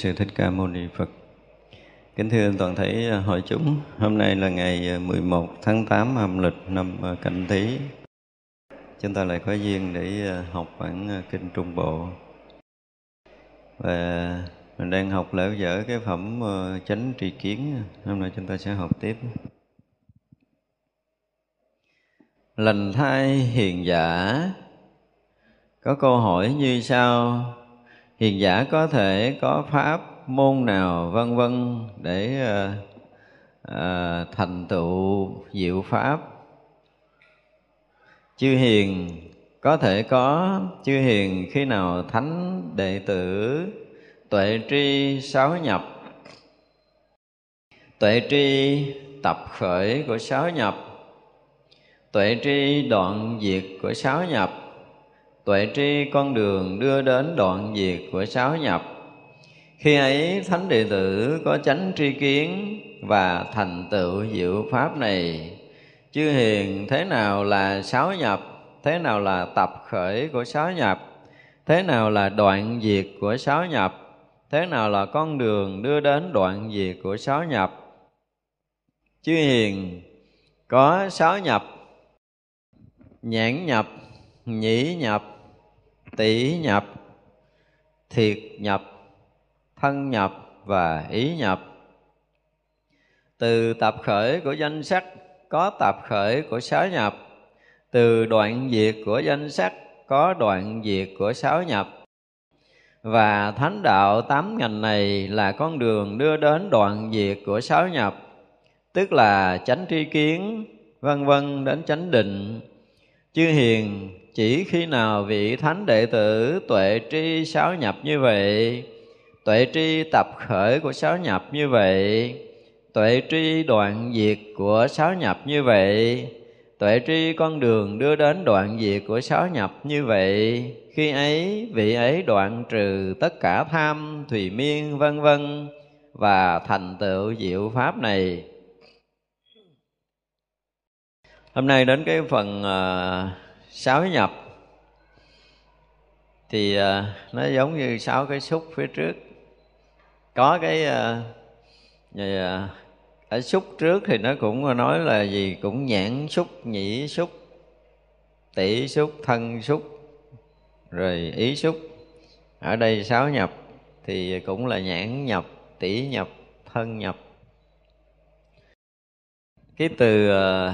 Sư Thích Ca Mâu Ni Phật. Kính thưa toàn thể hội chúng, hôm nay là ngày ờ, 11 tháng 8 âm lịch năm ờ, Canh Tý. Chúng ta lại có duyên để ờ, học bản kinh Trung Bộ. Và mình đang học lễ dở cái phẩm chánh tri kiến, hôm nay chúng ta sẽ học tiếp. Lành thai hiền giả có câu hỏi như sau hiền giả có thể có pháp môn nào vân vân để uh, uh, thành tựu diệu pháp? Chư hiền có thể có. Chư hiền khi nào thánh đệ tử tuệ tri sáu nhập? Tuệ tri tập khởi của sáu nhập. Tuệ tri đoạn diệt của sáu nhập tuệ tri con đường đưa đến đoạn diệt của sáu nhập. Khi ấy, thánh đệ tử có chánh tri kiến và thành tựu diệu pháp này. Chư hiền, thế nào là sáu nhập? Thế nào là tập khởi của sáu nhập? Thế nào là đoạn diệt của sáu nhập? Thế nào là con đường đưa đến đoạn diệt của sáu nhập? Chư hiền, có sáu nhập. Nhãn nhập, nhĩ nhập tỷ nhập, thiệt nhập, thân nhập và ý nhập. Từ tập khởi của danh sắc có tập khởi của sáu nhập. Từ đoạn diệt của danh sắc có đoạn diệt của sáu nhập. Và thánh đạo tám ngành này là con đường đưa đến đoạn diệt của sáu nhập, tức là chánh tri kiến, vân vân đến chánh định, chư hiền chỉ khi nào vị thánh đệ tử tuệ tri sáu nhập như vậy tuệ tri tập khởi của sáu nhập như vậy tuệ tri đoạn diệt của sáu nhập như vậy tuệ tri con đường đưa đến đoạn diệt của sáu nhập như vậy khi ấy vị ấy đoạn trừ tất cả tham thùy miên vân vân và thành tựu diệu pháp này. Hôm nay đến cái phần uh, sáu nhập. Thì uh, nó giống như sáu cái xúc phía trước. Có cái uh, uh, ở xúc trước thì nó cũng nói là gì? Cũng nhãn xúc nhĩ xúc tỷ xúc thân xúc rồi ý xúc. Ở đây sáu nhập thì cũng là nhãn nhập tỷ nhập thân nhập. Cái từ uh,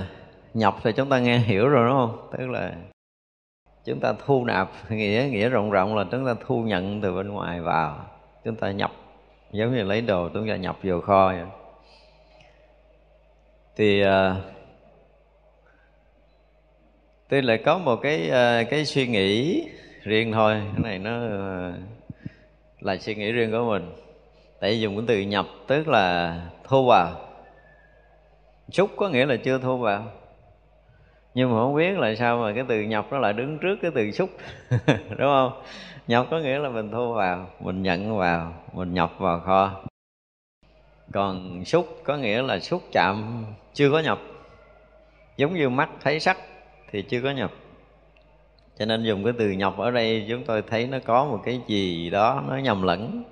nhập thì chúng ta nghe hiểu rồi, đúng không? Tức là chúng ta thu nạp, nghĩa nghĩa rộng rộng là chúng ta thu nhận từ bên ngoài vào. Chúng ta nhập, giống như lấy đồ, chúng ta nhập vào kho vậy. thì ờ, tôi lại có một cái ờ, cái suy nghĩ riêng thôi. Cái này nó ờ, là suy nghĩ riêng của mình. Tại dùng cái từ nhập, tức là thu vào. Xúc có nghĩa là chưa thu vào nhưng mà không biết là sao mà cái từ nhập nó lại đứng trước cái từ xúc, đúng không? Nhập có nghĩa là mình thu vào, mình nhận vào, mình nhập vào kho. Còn xúc có nghĩa là xúc chạm, chưa có nhập giống như mắt thấy sắc thì chưa có nhập cho nên dùng cái từ nhập ở đây chúng tôi thấy nó có một cái gì đó nó nhầm lẫn.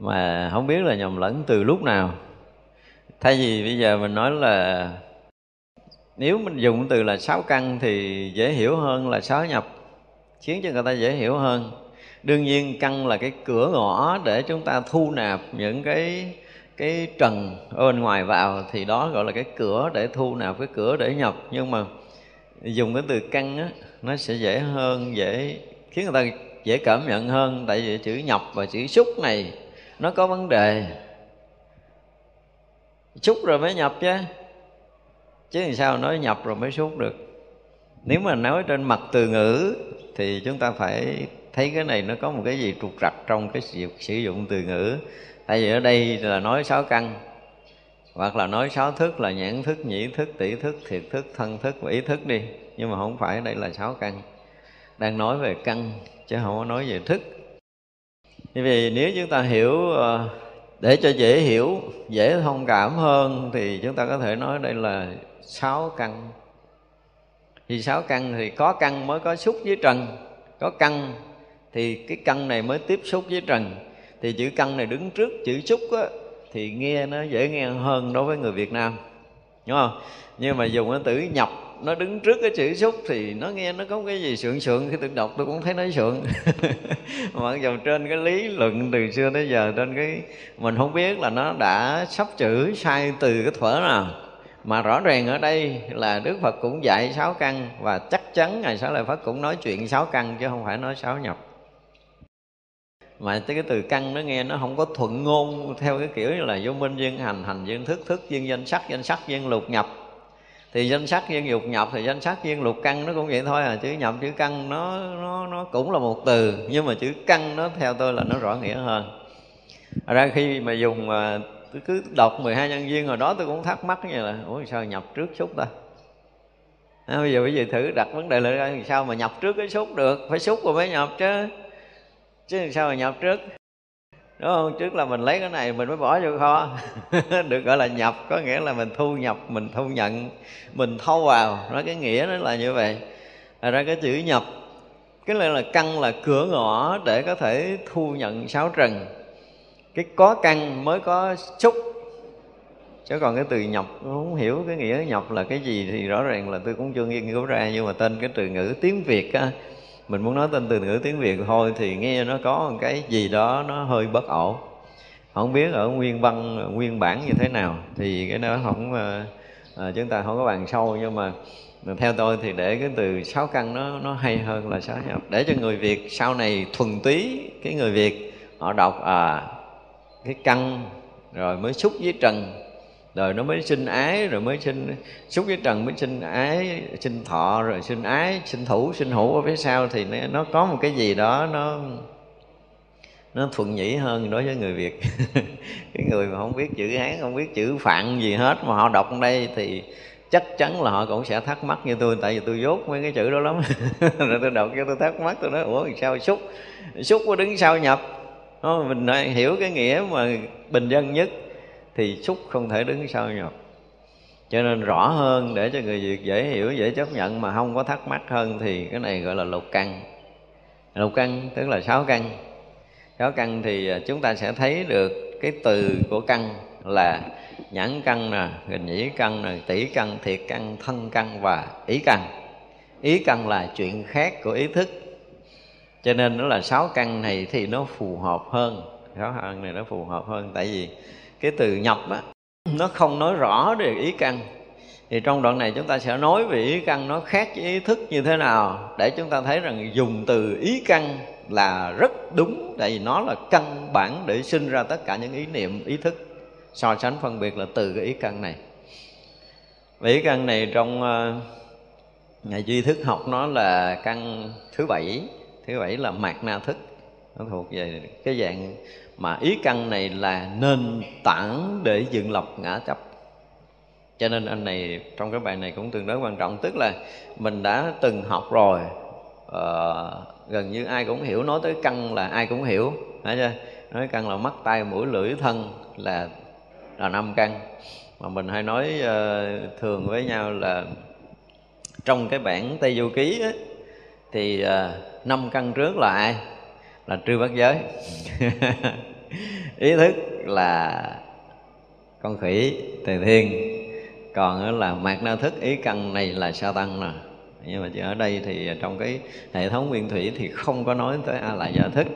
Mà không biết là nhầm lẫn từ lúc nào. Thay vì bây giờ mình nói là nếu mình dùng từ là sáu căn thì dễ hiểu hơn là sáu nhập khiến cho người ta dễ hiểu hơn. Đương nhiên, căn là cái cửa ngõ để chúng ta thu nạp những cái cái trần ở bên ngoài vào, thì đó gọi là cái cửa để thu nạp, cái cửa để nhập nhưng mà dùng cái từ căn á, nó sẽ dễ hơn, dễ khiến người ta dễ cảm nhận hơn. Tại vì chữ nhập và chữ xúc này, nó có vấn đề. Xúc rồi mới nhập chứ chứ làm sao nói nhập rồi mới suốt được. Nếu mà nói trên mặt từ ngữ thì chúng ta phải thấy cái này nó có một cái gì trục trặc trong cái việc sử dụng từ ngữ. Tại vì ở đây là nói sáu căn, hoặc là nói sáu thức, là nhãn thức, nhĩ thức, tỷ thức, thiệt thức, thân thức và ý thức đi. Nhưng mà không phải, đây là sáu căn. Đang nói về căn, chứ không có nói về thức. Bởi vì nếu chúng ta hiểu ờ, để cho dễ hiểu, dễ thông cảm hơn thì chúng ta có thể nói đây là sáu căn. Vì sáu căn thì có căn mới có xúc với trần có căn thì cái căn này mới tiếp xúc với trần. Thì chữ căn này đứng trước chữ xúc á, thì nghe nó dễ nghe hơn đối với người Việt Nam đúng không? Nhưng mà dùng cái từ nhập nó đứng trước cái chữ xúc thì nó nghe nó có cái gì sượng sượng khi tôi đọc tôi cũng thấy nó sượng. Mặc dù trên cái lý luận từ xưa tới giờ trên cái mình không biết là nó đã sắp chữ sai từ cái thuở nào mà rõ ràng ở đây là Đức Phật cũng dạy sáu căn và chắc chắn Ngài Xá Lợi Phất cũng nói chuyện sáu căn chứ không phải nói sáu nhập. Mà cái từ căn nó nghe nó không có thuận ngôn theo cái kiểu như là vô minh, duyên hành hành, duyên thức thức, duyên danh sắc danh sắc, duyên lục nhập. Thì danh sắc, duyên dục nhập, thì danh sắc, duyên lục căn nó cũng vậy thôi à chữ nhập, chữ căn nó nó nó cũng là một từ, nhưng mà chữ căn nó theo tôi là nó rõ nghĩa hơn. Ra khi mà dùng à, tôi cứ đọc 12 nhân viên hồi đó tôi cũng thắc mắc như là ủa sao nhập trước xúc ta? À, bây giờ bây giờ thử đặt vấn đề là sao mà nhập trước cái xúc được? Phải xúc rồi mới nhập chứ. Chứ sao mà nhập trước? Đúng không? Trước là mình lấy cái này mình mới bỏ vô kho. Được gọi là nhập có nghĩa là mình thu nhập mình thu nhận mình thâu vào. Nó cái nghĩa nó là như vậy. Thật ra cái chữ nhập. Cái này là căn là cửa ngõ để có thể thu nhận sáu trần cái có căn mới có xúc chứ còn cái từ nhập không hiểu cái nghĩa nhập là cái gì thì rõ ràng là tôi cũng chưa nghiên cứu ra. Nhưng mà tên cái từ ngữ tiếng việt á mình muốn nói tên từ ngữ tiếng việt thôi thì nghe nó có một cái gì đó nó hơi bất ổn. Không biết ở nguyên văn nguyên bản như thế nào thì cái đó không à, à, chúng ta không có bàn sâu. Nhưng mà theo tôi thì để cái từ sáu căn nó nó hay hơn là sáu nhập để cho người việt sau này thuần túy cái người việt họ đọc à cái căn rồi mới xúc với trần. Rồi nó mới sinh ái rồi mới sinh xúc với trần mới sinh ái sinh thọ rồi sinh ái sinh thủ sinh hữu ở phía sau thì nó, nó có một cái gì đó nó nó thuận nhĩ hơn đối với người việt. Cái người mà không biết chữ hán không biết chữ phạn gì hết mà họ đọc đây thì chắc chắn là họ cũng sẽ thắc mắc như tôi tại vì tôi dốt mấy cái chữ đó lắm. Rồi tôi đọc cho tôi thắc mắc tôi nói ủa sao xúc? Xúc có đứng sau nhập? Đó, mình hiểu cái nghĩa mà bình dân nhất thì xúc không thể đứng sau nhập cho nên rõ hơn để cho người việt dễ hiểu dễ chấp nhận mà không có thắc mắc hơn thì cái này gọi là lục căn. Lục căn tức là sáu căn. Sáu căn thì à, chúng ta sẽ thấy được cái từ của căn là nhãn căn nè hình nhĩ căn nè tỷ căn thiệt căn thân căn và ý căn. Ý căn là chuyện khác của ý thức cho nên nó là sáu căn này thì nó phù hợp hơn. Sáu căn này nó phù hợp hơn. Tại vì cái từ nhập á nó không nói rõ được ý căn. Thì trong đoạn này chúng ta sẽ nói về ý căn nó khác với ý thức như thế nào để chúng ta thấy rằng dùng từ ý căn là rất đúng. Tại vì nó là căn bản để sinh ra tất cả những ý niệm ý thức. So sánh phân biệt là từ cái ý căn này. Và ý căn này trong ờ, uh, ngày duy thức học nó là căn thứ bảy thứ bảy là mạt na thức. Nó thuộc về cái dạng mà ý căn này là nền tảng để dựng lập ngã chấp. Cho nên anh này trong cái bài này cũng tương đối quan trọng tức là mình đã từng học rồi. Uh, gần như ai cũng hiểu nói tới căn là ai cũng hiểu phải chưa? Nói căn là mắt tay mũi lưỡi thân là là năm căn. Mà mình hay nói uh, thường với nhau là trong cái bản tây du ký ấy, thì uh, năm căn trước là ai? Là trư bát giới. Ý thức là con khỉ tề thiên còn là mạt na thức, ý căn này là sa tăng nè nhưng mà ở đây thì trong cái hệ thống nguyên thủy thì không có nói tới a la gia thức,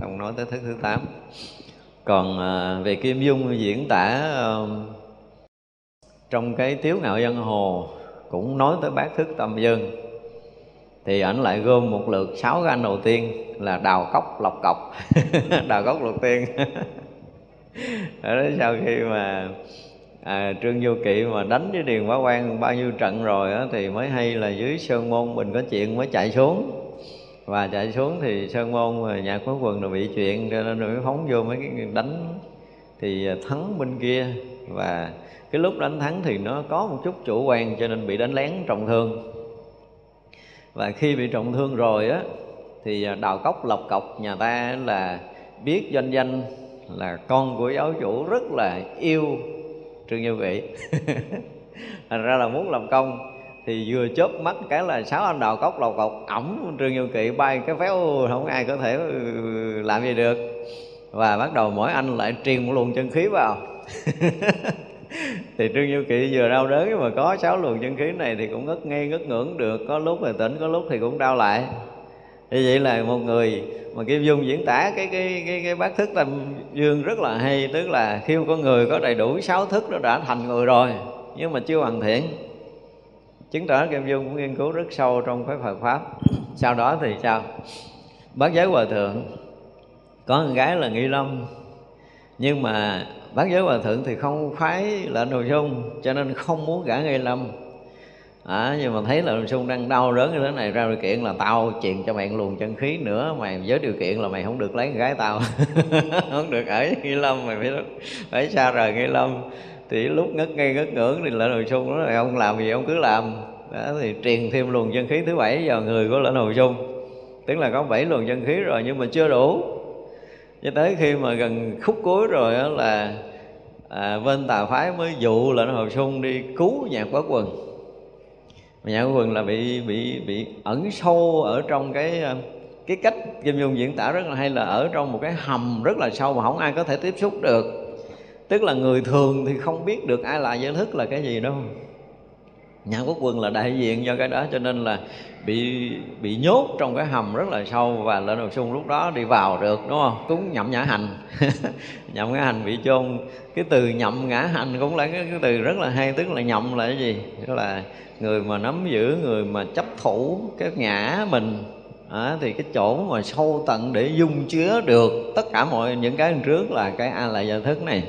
không nói tới thức thứ tám. Còn à, về kim dung diễn tả trong cái tiếu ngạo dân hồ cũng nói tới bát thức tâm dân thì ảnh lại gom một lượt sáu cái anh đầu tiên là đào cốc lọc cọc đào cốc lọc tiên. Ở đó sau khi mà à, trương vô kỵ mà đánh với điền bá quan bao nhiêu trận rồi á, thì mới hay là dưới sơn môn mình có chuyện mới chạy xuống. Và chạy xuống thì sơn môn nhà nhạc quốc quần rồi bị chuyện cho nên rồi mới phóng vô mấy cái đánh. Thì à, thắng bên kia. Và cái lúc đánh thắng thì nó có một chút chủ quan cho nên bị đánh lén trọng thương và khi bị trọng thương rồi á, thì à, đào cốc lộc cọc nhà ta là biết doanh danh là con của giáo chủ rất là yêu trương như vị thành ra là muốn làm công thì vừa chớp mắt cái là sáu anh đào cốc lầu cọc ẩm trương như kỵ bay cái phéo, không ai có thể ừ, làm gì được. Và bắt đầu mỗi anh lại truyền một luồng chân khí vào. thì trương như kỵ vừa đau đớn mà có sáu luồng chân khí này thì cũng ngất ngây, ngất ngưỡng được. Có lúc thì tỉnh, có lúc thì cũng đau lại. Như vậy là một người mà kim dung diễn tả cái cái cái cái bát thức tâm dương rất là hay, tức là khi con người có đầy đủ sáu thức nó đã thành người rồi, nhưng mà chưa hoàn thiện. Chứng tỏ kim dung cũng nghiên cứu rất sâu trong cái phật pháp. Sau đó thì sao? Bát giới hòa thượng, có con gái là nghi lâm, nhưng mà bát giới hòa thượng thì không khoái lệnh đồ dung cho nên không muốn gả ngay lâm. À, nhưng mà thấy là sung đang đau đớn như thế này ra điều kiện là tao truyền cho mày luồng chân khí nữa mày với điều kiện là mày không được lấy gái tao. Không được ở nghi lâm mày phải phải xa rời nghi lâm. Thì lúc ngất ngây ngất ngưỡng thì lệnh hồi sung nói là ông làm gì ông cứ làm. Đó, thì truyền thêm luồng chân khí thứ bảy vào người của lệnh hồi sung tức là có bảy luồng chân khí rồi nhưng mà chưa đủ cho tới khi mà gần khúc cuối rồi đó là à, bên tà phái mới dụ lệnh hồi sung đi cứu nhạc quá quần mà nhà quần là bị bị bị ẩn sâu ở trong cái à, cái cách kim dung diễn tả rất là hay là ở trong một cái hầm rất là sâu mà không ai có thể tiếp xúc được. Tức là người thường thì không biết được ai là giới thức là cái gì đâu nhà quốc quân là đại diện cho cái đó cho nên là bị bị nhốt trong cái hầm rất là sâu và lên đầu sung lúc đó đi vào được đúng không? Cúng nhậm nhã hành. Nhậm ngã hành bị chôn. Cái từ nhậm ngã hành cũng là cái, cái từ rất là hay tức là nhậm là cái gì? Tức là người mà nắm giữ người mà chấp thủ cái ngã mình. À, thì cái chỗ mà sâu tận để dung chứa được tất cả mọi những cái trước là cái a lại giờ thức này.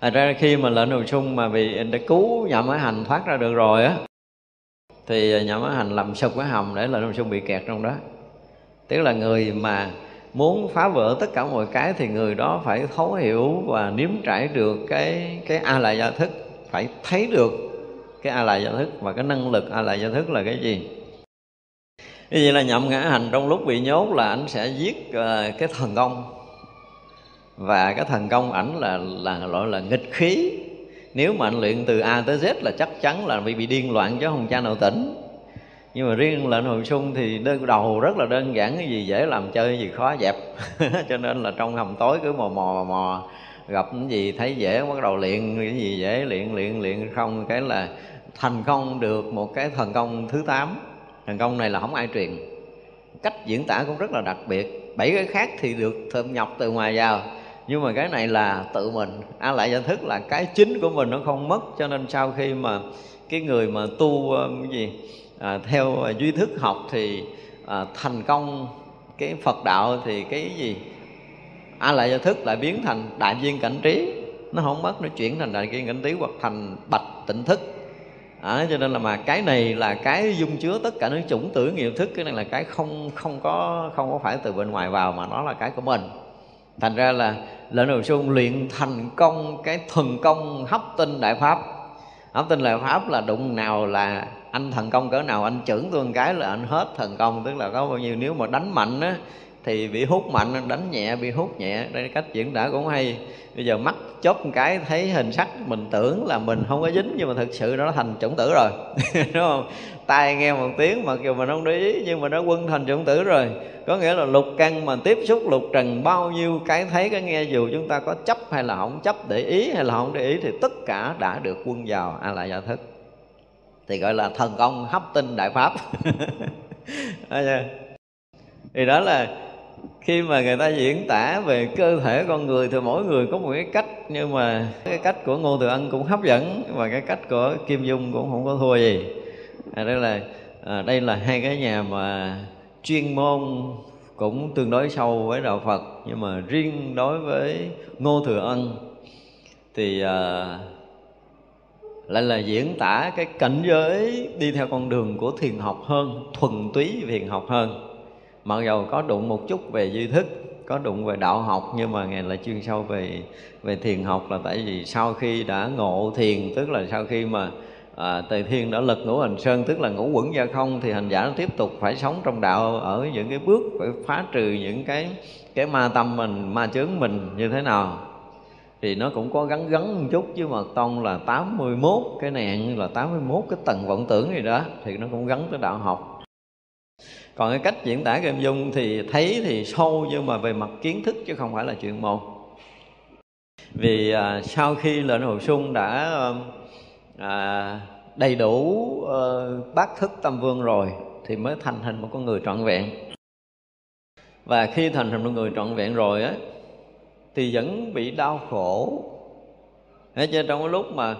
Thật ra khi mà lệnh hồi sung mà bị đã cứu nhậm máy hành thoát ra được rồi á, thì nhậm máy hành làm sụp cái hầm để lệnh hồi sung bị kẹt trong đó. Tức là người mà muốn phá vỡ tất cả mọi cái thì người đó phải thấu hiểu và nếm trải được cái cái a lại gia thức phải thấy được cái a lại gia thức và cái năng lực a lại gia thức là cái gì. Như vậy là nhậm ngã hành trong lúc bị nhốt là anh sẽ giết ờ, cái thần công và cái thần công ảnh là là gọi là nghịch khí. Nếu mà anh luyện từ A tới Z là chắc chắn là bị bị điên loạn chứ không cha nào tỉnh. Nhưng mà riêng lệnh hồi sung thì đơn, đầu rất là đơn giản, cái gì dễ làm chơi, cái gì khó dẹp. Cho nên là trong hầm tối cứ mò mò mò gặp cái gì thấy dễ, bắt đầu luyện, cái gì dễ luyện luyện luyện không, cái là thành công được một cái thần công thứ 8 thần công này là không ai truyền. Cách diễn tả cũng rất là đặc biệt. Bảy cái khác thì được thơm nhọc từ ngoài vào nhưng mà cái này là tự mình. A lại giải thức là cái chính của mình nó không mất. Cho nên sau khi mà cái người mà tu um, cái gì à, theo duy thức học thì à, thành công cái phật đạo thì cái gì? A lại giải thức lại biến thành đại viên cảnh trí. Nó không mất nó chuyển thành đại viên cảnh trí hoặc thành bạch tỉnh thức. À, cho nên là mà cái này là cái dung chứa tất cả những chủng tử nghiệp thức. Cái này là cái không không có không có phải từ bên ngoài vào mà nó là cái của mình thành ra là lệnh đầu xuân luyện thành công cái thần công hấp tinh đại pháp. Hấp tinh đại pháp là đụng nào là anh thần công cỡ nào, anh chưởng tôi một cái là anh hết thần công, tức là có bao nhiêu, nếu mà đánh mạnh á thì bị hút mạnh, đánh nhẹ, bị hút nhẹ. Đây cách diễn tả cũng hay. Bây giờ mắt chớp một cái, thấy hình sắc, mình tưởng là mình không có dính, nhưng mà thực sự nó thành chủng tử rồi. Đúng không? Tai nghe một tiếng mặc dù mình không để ý, nhưng mà nó quân thành chủng tử rồi. Có nghĩa là lục căn mà tiếp xúc lục trần bao nhiêu cái thấy, cái nghe, dù chúng ta có chấp hay là không chấp, để ý hay là không để ý, thì tất cả đã được quân vào a lại gia thức thì gọi là thần công hấp tinh đại pháp. Thì đó là khi mà người ta diễn tả về cơ thể con người thì mỗi người có một cái cách nhưng mà cái cách của ngô từ ân cũng hấp dẫn và cái cách của kim dung cũng không có thua gì. À, đây là à, đây là hai cái nhà mà chuyên môn cũng tương đối sâu với đạo Phật nhưng mà riêng đối với Ngô Thừa Ân thì à, lại là diễn tả cái cảnh giới đi theo con đường của thiền học hơn thuần túy thiền học hơn mặc dầu có đụng một chút về duy thức có đụng về đạo học nhưng mà ngài lại chuyên sâu về về thiền học là tại vì sau khi đã ngộ thiền tức là sau khi mà à, tề thiên đã lật ngũ hành sơn tức là ngũ quẩn gia không thì hành giả tiếp tục phải sống trong đạo ở những cái bước phải phá trừ những cái cái ma tâm mình ma chướng mình như thế nào. Thì nó cũng có gắn gắn một chút chứ mật tông là 81 cái nạn là 81 cái tầng vọng tưởng gì đó thì nó cũng gắn tới đạo học còn cái cách diễn tả kim dung thì thấy thì sâu nhưng mà về mặt kiến thức chứ không phải là chuyện môn vì à, sau khi lệnh hồ sung đã à, đầy đủ ờ, à, bát thức tâm vương rồi thì mới thành hình một con người trọn vẹn. Và khi thành hình một người trọn vẹn rồi á thì vẫn bị đau khổ. Thế cho trong cái lúc mà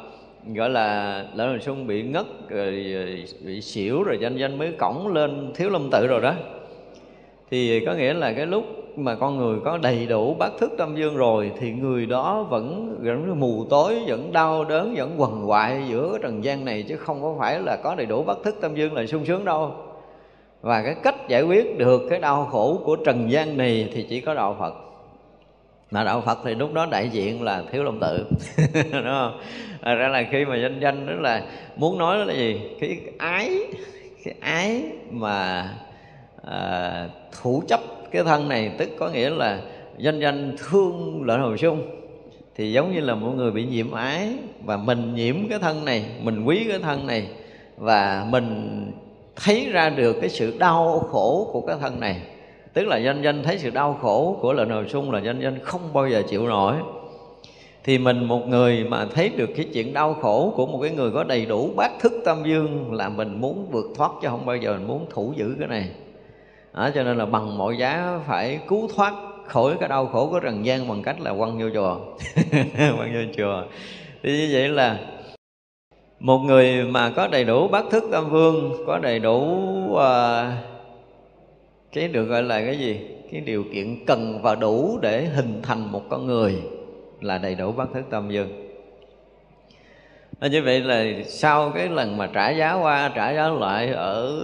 gọi là lỡ đồng xuân bị ngất, rồi, bị xỉu, rồi danh danh mới cổng lên, thiếu lâm tự rồi đó. Thì có nghĩa là cái lúc mà con người có đầy đủ bát thức tâm dương rồi, thì người đó vẫn vẫn mù tối, vẫn đau đớn, vẫn quằn quại giữa cái trần gian này, chứ không có phải là có đầy đủ bát thức tâm dương là sung sướng đâu. Và cái cách giải quyết được cái đau khổ của trần gian này thì chỉ có đạo phật mà đạo phật thì lúc đó đại diện là thiếu long tự đúng không? À, ra là khi mà danh danh đó là muốn nói đó là gì? Cái ái cái ái mà à, thủ chấp cái thân này tức có nghĩa là danh danh thương lợn hồi sung thì giống như là mọi người bị nhiễm ái và mình nhiễm cái thân này mình quý cái thân này và mình thấy ra được cái sự đau khổ của cái thân này tức là doanh danh thấy sự đau khổ của lợn hồi sung là doanh danh không bao giờ chịu nổi. Thì mình một người mà thấy được cái chuyện đau khổ của một cái người có đầy đủ bát thức tam dương là mình muốn vượt thoát chứ không bao giờ mình muốn thủ giữ cái này. Đó, cho nên là bằng mọi giá phải cứu thoát khỏi cái đau khổ của trần gian bằng cách là quăng vô chùa. Quăng vô chùa. Thì như vậy là một người mà có đầy đủ bát thức tam vương có đầy đủ uh, cái được gọi là cái gì? Cái điều kiện cần và đủ để hình thành một con người là đầy đủ bát thức tâm dương. Nên như vậy là sau cái lần mà trả giá qua trả giá lại ở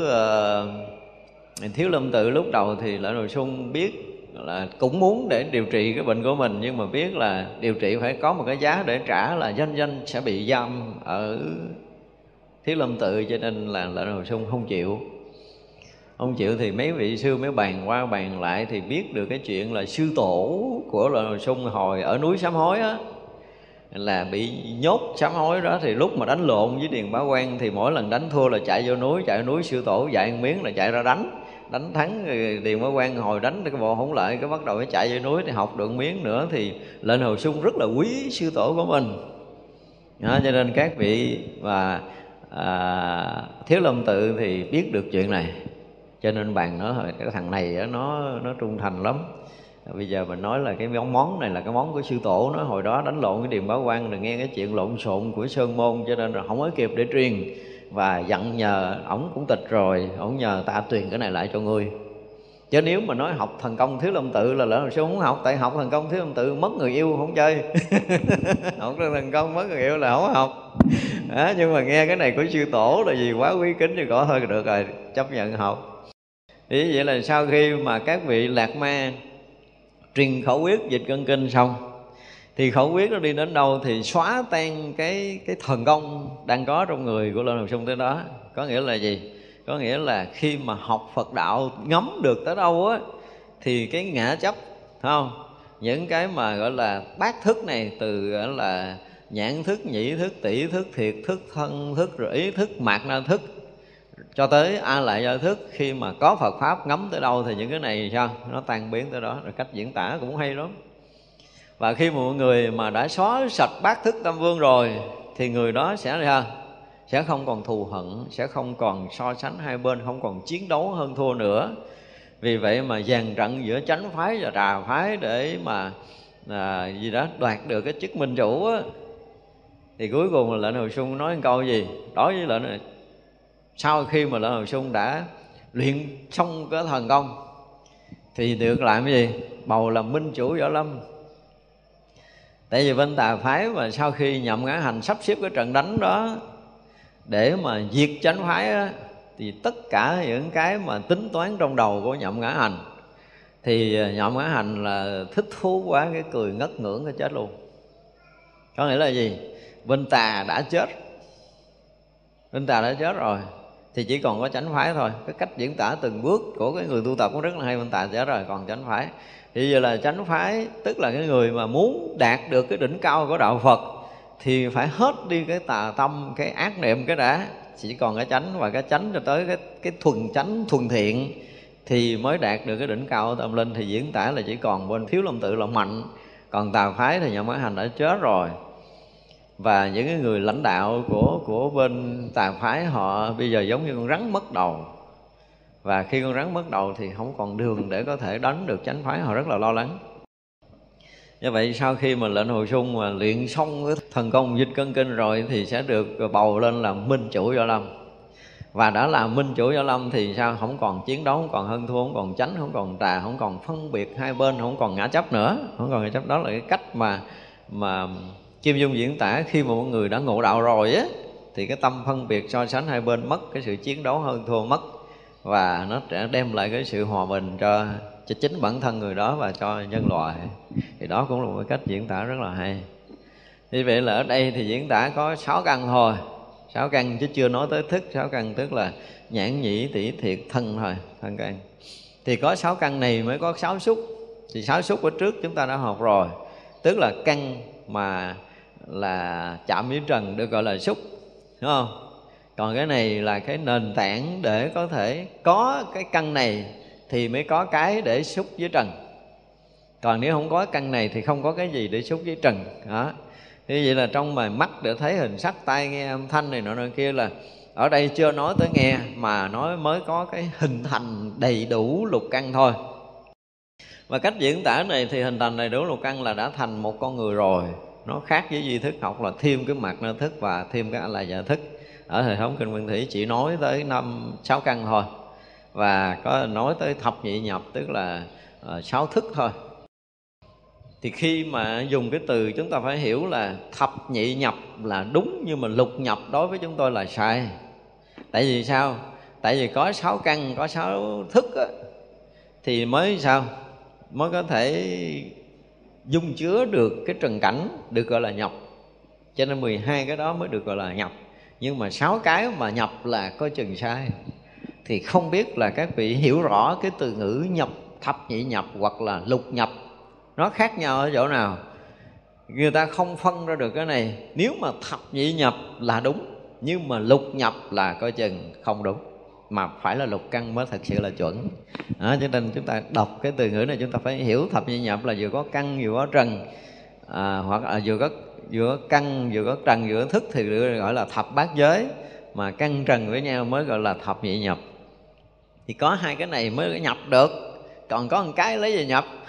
uh, thiếu lâm tự lúc đầu thì lại rồi sung biết là cũng muốn để điều trị cái bệnh của mình nhưng mà biết là điều trị phải có một cái giá để trả là danh danh sẽ bị giam ở thiếu lâm tự cho nên là lại rồi sung không chịu không chịu thì mấy vị sư mới bàn qua bàn lại thì biết được cái chuyện là sư tổ của là sung hồi ở núi sám hối á là bị nhốt sám hối đó. Thì lúc mà đánh lộn với điền bá quan thì mỗi lần đánh thua là chạy vô núi chạy vô núi sư tổ dạy miếng là chạy ra đánh. Đánh thắng ờ, điền bá quan hồi đánh cái bộ hỗn lợi cái bắt đầu mới chạy vô núi thì học được miếng nữa thì lên hồi sung rất là quý sư tổ của mình. Đó, cho nên các vị và à, thiếu lâm tự thì biết được chuyện này cho nên bạn nó cái thằng này nó nó trung thành lắm. Bây giờ mình nói là cái món món này là cái món của sư tổ nó hồi đó đánh lộn cái điềm báo quan rồi nghe cái chuyện lộn xộn của sơn môn cho nên là không có kịp để truyền. Và dặn nhờ ổng cũng tịch rồi ổng nhờ ta truyền cái này lại cho ngươi. Chứ nếu mà nói học thần công thiếu lâm tự là lỡ là sao không học tại học thần công thiếu lâm tự mất người yêu không chơi. Học thần công mất người yêu là không học. Đó, nhưng mà nghe cái này của sư tổ là gì quá quý kính thì có thôi được rồi chấp nhận học ý vậy là sau khi mà các vị lạc ma truyền khẩu quyết dịch cân kinh xong, thì khẩu quyết nó đi đến đâu thì xóa tan cái cái thần công đang có trong người của lên hồng sung tới đó. Có nghĩa là gì? Có nghĩa là khi mà học phật đạo ngấm được tới đâu á, thì cái ngã chấp không? Những cái mà gọi là bát thức này, từ gọi là nhãn thức, nhĩ thức, tỷ thức, thiệt thức, thân thức, rồi ý thức mạt na thức cho tới a lại do thức khi mà có Phật pháp ngắm tới đâu thì những cái này sao? Nó tan biến tới đó rồi cách diễn tả cũng hay lắm. Và khi một người mà đã xóa sạch bát thức tâm vương rồi thì người đó sẽ ra sẽ không còn thù hận sẽ không còn so sánh hai bên không còn chiến đấu hơn thua nữa. Vì vậy mà dàn trận giữa chánh phái và trà phái để mà à, gì đó đoạt được cái chức minh chủ á thì cuối cùng là lệnh hồi xuân nói một câu gì? Đối với lệnh này sau khi mà lệnh hồi xuân đã luyện xong cái thần công thì được làm cái gì? Bầu làm minh chủ võ lâm. Tại vì bên tà phái mà sau khi nhậm ngã hành sắp xếp cái trận đánh đó để mà diệt chánh phái đó, thì tất cả những cái mà tính toán trong đầu của nhậm ngã hành thì à, nhậm ngã hành là thích thú quá cái cười ngất ngưỡng cái chết luôn. Có nghĩa là gì? Bên tà đã chết. Bên tà đã chết rồi thì chỉ còn có chánh phái thôi. Cái cách diễn tả từng bước của cái người tu tập cũng rất là hay, bên tà chết rồi, còn chánh phái. Thì giờ là chánh phái, tức là cái người mà muốn đạt được cái đỉnh cao của đạo phật, thì phải hết đi cái tà tâm, cái ác niệm, cái đã. Chỉ còn cái chánh và cái chánh cho tới cái cái thuần chánh, thuần thiện thì mới đạt được cái đỉnh cao của tâm linh. Thì diễn tả là chỉ còn bên thiếu lâm tự là mạnh, còn tà phái thì nhà mới hành đã chết rồi và những cái người lãnh đạo của của bên tà phái họ bây giờ giống như con rắn mất đầu. Và khi con rắn mất đầu thì không còn đường để có thể đánh được chánh phái, họ rất là lo lắng. Như vậy sau khi mà lệnh hồi xuân mà luyện xong cái thần công dịch cân kinh rồi thì sẽ được bầu lên là minh chủ võ lâm. Và đã là minh chủ võ lâm thì sao? Không còn chiến đấu, không còn hơn thua, không còn tránh không còn tà không còn phân biệt hai bên, không còn ngã chấp nữa. Không còn ngã chấp. Đó là cái cách mà mà Kim Dung diễn tả khi mà một người đã ngộ đạo rồi á, thì cái tâm phân biệt so sánh hai bên mất, cái sự chiến đấu hơn thua mất, và nó sẽ đem lại cái sự hòa bình cho cho chính bản thân người đó và cho nhân loại. Thì đó cũng là một cách diễn tả rất là hay. Như vậy là ở đây thì diễn tả có sáu căn thôi. Sáu căn chứ chưa nói tới thức, sáu căn tức là nhãn nhĩ tỷ thiệt, thân thôi, thân căn. Thì có sáu căn này mới có sáu xúc. Thì sáu xúc ở trước chúng ta đã học rồi. Tức là căn mà là chạm với trần được gọi là xúc, đúng không? Còn cái này là cái nền tảng để có thể có cái căn này thì mới có cái để xúc với trần. Còn nếu không có căn này thì không có cái gì để xúc với trần, đó. Như vậy là trong mà mắt để thấy hình sắc tai nghe âm thanh này nọ nọ kia là ở đây chưa nói tới nghe, mà nói mới có cái hình thành đầy đủ lục căn thôi. Và cách diễn tả này thì hình thành đầy đủ lục căn là đã thành một con người rồi nó khác với duy thức học là thêm cái mặt nơi thức và thêm cái là dạ thức. Ở hệ thống kinh nguyên thủy chỉ nói tới năm sáu căn thôi. Và có nói tới thập nhị nhập tức là uh, sáu thức thôi. Thì khi mà dùng cái từ chúng ta phải hiểu là thập nhị nhập là đúng nhưng mà lục nhập đối với chúng tôi là sai. Tại vì sao? Tại vì có sáu căn có sáu thức á, thì mới sao? Mới có thể dung chứa được cái trần cảnh được gọi là nhập. Cho nên 12 cái đó mới được gọi là nhập. Nhưng mà sáu cái mà nhập là có chừng sai. Thì không biết là các vị hiểu rõ cái từ ngữ nhập, thập nhị nhập hoặc là lục nhập, nó khác nhau ở chỗ nào? Người ta không phân ra được cái này. Nếu mà thập nhị nhập là đúng, nhưng mà lục nhập là coi chừng không đúng mà phải là lục căn mới thật sự là chuẩn. Đó, cho nên chúng ta đọc cái từ ngữ này chúng ta phải hiểu thập nhị nhập là vừa có căn vừa có trần. À, hoặc là vừa có vừa có căn vừa có trần vừa có thức thì gọi là thập bát giới mà căn trần với nhau mới gọi là thập nhị nhập thì có hai cái này mới nhập được. Còn có một cái lấy gì nhập.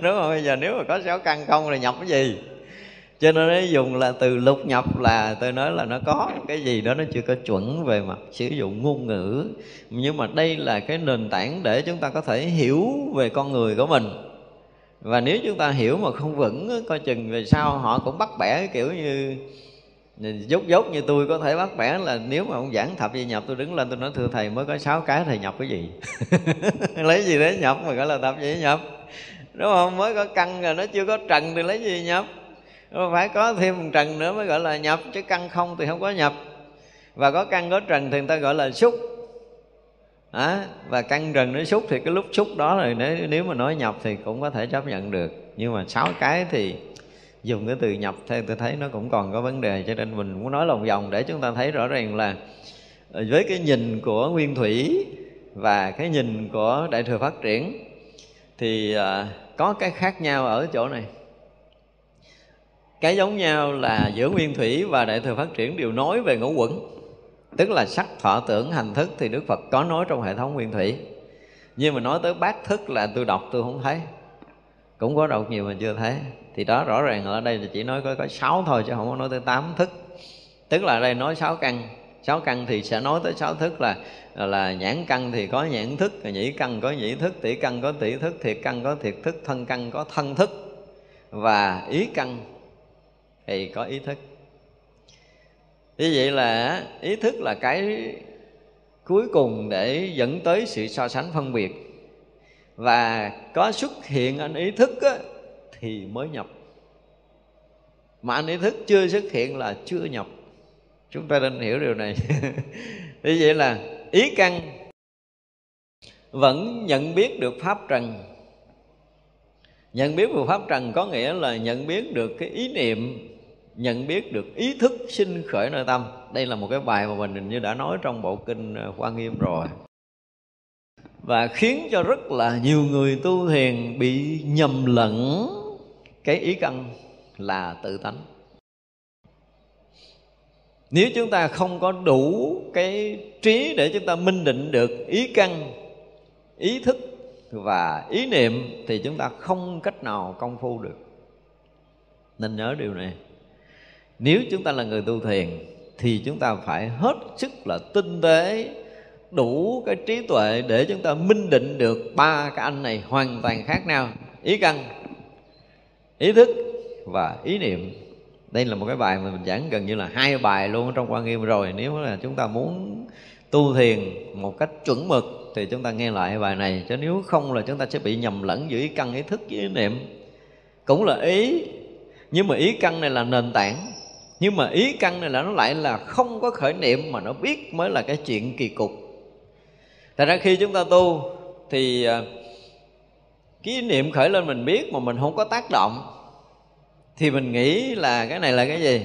Đúng không bây giờ nếu mà có sáu căn không thì nhập cái gì? Cho nên nó dùng là từ lục nhập là tôi nói là nó có cái gì đó nó chưa có chuẩn về mặt sử dụng ngôn ngữ. Nhưng mà đây là cái nền tảng để chúng ta có thể hiểu về con người của mình. Và nếu chúng ta hiểu mà không vững, coi chừng về sau họ cũng bắt bẻ, kiểu như, dốt dốt như tôi có thể bắt bẻ là nếu mà ông giảng thập gì nhập, tôi đứng lên tôi nói, thưa thầy, mới có sáu cái thầy nhập cái gì? Lấy gì để nhập mà gọi là thập gì nhập? Đúng không? Mới có căn rồi, nó chưa có trần thì lấy gì nhập? Phải có thêm một trần nữa mới gọi là nhập chứ căn không thì không có nhập. Và có căn có trần thì người ta gọi là xúc. À, và căn trần nó xúc thì cái lúc xúc đó rồi nếu, nếu mà nói nhập thì cũng có thể chấp nhận được. Nhưng mà sáu cái thì dùng cái từ nhập theo tôi thấy nó cũng còn có vấn đề cho nên mình muốn nói lòng vòng để chúng ta thấy rõ ràng là ờ, với cái nhìn của nguyên thủy và cái nhìn của đại thừa phát triển thì ờ, có cái khác nhau ở chỗ này cái giống nhau là giữa nguyên thủy và đại thừa phát triển đều nói về ngũ quẩn. Tức là sắc, thọ, tưởng, hành thức thì đức phật có nói trong hệ thống nguyên thủy. Nhưng mà nói tới bát thức là tôi đọc tôi không thấy. Cũng có đọc nhiều mà chưa thấy. Thì đó rõ ràng ở đây là chỉ nói có có sáu thôi chứ không có nói tới tám thức. Tức là ở đây nói sáu căn. Sáu căn thì sẽ nói tới sáu thức là là nhãn căn thì có nhãn thức, nhĩ căn có nhĩ thức, tỷ căn có tỷ thức, thiệt căn có thiệt thức, thân căn có thân thức và ý căn thì có ý thức. Như vậy là ý thức là cái cuối cùng để dẫn tới sự so sánh phân biệt. Và có xuất hiện anh ý thức á, thì mới nhập. Mà anh ý thức chưa xuất hiện là chưa nhập. Chúng ta nên hiểu điều này. Như vậy là ý căn vẫn nhận biết được pháp trần. Nhận biết được pháp trần có nghĩa là nhận biết được cái ý niệm nhận biết được ý thức sinh khởi nội tâm. Đây là một cái bài mà mình như đã nói trong bộ kinh ờ, hoa nghiêm rồi. Và khiến cho rất là nhiều người tu thiền bị nhầm lẫn cái ý căn là tự tánh. Nếu chúng ta không có đủ cái trí để chúng ta minh định được ý căn, ý thức và ý niệm, thì chúng ta không cách nào công phu được. Nên nhớ điều này nếu chúng ta là người tu thiền, thì chúng ta phải hết sức là tinh tế, đủ cái trí tuệ để chúng ta minh định được ba cái anh này hoàn toàn khác nhau. Ý căn, ý thức và ý niệm. Đây là một cái bài mà mình giảng gần như là hai bài luôn trong quan nghiêm rồi. Nếu là chúng ta muốn tu thiền một cách chuẩn mực thì chúng ta nghe lại bài này. Chứ nếu không là chúng ta sẽ bị nhầm lẫn giữa ý căn, ý thức với ý niệm. Cũng là ý, nhưng mà ý căn này là nền tảng nhưng mà ý căn này là nó lại là không có khởi niệm mà nó biết mới là cái chuyện kỳ cục. Thật ra khi chúng ta tu thì à, cái niệm khởi lên mình biết mà mình không có tác động thì mình nghĩ là cái này là cái gì?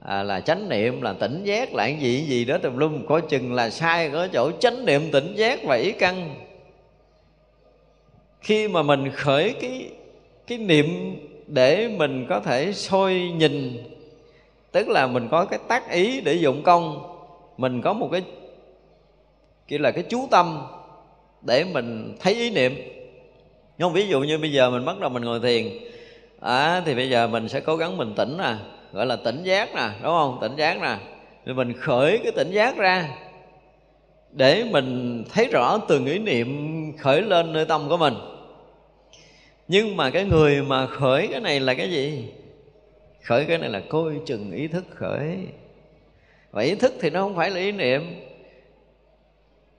À, là chánh niệm là tỉnh giác là cái gì gì đó tùm lum. Có chừng là sai có chỗ chánh niệm tỉnh giác và ý căn. Khi mà mình khởi cái cái niệm để mình có thể soi nhìn. Tức là mình có cái tác ý để dụng công. Mình có một cái kia là cái chú tâm để mình thấy ý niệm. Nhưng ví dụ như bây giờ mình bắt đầu mình ngồi thiền. À, thì bây giờ mình sẽ cố gắng mình tỉnh nè gọi là tỉnh giác nè đúng không? Tỉnh giác nè. Thì mình khởi cái tỉnh giác ra để mình thấy rõ từng ý niệm khởi lên nơi tâm của mình nhưng mà cái người mà khởi cái này là cái gì? Khởi cái này là coi chừng ý thức khởi. Và ý thức thì nó không phải là ý niệm.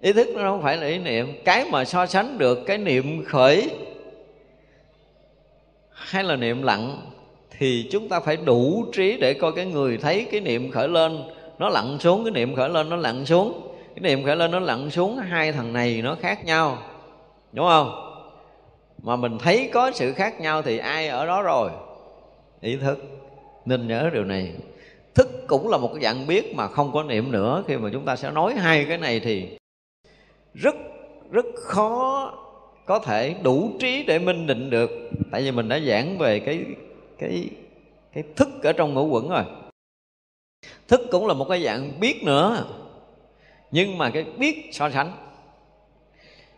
Ý thức nó không phải là ý niệm. Cái mà so sánh được cái niệm khởi hay là niệm lặng thì chúng ta phải đủ trí để coi cái người thấy cái niệm khởi lên. Nó lặn xuống, cái niệm khởi lên nó lặn xuống. Cái niệm khởi lên nó lặn xuống, hai thằng này nó khác nhau. Đúng không? Mà mình thấy có sự khác nhau thì ai ở đó rồi? Ý thức. Nên nhớ điều này. Thức cũng là một cái dạng biết mà không có niệm nữa. Khi mà chúng ta sẽ nói hai cái này thì rất rất khó có thể đủ trí để minh định được. Tại vì mình đã giảng về cái cái cái thức ở trong ngũ quẩn rồi. Thức cũng là một cái dạng biết nữa. Nhưng mà cái biết so sánh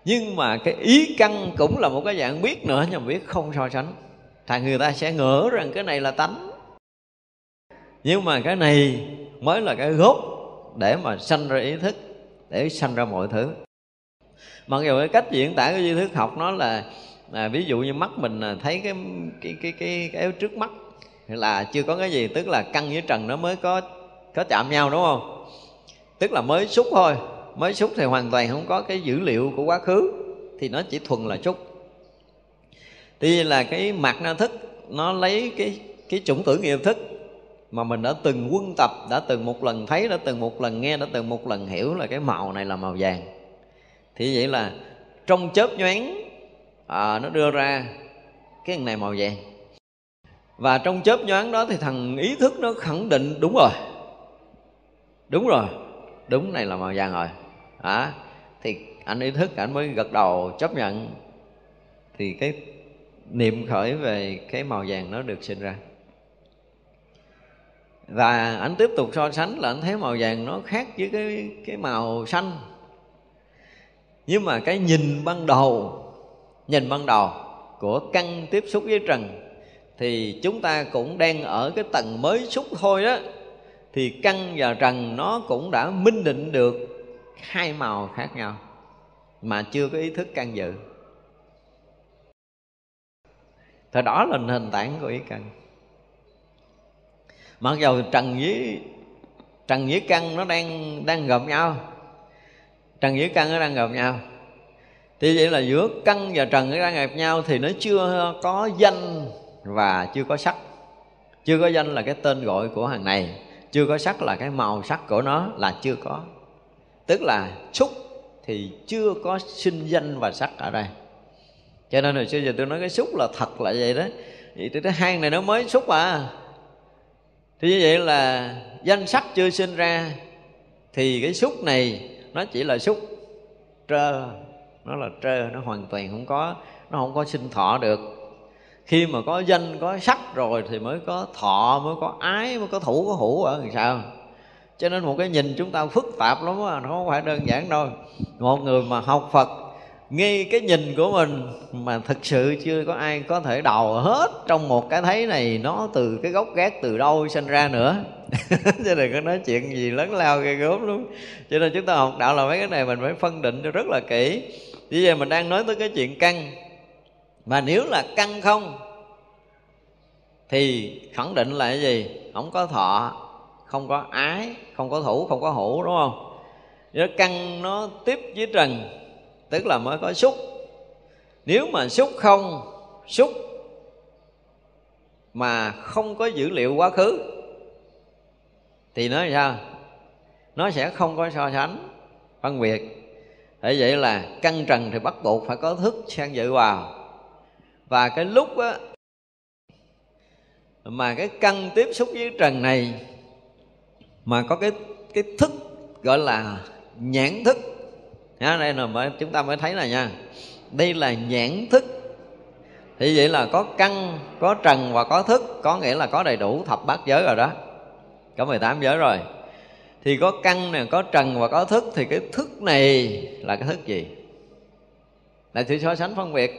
nhưng mà cái ý căn cũng là một cái dạng biết nữa nhưng mà biết không so sánh. Thành người ta sẽ ngỡ rằng cái này là tánh. Nhưng mà cái này mới là cái gốc để mà sanh ra ý thức để sanh ra mọi thứ. Mặc dù cái cách diễn tả của duy thức học nó là à, ví dụ như mắt mình à, thấy cái cái cái cái cái trước mắt là chưa có cái gì tức là căn với trần nó mới có có chạm nhau đúng không? Tức là mới xúc thôi mới xúc thì hoàn toàn không có cái dữ liệu của quá khứ. Thì nó chỉ thuần là xúc tuy là cái mặt na thức nó lấy cái cái chủng tử nghiệp thức mà mình đã từng quân tập đã từng một lần thấy đã từng một lần nghe đã từng một lần hiểu là cái màu này là màu vàng. Thì vậy là trong chớp nhoáng à, nó đưa ra cái này màu vàng. Và trong chớp nhoáng đó thì thằng ý thức nó khẳng định đúng rồi. Đúng rồi. Đúng này là màu vàng rồi à, thì anh ý thức anh mới gật đầu chấp nhận. Thì cái niệm khởi về cái màu vàng nó được sinh ra. Và anh tiếp tục so sánh là anh thấy màu vàng nó khác với cái cái màu xanh. Nhưng mà cái nhìn ban đầu nhìn ban đầu của căn tiếp xúc với trần thì chúng ta cũng đang ở cái tầng mới xúc thôi đó. Thì căn và trần nó cũng đã minh định được hai màu khác nhau mà chưa có ý thức căn dự. Thì đó là nền tảng của ý căn. Mặc dầu trần với trần với căn nó đang đang gặp nhau, trần với căn nó đang gặp nhau. Thì vậy là giữa căn và trần nó đang gặp nhau thì nó chưa có danh và chưa có sắc. Chưa có danh là cái tên gọi của hàng này, chưa có sắc là cái màu sắc của nó là chưa có tức là xúc thì chưa có sinh danh và sắc ở đây. Cho nên hồi xưa giờ tôi nói cái xúc là thật là vậy đó. Vậy thì cái hang này nó mới xúc à. Thì như vậy là danh sắc chưa sinh ra thì cái xúc này nó chỉ là xúc trơ. Nó là trơ, nó hoàn toàn không có, nó không có sinh thọ được. Khi mà có danh, có sắc rồi thì mới có thọ, mới có ái, mới có thủ, có hữu, ở làm sao? Cho nên một cái nhìn chúng ta phức tạp lắm đó, nó không phải đơn giản đâu. Một người mà học phật ngay cái nhìn của mình mà thực sự chưa có ai có thể đầu hết trong một cái thấy này nó từ cái gốc gác từ đâu sinh ra nữa. Cho nên có nói chuyện gì lớn lao ghê gớm luôn cho nên chúng ta học đạo là mấy cái này mình phải phân định cho rất là kỹ. Bây giờ mình đang nói tới cái chuyện căn. Mà nếu là căn không thì khẳng định là cái gì? Không có thọ không có ái, không có thủ, không có hữu đúng không? Nếu căn nó tiếp với trần, tức là mới có xúc. Nếu mà xúc không, xúc mà không có dữ liệu quá khứ, thì nói sao? Nó sẽ không có so sánh phân biệt. Thế vậy là căn trần thì bắt buộc phải có thức sang dự vào. Và cái lúc á, mà cái căn tiếp xúc với trần này mà có cái cái thức gọi là nhãn thức. Ha, đây là mới chúng ta mới thấy là nha. Đây là nhãn thức. Thì vậy là có căn có trần và có thức có nghĩa là có đầy đủ thập bát giới rồi đó. Có 18 giới rồi. Thì có căn nè, có trần và có thức. Thì cái thức này là cái thức gì? Là sự so sánh phân biệt.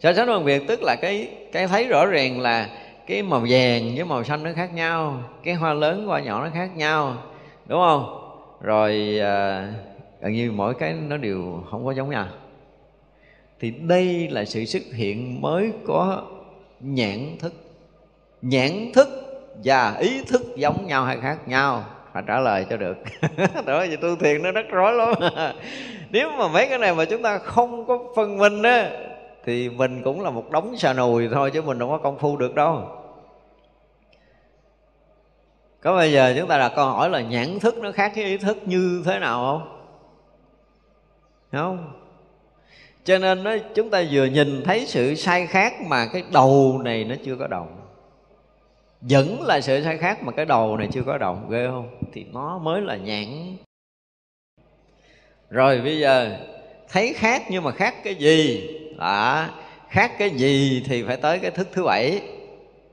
So sánh phân biệt tức là cái cái thấy rõ ràng là cái màu vàng với màu xanh nó khác nhau cái hoa lớn hoa nhỏ nó khác nhau đúng không? Rồi à, gần như mỗi cái nó đều không có giống nhau. Thì đây là sự xuất hiện mới có nhãn thức. Nhãn thức và ý thức giống nhau hay khác nhau? Phải trả lời cho được. Đó vậy tu thiền nó rất rối lắm. Nếu mà mấy cái này mà chúng ta không có phân minh á thì mình cũng là một đống xà nùi thôi chứ mình đâu có công phu được đâu. Có bây giờ chúng ta đặt câu hỏi là nhãn thức nó khác với ý thức như thế nào không? Không. Cho nên nó chúng ta vừa nhìn thấy sự sai khác mà cái đầu này nó chưa có động. Vẫn là sự sai khác mà cái đầu này chưa có động, ghê không? Thì nó mới là nhãn. Rồi bây giờ, thấy khác nhưng mà khác cái gì? Đó. Khác cái gì thì phải tới cái thức thứ bảy.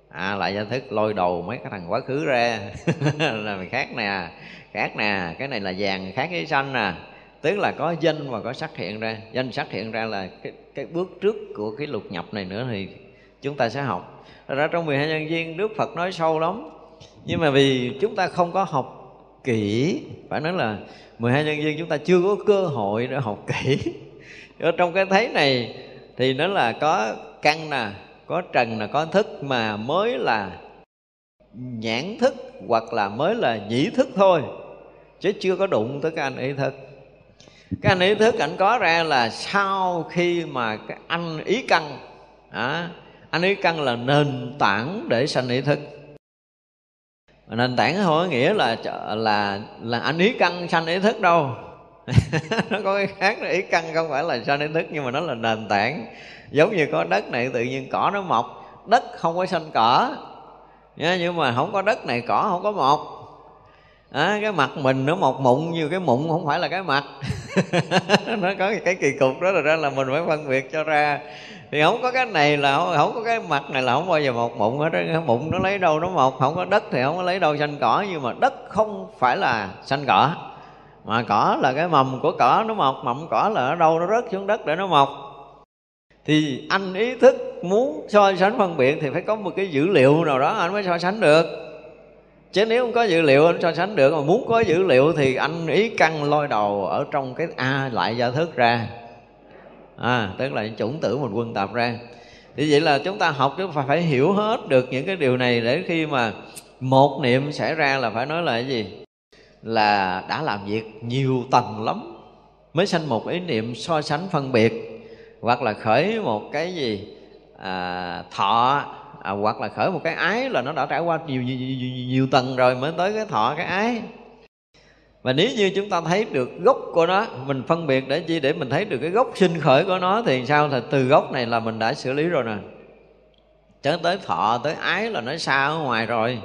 À lại ra thức lôi đầu mấy cái thằng quá khứ ra. Là mình khác nè khác nè. Cái này là vàng khác cái xanh nè. Tức là có danh và có sắc hiện ra. Danh sắc hiện ra là cái, cái bước trước của cái lục nhập này nữa thì chúng ta sẽ học. Ra trong 12 nhân viên Đức Phật nói sâu lắm. Nhưng mà vì chúng ta không có học kỹ phải nói là 12 nhân viên chúng ta chưa có cơ hội để học kỹ. Ở trong cái thấy này thì nó là có căn nè có trần là có thức mà mới là nhãn thức hoặc là mới là nhĩ thức thôi. Chứ chưa có đụng tới cái anh ý thức. Cái anh ý thức ảnh có ra là sau khi mà cái anh ý căn à, anh ý căn là nền tảng để sanh ý thức. Nền tảng không có nghĩa là là là anh ý căn sanh ý thức đâu. nó có cái khác là ý căn không phải là sanh ý thức nhưng mà nó là nền tảng. Giống như có đất này tự nhiên cỏ nó mọc. Đất không có xanh cỏ. Nha nhưng mà không có đất này cỏ không có mọc. À, cái mặt mình nó mọc mụn như cái mụn không phải là cái mặt. Nó có cái kỳ cục đó là ra là mình phải phân biệt cho ra. Thì không có cái này là không, không có cái mặt này là không bao giờ mọc mụn hết cái mụn nó lấy đâu nó mọc không có đất thì không có lấy đâu xanh cỏ. Nhưng mà đất không phải là xanh cỏ mà cỏ là cái mầm của cỏ, nó mọc mầm cỏ là ở đâu, nó rớt xuống đất để nó mọc. Thì anh ý thức muốn so sánh phân biệt thì phải có một cái dữ liệu nào đó anh mới so sánh được. Chứ nếu không có dữ liệu anh so sánh được, mà muốn có dữ liệu thì anh ý căn lôi đầu ở trong cái a lại gia thức ra. À tức là chủng tử mình quân tập ra. Thì vậy là chúng ta học chứ phải phải hiểu hết được những cái điều này để khi mà một niệm xảy ra là phải nói là cái gì? Là đã làm việc nhiều tầng lắm mới sanh một ý niệm so sánh phân biệt hoặc là khởi một cái gì à, thọ à, hoặc là khởi một cái ái là nó đã trải qua nhiều nhiều, nhiều, nhiều tầng rồi mới tới cái thọ cái ái. Và nếu như chúng ta thấy được gốc của nó mình phân biệt để chi để mình thấy được cái gốc sinh khởi của nó thì sao? Thì từ gốc này là mình đã xử lý rồi nè. Chớ tới thọ tới ái là nó xa ở ngoài rồi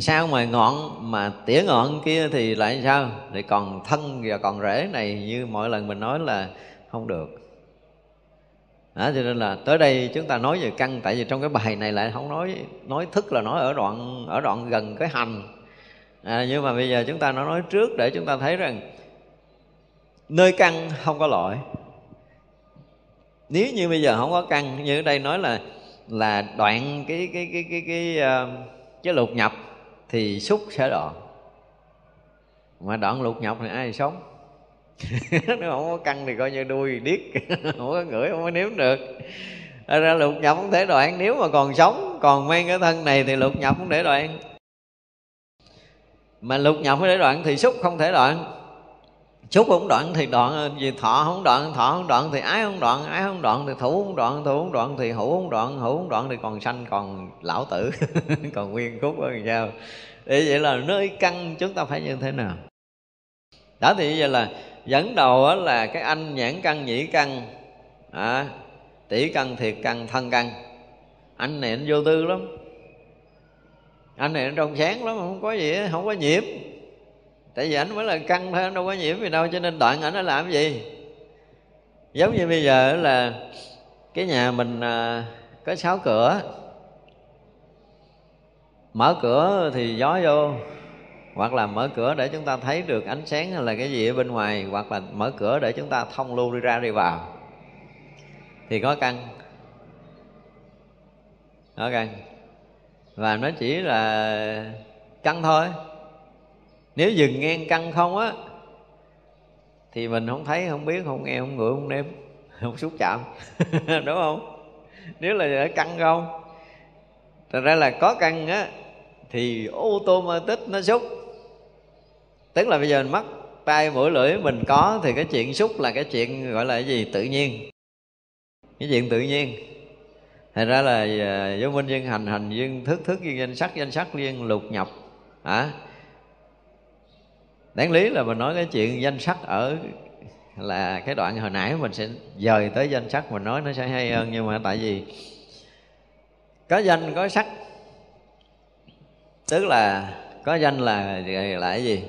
sao mà ngọn mà tỉa ngọn kia thì lại sao? Thì còn thân và còn rễ này như mọi lần mình nói là không được. Đó, cho nên là tới đây chúng ta nói về căn tại vì trong cái bài này lại không nói nói thức là nói ở đoạn ở đoạn gần cái hành. À, nhưng mà bây giờ chúng ta nó nói trước để chúng ta thấy rằng nơi căn không có loại nếu như bây giờ không có căn như ở đây nói là là đoạn cái cái cái cái cái cái, cái lục nhập thì xúc sẽ đoạn. Mà đoạn lục nhọc thì ai sống? Nếu không có căng thì coi như đuôi điếc. Không có ngửi, không có nếm được. Ra lục nhập không thể đoạn, nếu mà còn sống, còn mang cái thân này thì lục nhập không thể đoạn. Mà lục nhập không thể đoạn thì xúc không thể đoạn chúc không đoạn thì đoạn gì thọ không đoạn thọ không đoạn thì ái không đoạn ái không đoạn thì thủ không đoạn thủ không đoạn thì hữu không đoạn hữu không đoạn thì còn sanh còn lão tử còn nguyên khúc ở sao? Để vậy là nơi căn chúng ta phải như thế nào? Đó thì bây giờ là dẫn đầu là cái anh nhãn căn nhĩ căn à, tỷ căn thiệt căn thân căn. Anh này anh vô tư lắm. Anh này anh trong sáng lắm không có gì không có nhiễm tại vì ảnh mới là căng thôi đâu có nhiễm gì đâu, cho nên đoạn ảnh nó làm gì? Giống như bây giờ là cái nhà mình à, có sáu cửa. Mở cửa thì gió vô, hoặc là mở cửa để chúng ta thấy được ánh sáng hay là cái gì ở bên ngoài, hoặc là mở cửa để chúng ta thông lưu đi ra đi vào. Thì có căn có căn và nó chỉ là căn thôi nếu dừng ngang căn không á thì mình không thấy không biết không nghe không ngửi không nếm không xúc chạm. Đúng không? Nếu là ở căn không thật ra là có căn á thì ô tô tích nó xúc. Tức là bây giờ mình mắt tay mũi lưỡi mình có thì cái chuyện xúc là cái chuyện gọi là cái gì? Tự nhiên. Cái chuyện tự nhiên. Thành ra là vô minh duyên hành hành duyên thức thức duyên danh sắc danh sắc duyên lục nhập à, đáng lý là mình nói cái chuyện danh sắc ở là cái đoạn hồi nãy mình sẽ dời tới danh sắc mình nói nó sẽ hay hơn, nhưng mà tại vì có danh, có sắc. Tức là có danh là là cái gì?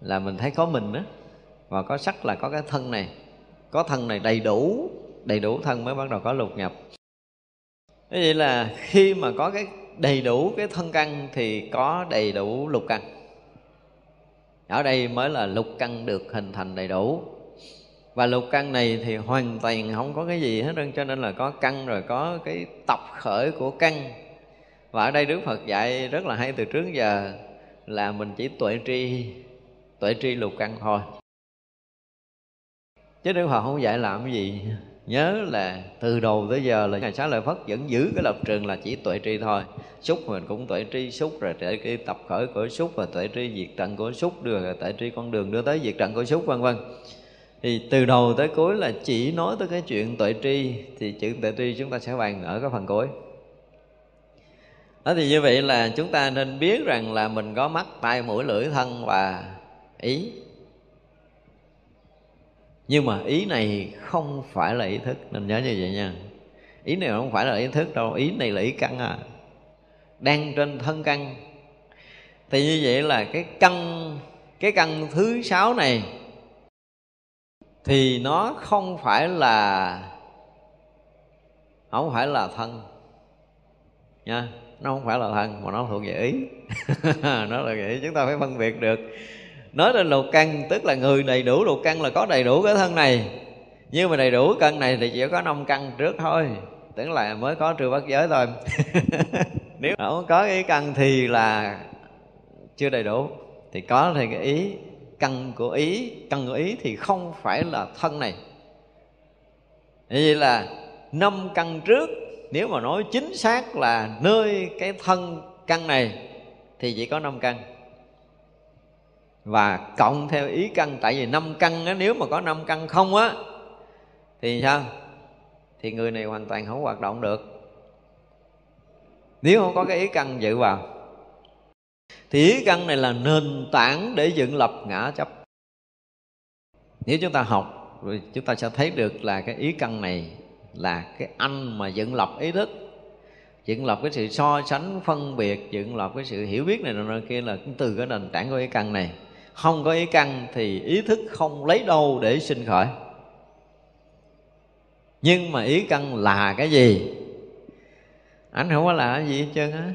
Là mình thấy có mình đó và có sắc là có cái thân này. Có thân này đầy đủ đầy đủ thân mới bắt đầu có lục nhập. Thế vậy là khi mà có cái đầy đủ cái thân căn thì có đầy đủ lục căn ở đây mới là lục căn được hình thành đầy đủ. Và lục căn này thì hoàn toàn không có cái gì hết trơn, cho nên là có căn rồi có cái tập khởi của căn. Và ở đây đức phật dạy rất là hay, từ trước giờ là mình chỉ tuệ tri tuệ tri lục căn thôi. Chứ đức phật không dạy làm cái gì nhớ là từ đầu tới giờ là ngài xá lợi phất vẫn giữ cái lập trường là chỉ tuệ tri thôi. Xúc mình cũng tuệ tri xúc, rồi tuệ cái tập khởi của xúc và tuệ tri diệt trận của xúc, đưa tuệ tri con đường đưa tới diệt trận của xúc, vân vân. Thì từ đầu tới cuối là chỉ nói tới cái chuyện tuệ tri, thì chữ tuệ tri chúng ta sẽ bàn ở cái phần cuối. Đó thì như vậy là chúng ta nên biết rằng là mình có mắt, tai mũi, lưỡi, thân và ý nhưng mà ý này không phải là ý thức, nên nhớ như vậy nha. Ý này không phải là ý thức đâu, ý này là ý căn à. Đang trên thân căn. Thì như vậy là cái căn cái căn thứ sáu này, thì nó không phải là, không phải là thân. Nha, nó không phải là thân, mà nó thuộc về ý. Nó là vậy chúng ta phải phân biệt được nói lên lục căn tức là người đầy đủ lục căn là có đầy đủ cái thân này. Nhưng mà đầy đủ căn này thì chỉ có năm căn trước thôi. Tức là mới có trừ bắt giới thôi. Nếu không có cái căn thì là chưa đầy đủ. Thì có thì cái ý căn của ý căn của ý thì không phải là thân này. Vậy là năm căn trước, nếu mà nói chính xác là nơi cái thân căn này thì chỉ có năm căn và cộng theo ý căn tại vì năm căn á, nếu mà có năm căn không á thì sao? Thì người này hoàn toàn không hoạt động được. Nếu không có cái ý căn dự vào thì ý căn này là nền tảng để dựng lập ngã chấp. Nếu chúng ta học rồi chúng ta sẽ thấy được là cái ý căn này là cái anh mà dựng lập ý thức. Dựng lập cái sự so sánh phân biệt dựng lập cái sự hiểu biết này nọ kia là cũng từ cái nền tảng của ý căn này không có ý căn thì ý thức không lấy đâu để sinh khởi. Nhưng mà ý căn là cái gì? Anh không có là cái gì hết trơn á.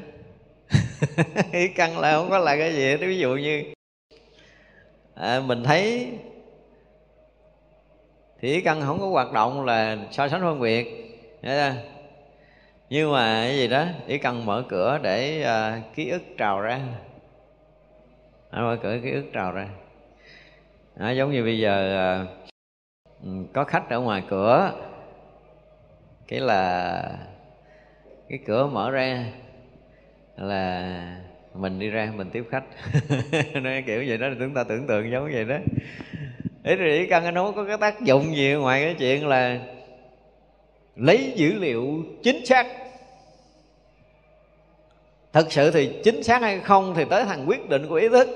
Ý căn là không có là cái gì hết. Ví dụ như à, mình thấy thì ý căn không có hoạt động là so sánh phân biệt nhưng mà cái gì đó ý căn mở cửa để uh, ký ức trào ra anh mở cửa cái ức trào ra. À, giống như bây giờ à, có khách ở ngoài cửa. Cái là cái cửa mở ra là mình đi ra mình tiếp khách. Nói kiểu vậy đó chúng ta tưởng tượng giống vậy đó. Ý thì căn nó có cái tác dụng gì ngoài cái chuyện là lấy dữ liệu chính xác thật sự thì chính xác hay không thì tới thằng quyết định của ý thức.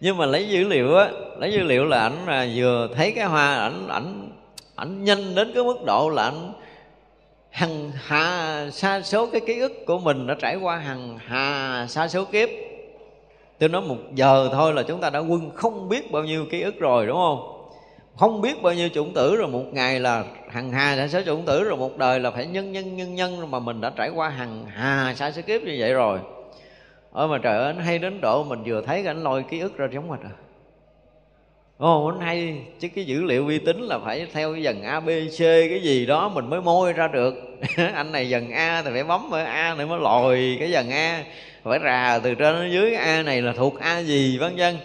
Nhưng mà lấy dữ liệu á, lấy dữ liệu là ảnh là vừa thấy cái hoa, ảnh ảnh ảnh nhanh đến cái mức độ là ảnh hằng hà sa số cái ký ức của mình đã trải qua hằng hà sa số kiếp. Tôi nói một giờ thôi là chúng ta đã quân không biết bao nhiêu ký ức rồi, đúng không? Không biết bao nhiêu chủng tử rồi, một ngày là hằng hà sa số chủng tử rồi, một đời là phải nhân nhân nhân nhân mà mình đã trải qua hằng hà, sa số kiếp như vậy rồi. Ôi mà trời ơi anh hay đến độ mình vừa thấy anh lôi ký ức ra giống mặt rồi à. Ồ anh hay, chứ cái dữ liệu vi tính là phải theo cái dần A, B, C, cái gì đó mình mới môi ra được. Anh này dần A thì phải bấm ở A này mới lòi cái dần A, phải rà từ trên đến dưới, A này là thuộc A gì, vân vân.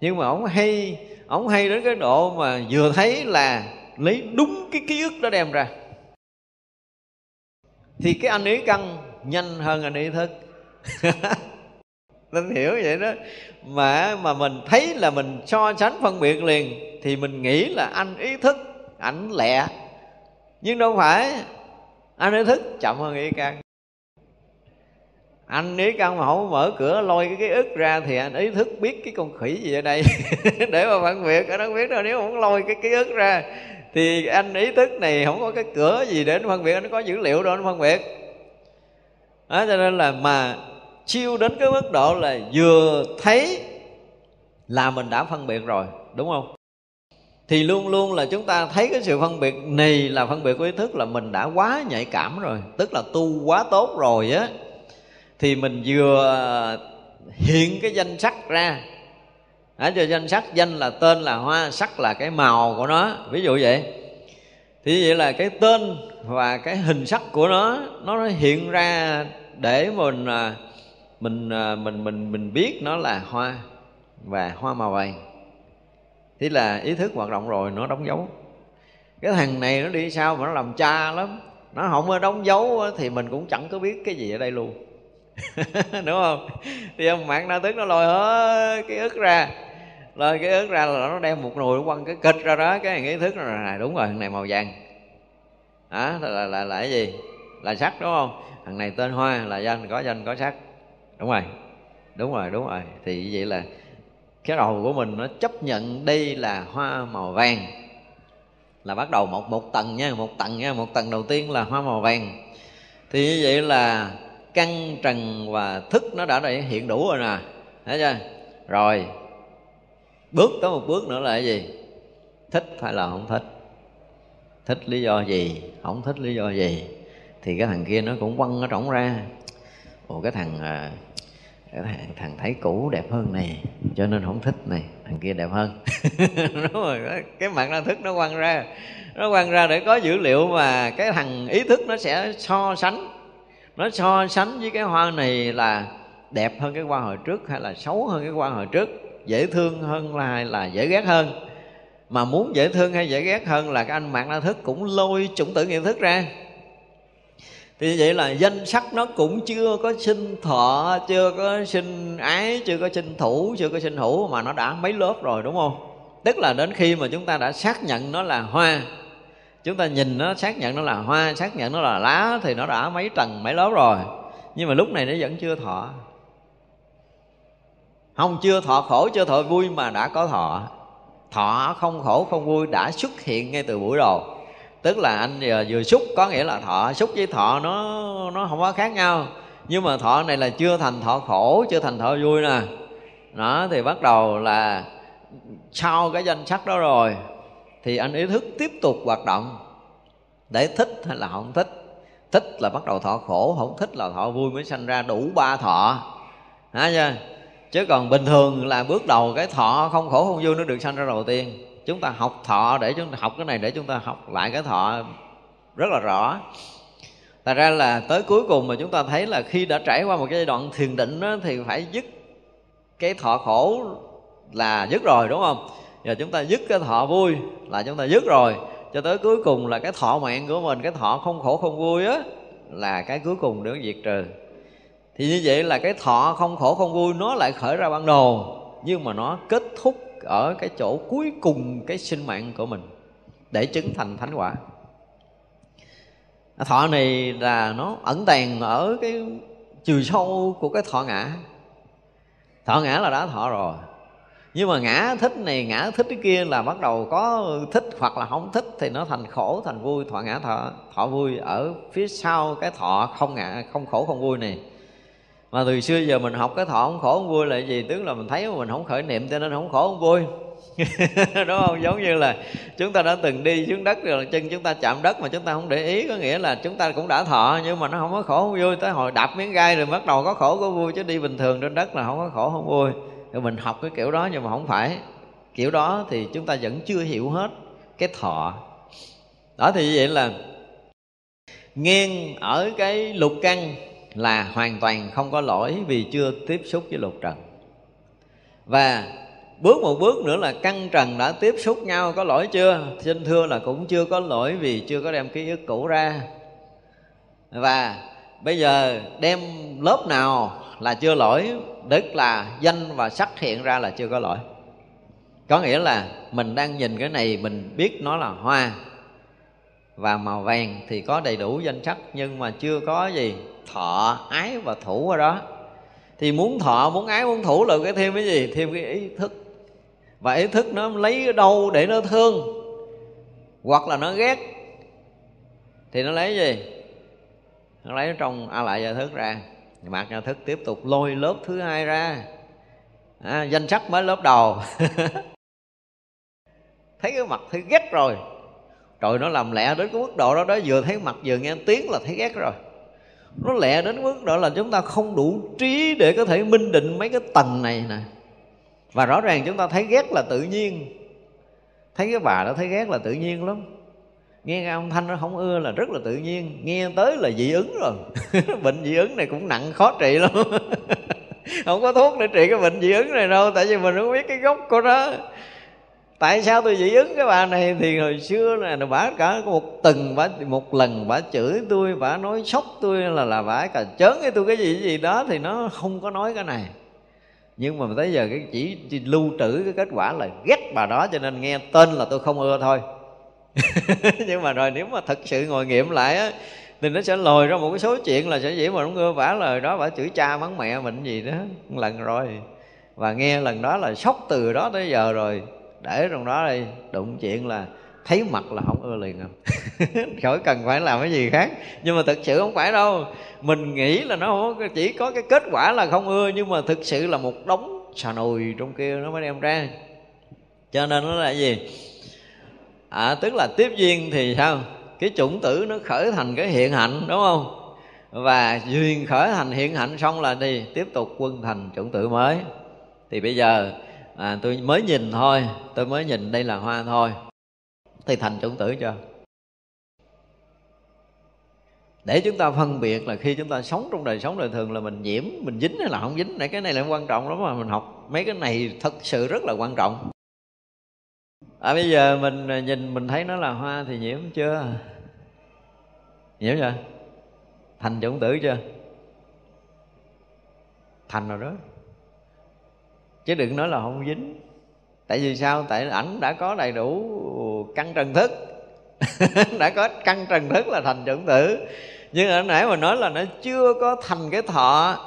Nhưng mà ông hay ông hay đến cái độ mà vừa thấy là lấy đúng cái ký ức đó đem ra. Thì cái anh ý căn nhanh hơn anh ý thức. Nên hiểu vậy đó. Mà mà mình thấy là mình so sánh phân biệt liền, thì mình nghĩ là anh ý thức ảnh lẹ. Nhưng đâu phải, anh ý thức chậm hơn ý căn anh ý căn mà không mở cửa lôi cái ký ức ra thì anh ý thức biết cái con khỉ gì ở đây. Để mà phân biệt anh không biết đâu nếu không lôi cái ký ức ra thì anh ý thức này không có cái cửa gì để nó phân biệt nó có dữ liệu đâu nó phân biệt. Đó, cho nên là mà chiêu đến cái mức độ là vừa thấy là mình đã phân biệt rồi đúng không? Thì luôn luôn là chúng ta thấy cái sự phân biệt này là phân biệt của ý thức là mình đã quá nhạy cảm rồi tức là tu quá tốt rồi á thì mình vừa à, hiện cái danh sắc ra. Ở cho danh sắc, danh là tên là hoa, sắc là cái màu của nó. Ví dụ vậy. Thì vậy là cái tên và cái hình sắc của nó nó hiện ra để mình à, mình à, mình mình mình biết nó là hoa và hoa màu vàng. Thế là ý thức hoạt động rồi, nó đóng dấu. Cái thằng này nó đi sao mà nó làm cha lắm. Nó không có đóng dấu thì mình cũng chẳng có biết cái gì ở đây luôn. đúng không? Thì ông mạng na tức nó lôi hết cái ức ra. Lôi cái ức ra là nó đem một nồi nó quăng cái kịch ra đó cái ý thức là này đúng rồi thằng này màu vàng. À, là, là, là, là cái gì? Là sắc đúng không? Thằng này tên hoa là danh có danh có sắc đúng rồi đúng rồi đúng rồi. Thì vậy là cái đầu của mình nó chấp nhận đây là hoa màu vàng. Là bắt đầu một một tầng nha một tầng nha một tầng đầu tiên là hoa màu vàng. Thì như vậy là căn trần và thức nó đã hiện đủ rồi nè. Thấy chưa? Rồi. Bước tới một bước nữa là cái gì? Thích hay là không thích. Thích lý do gì? Không thích lý do gì? Thì cái thằng kia nó cũng quăng nó trỏng ra. Ồ cái thằng à, cái thằng, thằng thấy cũ đẹp hơn này cho nên không thích này thằng kia đẹp hơn. Đúng rồi cái mặt nó thức nó quăng ra. Nó quăng ra để có dữ liệu mà cái thằng ý thức nó sẽ so sánh nó so sánh với cái hoa này là đẹp hơn cái hoa hồi trước hay là xấu hơn cái hoa hồi trước? Dễ thương hơn là là dễ ghét hơn. Mà muốn dễ thương hay dễ ghét hơn là cái anh mạng la thức cũng lôi chủng tử nghiệp thức ra. Thì vậy là danh sắc nó cũng chưa có sinh thọ, chưa có sinh ái, chưa có sinh thủ, chưa có sinh hữu mà nó đã mấy lớp rồi, đúng không? Tức là đến khi mà chúng ta đã xác nhận nó là hoa chúng ta nhìn nó xác nhận nó là hoa xác nhận nó là lá thì nó đã mấy tầng mấy lớp rồi. Nhưng mà lúc này nó vẫn chưa thọ. Không chưa thọ khổ chưa thọ vui mà đã có thọ. Thọ không khổ không vui đã xuất hiện ngay từ buổi đầu. Tức là anh vừa, vừa xúc có nghĩa là thọ xúc với thọ nó nó không có khác nhau. Nhưng mà thọ này là chưa thành thọ khổ chưa thành thọ vui nè. Đó thì bắt đầu là sau cái danh sắc đó rồi thì anh ý thức tiếp tục hoạt động. Để thích hay là không thích? Thích là bắt đầu thọ khổ không thích là thọ vui mới sanh ra đủ ba thọ. Hả chưa? Chứ còn bình thường là bước đầu cái thọ không khổ không vui nó được sanh ra đầu tiên. Chúng ta học thọ để chúng ta học cái này để chúng ta học lại cái thọ rất là rõ. Thật ra là tới cuối cùng mà chúng ta thấy là khi đã trải qua một cái giai đoạn thiền định đó, thì phải dứt cái thọ khổ là dứt rồi đúng không? Và chúng ta dứt cái thọ vui là chúng ta dứt rồi. Cho tới cuối cùng là cái thọ mạng của mình, cái thọ không khổ không vui á, là cái cuối cùng được diệt trừ. Thì như vậy là cái thọ không khổ không vui nó lại khởi ra ban đầu nhưng mà nó kết thúc ở cái chỗ cuối cùng cái sinh mạng của mình để chứng thành thánh quả. Thọ này là nó ẩn tàng ở cái chiều sâu của cái thọ ngã. Thọ ngã là đã thọ rồi nhưng mà ngã thích này, ngã thích cái kia là bắt đầu có thích hoặc là không thích thì nó thành khổ, thành vui. Thọ ngã, thọ thọ vui ở phía sau cái thọ không ngã, không khổ, không vui này. Mà từ xưa giờ mình học cái thọ không khổ, không vui là gì? Tức là mình thấy mình không khởi niệm cho nên không khổ, không vui. Đúng không? Giống như là chúng ta đã từng đi xuống đất rồi, chân chúng ta chạm đất mà chúng ta không để ý, có nghĩa là chúng ta cũng đã thọ nhưng mà nó không có khổ, không vui. Tới hồi đạp miếng gai rồi bắt đầu có khổ, có vui, chứ đi bình thường trên đất là không có khổ, không vui rồi mình học cái kiểu đó nhưng mà không phải. Kiểu đó thì chúng ta vẫn chưa hiểu hết cái thọ. Đó thì như vậy là nghiêng ở cái lục căn là hoàn toàn không có lỗi vì chưa tiếp xúc với lục trần. Và bước một bước nữa là căn trần đã tiếp xúc nhau, có lỗi chưa? Xin thưa là cũng chưa có lỗi vì chưa có đem ký ức cũ ra. Và bây giờ đem lớp nào là chưa lỗi? Tức là danh và sắc hiện ra là chưa có lỗi. Có nghĩa là mình đang nhìn cái này, mình biết nó là hoa. Và màu vàng thì có đầy đủ danh sắc, nhưng mà chưa có gì thọ ái và thủ ở đó. Thì muốn thọ, muốn ái, muốn thủ là cái thêm cái gì? Thêm cái ý thức. Và ý thức nó lấy ở đâu để nó thương? Hoặc là nó ghét? Thì nó lấy gì? Nó lấy trong a lại giải thức ra mặt nhà thức tiếp tục lôi lớp thứ hai ra. À, danh sách mới lớp đầu. Thấy cái mặt thấy ghét rồi. Trời nó làm lẹ đến cái mức độ đó đó vừa thấy mặt vừa nghe tiếng là thấy ghét rồi. Nó lẹ đến mức độ là chúng ta không đủ trí để có thể minh định mấy cái tầng này nè. Và rõ ràng chúng ta thấy ghét là tự nhiên. Thấy cái bà đó thấy ghét là tự nhiên lắm nghe cái âm thanh nó không ưa là rất là tự nhiên. Nghe tới là dị ứng rồi. Bệnh dị ứng này cũng nặng khó trị lắm. Không có thuốc để trị cái bệnh dị ứng này đâu tại vì mình không biết cái gốc của nó. Tại sao tôi dị ứng cái bà này? Thì hồi xưa là bà cả một từng bà một lần bà chửi tôi bà nói sốc tôi là là bả cả chớn cái tôi cái gì cái gì đó thì nó không có nói cái này. Nhưng mà tới giờ cái chỉ, chỉ lưu trữ cái kết quả là ghét bà đó cho nên nghe tên là tôi không ưa thôi. nhưng mà rồi nếu mà thật sự ngồi nghiệm lại á, thì nó sẽ lồi ra một cái số chuyện là sẽ dĩ mà không ngơ vả lời đó, vả chửi cha mắng mẹ mình gì đó, một lần rồi. Và nghe lần đó là sốc từ đó tới giờ rồi. Để trong đó đây, đụng chuyện là thấy mặt là không ưa liền không à. khỏi cần phải làm cái gì khác. Nhưng mà thực sự không phải đâu. Mình nghĩ là nó chỉ có cái kết quả là không ưa, nhưng mà thực sự là một đống xà nồi trong kia nó mới đem ra. Cho nên nó là gì? À tức là tiếp duyên thì sao? Cái chủng tử nó khởi thành cái hiện hạnh đúng không? Và duyên khởi thành hiện hạnh xong là đi tiếp tục quân thành chủng tử mới. Thì bây giờ à, tôi mới nhìn thôi tôi mới nhìn đây là hoa thôi. Thì thành chủng tử chưa? Để chúng ta phân biệt là khi chúng ta sống trong đời sống đời thường là mình nhiễm mình dính hay là không dính. Này cái này là quan trọng lắm mà mình học. Mấy cái này thật sự rất là quan trọng à, bây giờ mình à, nhìn mình thấy nó là hoa thì nhiễm chưa? Nhiễm chưa? Thành chủng tử chưa? Thành rồi đó. Chứ đừng nói là không dính. Tại vì sao? Tại ảnh đã có đầy đủ căn trần thức. Đã có căn trần thức là thành chủng tử. Nhưng ở nãy mà nói là nó chưa có thành cái thọ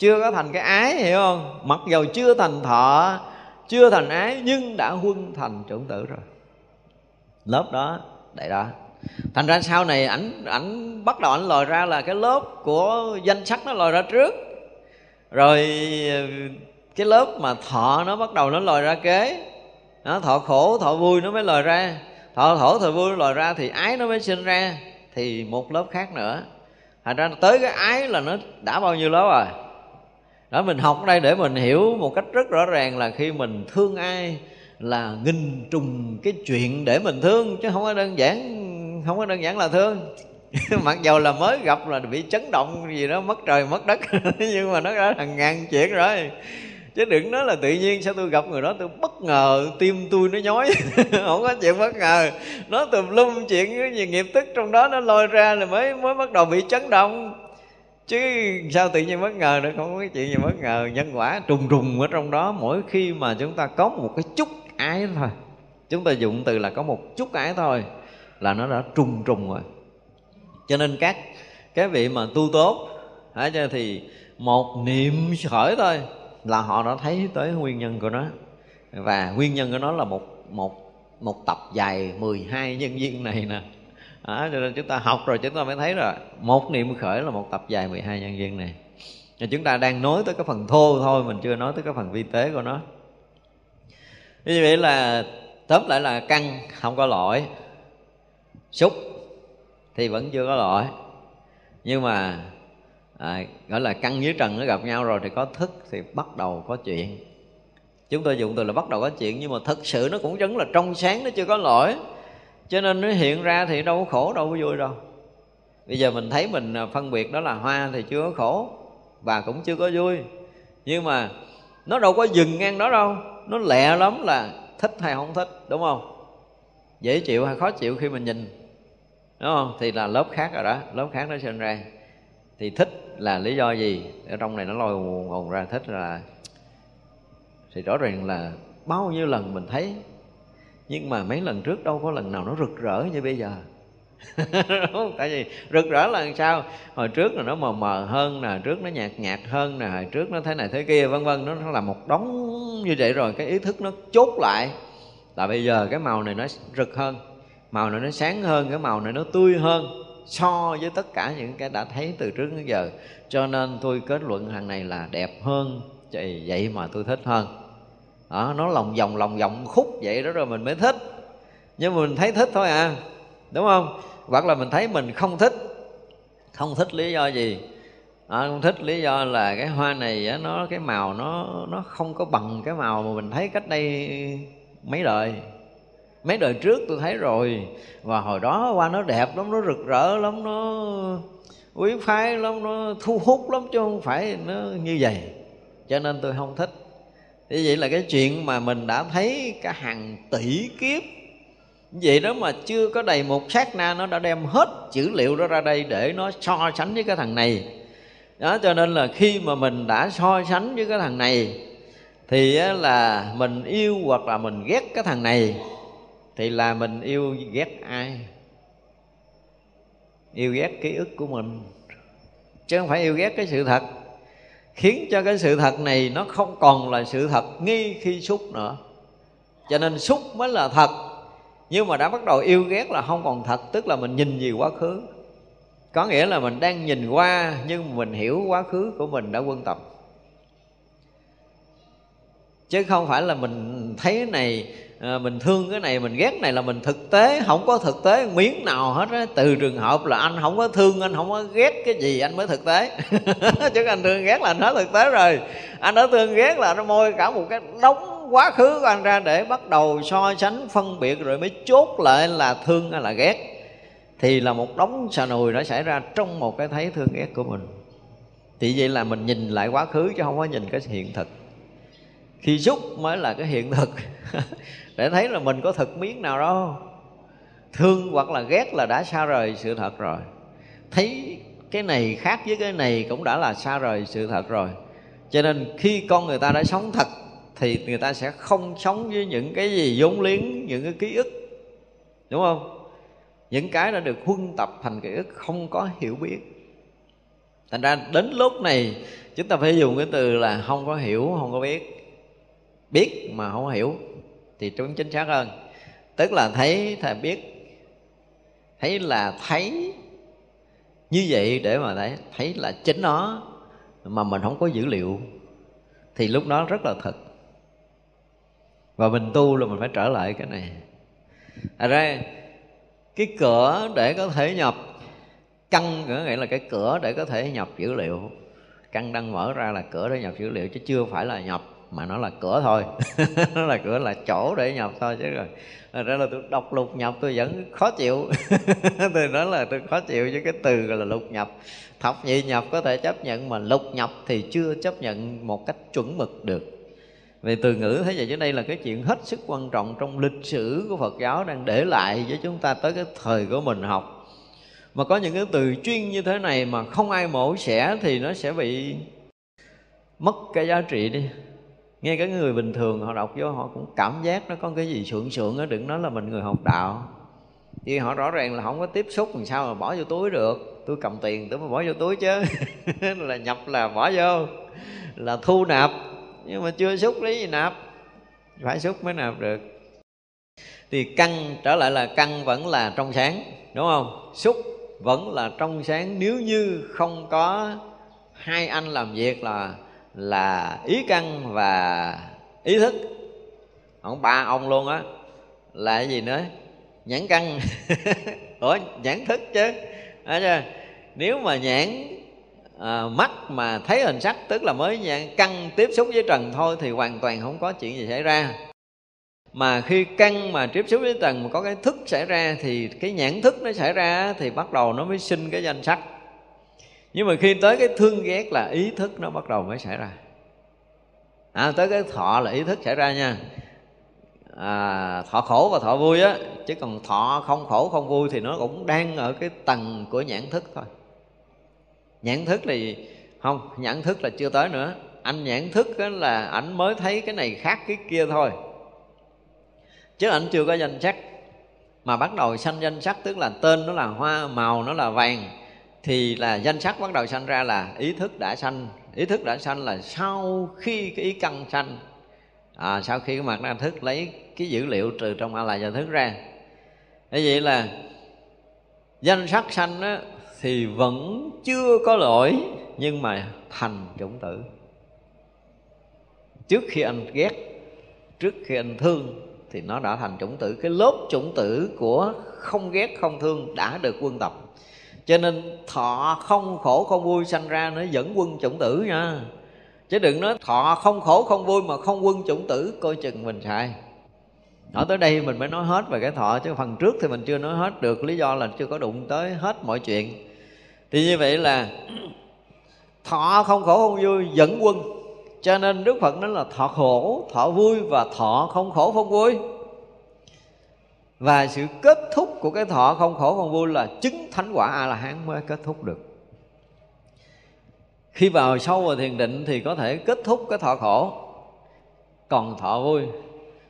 chưa có thành cái ái hiểu không? Mặc dầu chưa thành thọ chưa thành ái nhưng đã huân thành trưởng tử rồi. Lớp đó, đại đó. Thành ra sau này ảnh ảnh bắt đầu ảnh lòi ra là cái lớp của danh sắc nó lòi ra trước. Rồi, cái lớp mà thọ nó bắt đầu nó lòi ra kế. Nó thọ khổ, thọ vui nó mới lòi ra. Thọ khổ thọ vui nó lòi ra thì ái nó mới sinh ra. Thì một lớp khác nữa. Thành ra tới cái ái là nó đã bao nhiêu lớp rồi? Đó, mình học ở đây để mình hiểu một cách rất rõ ràng là khi mình thương ai là nghìn trùng cái chuyện để mình thương, chứ không có đơn giản, không có đơn giản là thương. Mặc dầu là mới gặp là bị chấn động gì đó, mất trời, mất đất, nhưng mà nó đã hàng ngàn chuyện rồi. Chứ đừng nói là tự nhiên sao tôi gặp người đó, tôi bất ngờ, tim tôi nó nhói, không có chuyện bất ngờ. Nó tùm lum chuyện, cái gì nghiệp tức trong đó nó lôi ra là mới mới bắt đầu bị chấn động chứ sao tự nhiên bất ngờ nữa không có cái chuyện gì bất ngờ. Nhân quả trùng trùng ở trong đó. Mỗi khi mà chúng ta có một cái chút ái thôi, chúng ta dụng từ là có một chút ái thôi, là nó đã trùng trùng rồi. Cho nên các cái vị mà tu tốt, hả thì một niệm khởi thôi là họ đã thấy tới nguyên nhân của nó. Và nguyên nhân của nó là một một một tập dài 12 nhân viên này nè à, cho nên chúng ta học rồi chúng ta mới thấy là một niệm khởi là một tập dài 12 nhân viên này. Và chúng ta đang nói tới cái phần thô thôi mình chưa nói tới cái phần vi tế của nó. Như vậy là tóm lại là căn không có lỗi. Xúc thì vẫn chưa có lỗi. Nhưng mà à, gọi là căn với trần nó gặp nhau rồi thì có thức thì bắt đầu có chuyện. Chúng tôi dùng từ là bắt đầu có chuyện nhưng mà thật sự nó cũng vẫn là trong sáng nó chưa có lỗi cho nên nó hiện ra thì đâu có khổ, đâu có vui đâu. Bây giờ mình thấy mình à, phân biệt đó là hoa thì chưa có khổ và cũng chưa có vui. Nhưng mà nó đâu có dừng ngang đó đâu. Nó lẹ lắm là thích hay không thích, đúng không? Dễ chịu hay khó chịu khi mình nhìn, đúng không? Thì là lớp khác rồi đó, lớp khác nó sinh ra. Thì thích là lý do gì? Ở trong này nó lôi nguồn ra thích là, thì rõ ràng là bao nhiêu lần mình thấy nhưng mà mấy lần trước đâu có lần nào nó rực rỡ như bây giờ. Đúng tại vì rực rỡ là làm sao? Hồi trước là nó mờ mờ hơn nè trước nó nhạt nhạt hơn nè hồi trước nó thế này thế kia vân vân nó, nó là một đống như vậy rồi cái ý thức nó chốt lại. Là bây giờ cái màu này nó rực hơn màu này nó sáng hơn cái màu này nó tươi hơn so với tất cả những cái đã thấy từ trước đến giờ. Cho nên tôi kết luận hàng này là đẹp hơn vậy mà tôi thích hơn đó, nó lòng vòng lòng vòng khúc vậy đó rồi mình mới thích. Nhưng mà mình thấy thích thôi à đúng không? Hoặc là mình thấy mình không thích. Không thích lý do gì? À, không thích lý do là cái hoa này á, nó cái màu nó nó không có bằng cái màu mà mình thấy cách đây mấy đời. Mấy đời trước tôi thấy rồi. Và hồi đó hoa nó đẹp lắm nó rực rỡ lắm nó quý phái lắm nó thu hút lắm chứ không phải nó như vậy. Cho nên tôi không thích thế vậy là cái chuyện mà mình đã thấy cả hàng tỷ kiếp. Vậy đó mà chưa có đầy một sát na, nó đã đem hết dữ liệu đó ra đây để nó so sánh với cái thằng này. Đó, cho nên là khi mà mình đã so sánh với cái thằng này, thì là mình yêu hoặc là mình ghét cái thằng này, thì là mình yêu ghét ai? Yêu ghét ký ức của mình. Chứ không phải yêu ghét cái sự thật khiến cho cái sự thật này nó không còn là sự thật nghi khi xúc nữa. Cho nên xúc mới là thật, nhưng mà đã bắt đầu yêu ghét là không còn thật, tức là mình nhìn gì quá khứ. Có nghĩa là mình đang nhìn qua, nhưng mình hiểu quá khứ của mình đã quân tập chứ không phải là mình thấy này à, mình thương cái này mình ghét này là mình thực tế không có thực tế miếng nào hết á. Từ trường hợp là anh không có thương anh không có ghét cái gì anh mới thực tế. Chứ anh thương ghét là anh hết thực tế rồi. Anh đã thương ghét là nó môi cả một cái đống quá khứ của anh ra để bắt đầu so sánh phân biệt rồi mới chốt lại là thương hay là ghét. Thì là một đống xà nùi nó xảy ra trong một cái thấy thương ghét của mình. Thì vậy là mình nhìn lại quá khứ chứ không có nhìn cái hiện thực. Khi xúc mới là cái hiện thực. để thấy là mình có thực miếng nào đâu thương hoặc là ghét là đã xa rời sự thật rồi. Thấy cái này khác với cái này cũng đã là xa rời sự thật rồi. Cho nên khi con người ta đã sống thật thì người ta sẽ không sống với những cái gì vốn liếng, những cái ký ức. Đúng không? Những cái đã được huân tập thành ký ức không có hiểu biết. Thành ra đến lúc này, chúng ta phải dùng cái từ là không có hiểu, không có biết. Biết mà không hiểu thì chúng chính xác hơn. Tức là thấy, thầy biết, thấy là thấy như vậy để mà thấy thấy là chính nó mà mình không có dữ liệu thì lúc đó rất là thật. Và mình tu là mình phải trở lại cái này. À ra, cái cửa để có thể nhập, căn nghĩa là cái cửa để có thể nhập dữ liệu. Căn đang mở ra là cửa để nhập dữ liệu chứ chưa phải là nhập mà nó là cửa thôi. Nó là cửa là chỗ để nhập thôi chứ rồi. Thật ra là tôi đọc lục nhập tôi vẫn khó chịu. Tôi nói là tôi khó chịu với cái từ gọi là lục nhập. Thập nhị nhập có thể chấp nhận mà lục nhập thì chưa chấp nhận một cách chuẩn mực được. Về từ ngữ thế vậy chứ đây là cái chuyện hết sức quan trọng trong lịch sử của Phật giáo đang để lại với chúng ta tới cái thời của mình học. Mà có những cái từ chuyên như thế này mà không ai mổ xẻ thì nó sẽ bị mất cái giá trị đi nghe cái người bình thường họ đọc vô họ cũng cảm giác nó có cái gì sượng sượng á, đừng nói là mình người học đạo. Vì họ rõ ràng là không có tiếp xúc, làm sao mà bỏ vô túi được? Tôi cầm tiền tôi mới bỏ vô túi chứ. Là nhập là bỏ vô, là thu nạp. Nhưng mà chưa xúc lấy gì nạp, phải xúc mới nạp được. Thì căn trở lại là căn vẫn là trong sáng, đúng không? Xúc vẫn là trong sáng. Nếu như không có hai anh làm việc là là ý căn và ý thức. Ông ba ông luôn á là cái gì nữa? Nhãn căn. Ủa nhãn thức chứ. Đấy chưa? nếu mà nhãn à, mắt mà thấy hình sắc tức là mới nhãn căn tiếp xúc với trần thôi thì hoàn toàn không có chuyện gì xảy ra. Mà khi căn mà tiếp xúc với trần mà có cái thức xảy ra thì cái nhãn thức nó xảy ra thì bắt đầu nó mới sinh cái danh sắc nhưng mà khi tới cái thương ghét là ý thức nó bắt đầu mới xảy ra. À, tới cái thọ là ý thức xảy ra nha. À, thọ khổ và thọ vui á chứ còn thọ không khổ không vui thì nó cũng đang ở cái tầng của nhãn thức thôi. Nhãn thức thì không nhãn thức là chưa tới nữa. Anh nhãn thức là ảnh mới thấy cái này khác cái kia thôi. Chứ ảnh chưa có danh sắc mà bắt đầu sanh danh sắc tức là tên nó là hoa màu nó là vàng thì là danh sắc bắt đầu sanh ra là ý thức đã sanh. Ý thức đã sanh là sau khi cái ý căn sanh. À, sau khi cái mặt na thức lấy cái dữ liệu trừ trong a la gia thức ra. Như vậy là danh sắc sanh á, thì vẫn chưa có lỗi nhưng mà thành chủng tử. Trước khi anh ghét trước khi anh thương thì nó đã thành chủng tử. Cái lớp chủng tử của không ghét không thương đã được quân tập cho nên thọ không khổ không vui sanh ra nó vẫn quân chủng tử nha. Chứ đừng nói thọ không khổ không vui mà không quân chủng tử, coi chừng mình sai. Nói tới đây mình mới nói hết về cái thọ, chứ phần trước thì mình chưa nói hết được, lý do là chưa có đụng tới hết mọi chuyện. Thì như vậy là thọ không khổ không vui dẫn quân. Cho nên đức phật nói là thọ khổ, thọ vui và thọ không khổ không vui và sự kết thúc của cái thọ không khổ không vui là chứng thánh quả a la hán mới kết thúc được. Khi vào sâu vào thiền định thì có thể kết thúc cái thọ khổ, còn thọ vui.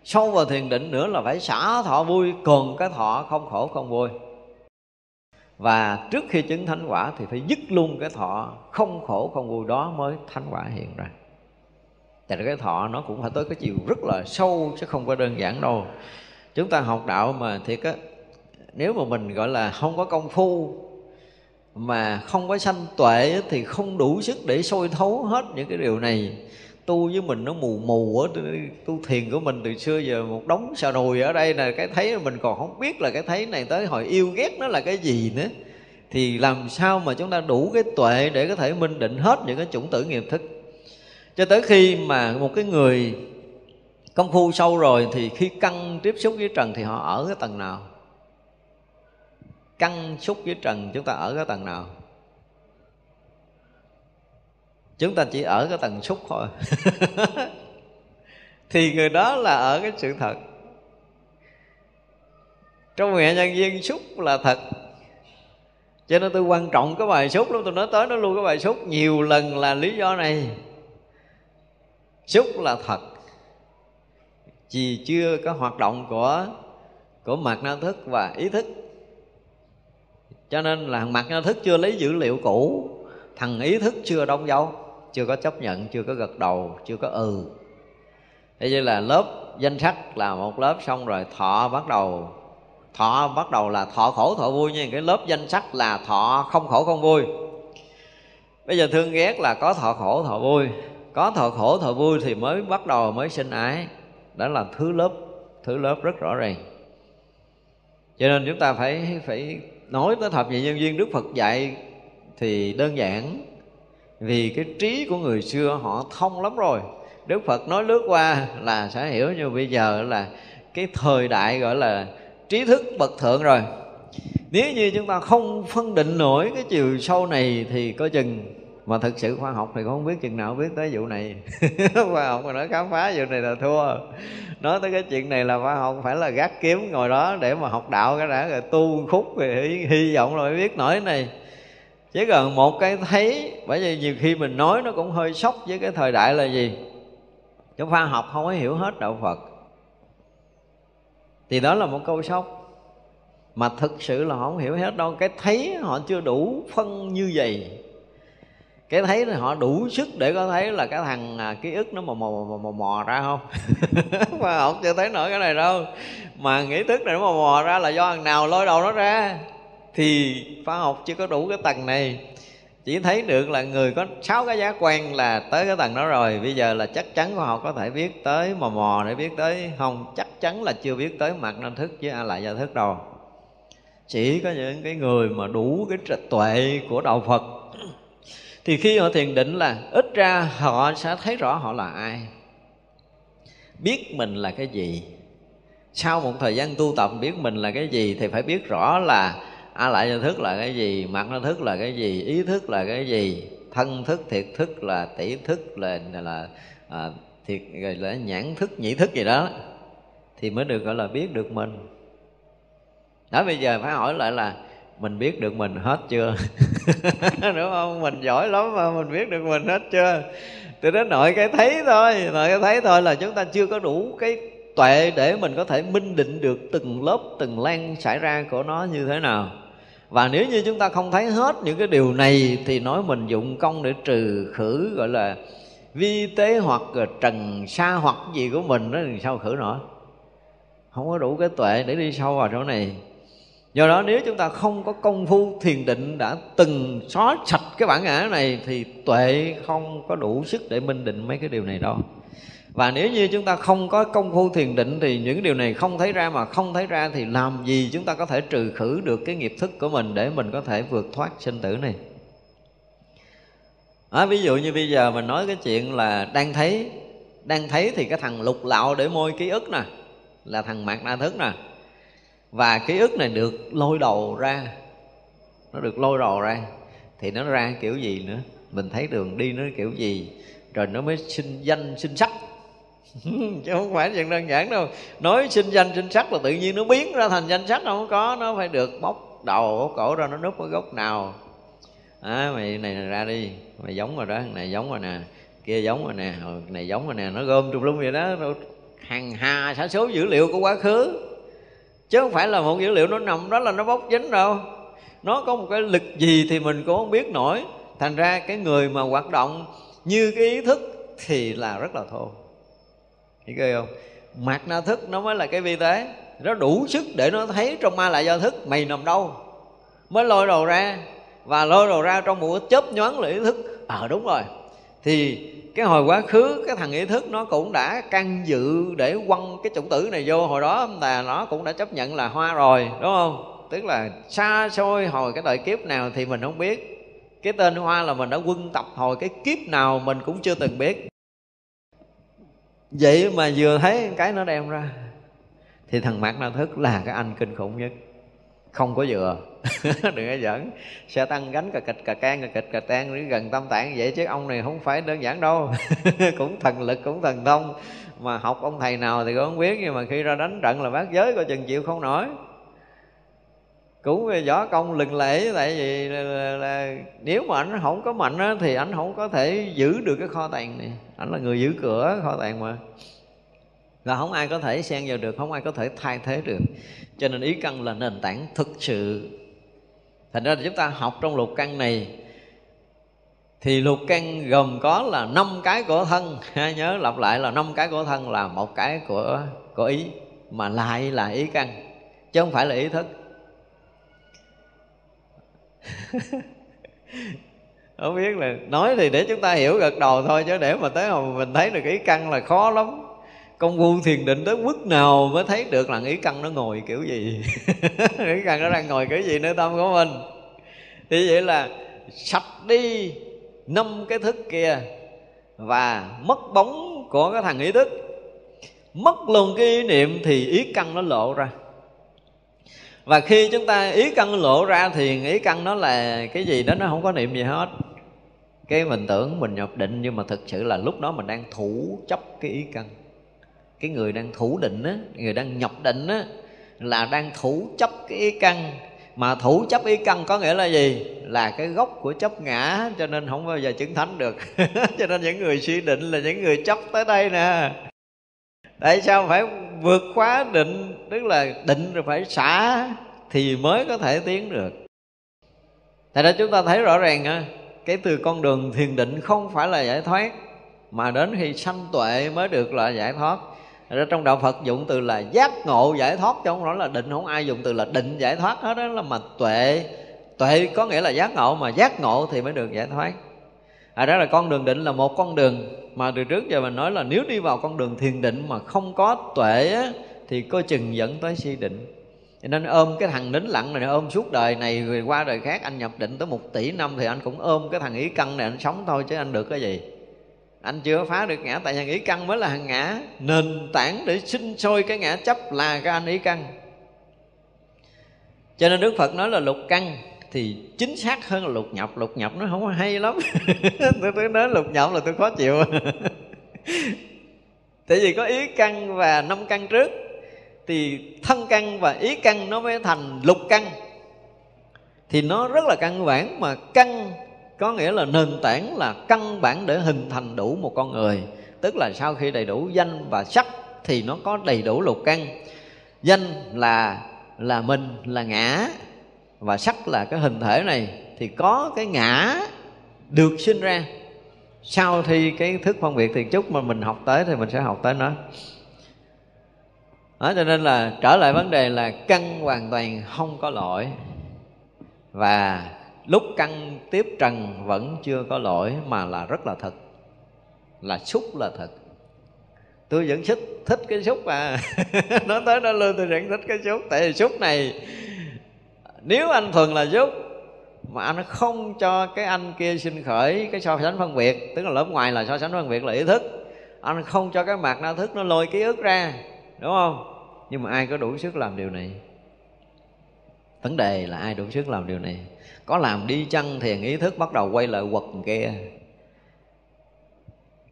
Sâu vào thiền định nữa là phải xả thọ vui, còn cái thọ không khổ không vui. Và trước khi chứng thánh quả thì phải dứt luôn cái thọ không khổ không vui đó mới thánh quả hiện ra. Tại cái thọ nó cũng phải tới cái chiều rất là sâu, chứ không có đơn giản đâu chúng ta học đạo mà thiệt á, nếu mà mình gọi là không có công phu, mà không có sanh tuệ thì không đủ sức để sôi thấu hết những cái điều này. Tu với mình nó mù mù á tu thiền của mình từ xưa giờ một đống xà đùi ở đây là cái thấy mình còn không biết là cái thấy này tới hồi yêu ghét nó là cái gì nữa. Thì làm sao mà chúng ta đủ cái tuệ để có thể minh định hết những cái chủng tử nghiệp thức? Cho tới khi mà một cái người công phu sâu rồi thì khi căng tiếp xúc với trần thì họ ở cái tầng nào? Căng xúc với trần chúng ta ở cái tầng nào? Chúng ta chỉ ở cái tầng xúc thôi. Thì người đó là ở cái sự thật. Trong nghệ nhân viên xúc là thật. Cho nên tôi quan trọng cái bài xúc lắm, tôi nói tới nó luôn, cái bài xúc nhiều lần là lý do này. Xúc là thật vì chưa có hoạt động của của mặt na thức và ý thức. Cho nên là mặt na thức chưa lấy dữ liệu cũ, thằng ý thức chưa đóng dấu, chưa có chấp nhận, chưa có gật đầu, chưa có ừ. Thế như là lớp danh sắc là một lớp xong rồi thọ bắt đầu, thọ bắt đầu là thọ khổ, thọ vui nhưng cái lớp danh sắc là thọ không khổ, không vui. Bây giờ thương ghét là có thọ khổ, thọ vui. Có thọ khổ, thọ vui thì mới bắt đầu mới sinh ái đó là thứ lớp thứ lớp rất rõ ràng. Cho nên chúng ta phải phải nói tới thập nhị nhân viên đức phật dạy thì đơn giản. Vì cái trí của người xưa họ thông lắm rồi. Đức phật nói lướt qua là sẽ hiểu như bây giờ là cái thời đại gọi là trí thức bậc thượng rồi. Nếu như chúng ta không phân định nổi cái chiều sâu này thì có chừng mà thực sự khoa học thì không biết chừng nào biết tới vụ này. Khoa học mà nói khám phá vụ này là thua. Nói tới cái chuyện này là khoa học phải là gác kiếm ngồi đó để mà học đạo cái đã rồi tu khúc rồi hy, hy vọng rồi biết nổi cái này. Chỉ cần một cái thấy bởi vì nhiều khi mình nói nó cũng hơi sốc với cái thời đại là gì? Cái khoa học không có hiểu hết đạo phật. Thì đó là một câu sốc. Mà thực sự là họ không hiểu hết đâu. Cái thấy họ chưa đủ phân như vậy cái thấy họ đủ sức để có thấy là cái thằng à, ký ức nó mò mò mò mò, mò ra không? Mà học chưa thấy nổi cái này đâu. Mà nghĩ thức này nó mò mò ra là do thằng nào lôi đầu nó ra? Thì khoa học chưa có đủ cái tầng này. Chỉ thấy được là người có sáu cái giá quan là tới cái tầng đó rồi. Bây giờ là chắc chắn khoa học có thể biết tới mò mò để biết tới. Không chắc chắn là chưa biết tới mặt năng thức chứ ai lại gia thức đâu. Chỉ có những cái người mà đủ cái tuệ của đạo phật thì khi họ thiền định là ít ra họ sẽ thấy rõ họ là ai. Biết mình là cái gì. Sau một thời gian tu tập biết mình là cái gì thì phải biết rõ là a lại nhận thức là cái gì mặt nó thức là cái gì ý thức là cái gì thân thức thiệt thức là tỷ thức là là à, thiệt rồi là nhãn thức nhĩ thức gì đó. Thì mới được gọi là biết được mình. Đó bây giờ phải hỏi lại là mình biết được mình hết chưa? Đúng không? Mình giỏi lắm mà mình biết được mình hết chưa? Từ đến nội cái thấy thôi, nội cái thấy thôi là chúng ta chưa có đủ cái tuệ để mình có thể minh định được từng lớp, từng lan xảy ra của nó như thế nào. Và nếu như chúng ta không thấy hết những cái điều này thì nói mình dụng công để trừ khử, gọi là vi tế hoặc trần sa hoặc gì của mình đó, thì sao khử nổi không có đủ cái tuệ để đi sâu vào chỗ này do đó nếu chúng ta không có công phu thiền định đã từng xóa sạch cái bản ngã này thì tuệ không có đủ sức để minh định mấy cái điều này đâu. Và nếu như chúng ta không có công phu thiền định thì những điều này không thấy ra mà không thấy ra thì làm gì chúng ta có thể trừ khử được cái nghiệp thức của mình để mình có thể vượt thoát sinh tử này? À, ví dụ như bây giờ mình nói cái chuyện là đang thấy đang thấy thì cái thằng lục lạo để môi ký ức nè là thằng mạc na thức nè và ký ức này được lôi đầu ra. Nó được lôi đầu ra. Thì nó ra kiểu gì nữa? Mình thấy đường đi nó kiểu gì? Rồi nó mới sinh danh sinh sắc. Chứ không phải chuyện đơn giản đâu. Nói sinh danh sinh sắc là tự nhiên nó biến ra thành danh sắc không có nó phải được bóc đầu bóc cổ ra nó núp ở gốc nào. À, mày này ra đi. Mày giống rồi đó này giống rồi nè kia giống rồi nè ừ, này giống rồi nè. Nó gom trùm lum vậy đó hàng hà xã số dữ liệu của quá khứ chứ không phải là một dữ liệu nó nằm đó là nó bốc dính đâu. Nó có một cái lực gì thì mình cũng không biết nổi. Thành ra cái người mà hoạt động như cái ý thức thì là rất là thô. Hiểu ghê không? Mạt na thức nó mới là cái vi tế. Nó đủ sức để nó thấy trong ma lại do thức. Mày nằm đâu? Mới lôi đầu ra. Và lôi đầu ra trong một chớp nhoáng là ý thức. Ờ à, đúng rồi thì cái hồi quá khứ, cái thằng ý thức nó cũng đã căn dự để quăng cái chủng tử này vô. Hồi đó là nó cũng đã chấp nhận là hoa rồi, đúng không? Tức là xa xôi hồi cái đời kiếp nào thì mình không biết. Cái tên hoa là mình đã quân tập hồi cái kiếp nào mình cũng chưa từng biết. Vậy mà vừa thấy cái nó đem ra. Thì thằng mạt na thức là cái anh kinh khủng nhất. Không có vừa đừng có giỡn. Xe tăng gánh cà kịch cà can cà kịch cà tan gần tâm tạng vậy chứ ông này không phải đơn giản đâu. Cũng thần lực cũng thần thông. Mà học ông thầy nào thì cũng không biết nhưng mà khi ra đánh trận là bác giới coi chừng chịu không nổi. Cũng võ công lừng lễ tại vì là, là, là nếu mà anh không có mạnh á, thì anh không có thể giữ được cái kho tàng này. Anh là người giữ cửa kho tàng mà. Và không ai có thể xen vào được không ai có thể thay thế được. Cho nên ý căn là nền tảng thực sự thành ra là chúng ta học trong lục căn này, thì lục căn gồm có là năm cái của thân. Nhớ lặp lại là năm cái của thân là một cái của của ý, mà lại là ý căn, chứ không phải là ý thức. Không biết là, nói thì để chúng ta hiểu gật đầu thôi, chứ để mà tới hồi mình thấy được ý căn là khó lắm công phu thiền định tới mức nào mới thấy được là ý căn nó ngồi kiểu gì? Ý căn nó đang ngồi kiểu gì nơi tâm của mình? Thì vậy là sạch đi năm cái thức kia và mất bóng của cái thằng ý thức. Mất luôn cái ý niệm thì ý căn nó lộ ra. Và khi chúng ta, ý căn lộ ra thì ý căn nó là cái gì đó nó không có niệm gì hết. Cái mình tưởng, mình nhập định nhưng mà thực sự là lúc đó mình đang thủ chấp cái ý căn cái người đang thủ định á, người đang nhập định á, là đang thủ chấp cái ý căn. Mà thủ chấp ý căn có nghĩa là gì? Là cái gốc của chấp ngã, cho nên không bao giờ chứng thánh được. Cho nên những người suy định là những người chấp tới đây nè. Tại sao phải vượt khóa định? Tức là định rồi phải xả thì mới có thể tiến được. Tại đó chúng ta thấy rõ ràng cái từ con đường thiền định không phải là giải thoát, mà đến khi sanh tuệ mới được là giải thoát ra trong đạo Phật dụng từ là giác ngộ giải thoát chứ không nói là định. Không ai dùng từ là định giải thoát hết đó là mà tuệ. Tuệ có nghĩa là giác ngộ mà giác ngộ thì mới được giải thoát. À đó là con đường định là một con đường. Mà từ trước giờ mình nói là nếu đi vào con đường thiền định mà không có tuệ á, thì coi chừng dẫn tới si định. Cho nên ôm cái thằng nín lặng này ôm suốt đời này rồi qua đời khác anh nhập định tới một tỷ năm thì anh cũng ôm cái thằng ý căn này anh sống thôi chứ anh được cái gì? Anh chưa phá được ngã tại vì ý căn mới là hàng ngã. Nền tảng để sinh sôi cái ngã chấp là cái anh ý căn cho nên đức phật nói là lục căn thì chính xác hơn là lục nhập lục nhập nó không hay lắm. Tôi, tôi nói lục nhập là tôi khó chịu. Tại vì có ý căn và năm căn trước thì thân căn và ý căn nó mới thành lục căn thì nó rất là căn bản mà căn có nghĩa là nền tảng là căn bản để hình thành đủ một con người. Tức là sau khi đầy đủ danh và sắc thì nó có đầy đủ lục căn. Danh là là mình là ngã và sắc là cái hình thể này. Thì có cái ngã được sinh ra. Sau khi cái thức phân biệt thiền chút mà mình học tới thì mình sẽ học tới nó. Đó, cho nên là trở lại vấn đề là căn hoàn toàn không có lỗi. Và lúc căng tiếp trần vẫn chưa có lỗi mà là rất là thật, là xúc là thật. Tôi vẫn thích thích cái xúc à. Nói tới nó luôn tôi vẫn thích cái xúc. Tại vì xúc này, nếu anh thuần là xúc, mà anh không cho cái anh kia sinh khởi cái so sánh phân biệt, tức là lớp ngoài là so sánh phân biệt là ý thức, anh không cho cái mặt na thức nó lôi ký ức ra, đúng không? Nhưng mà ai có đủ sức làm điều này? Vấn đề là ai đủ sức làm điều này? Có làm đi chăng thiền ý thức bắt đầu quay lại quật kia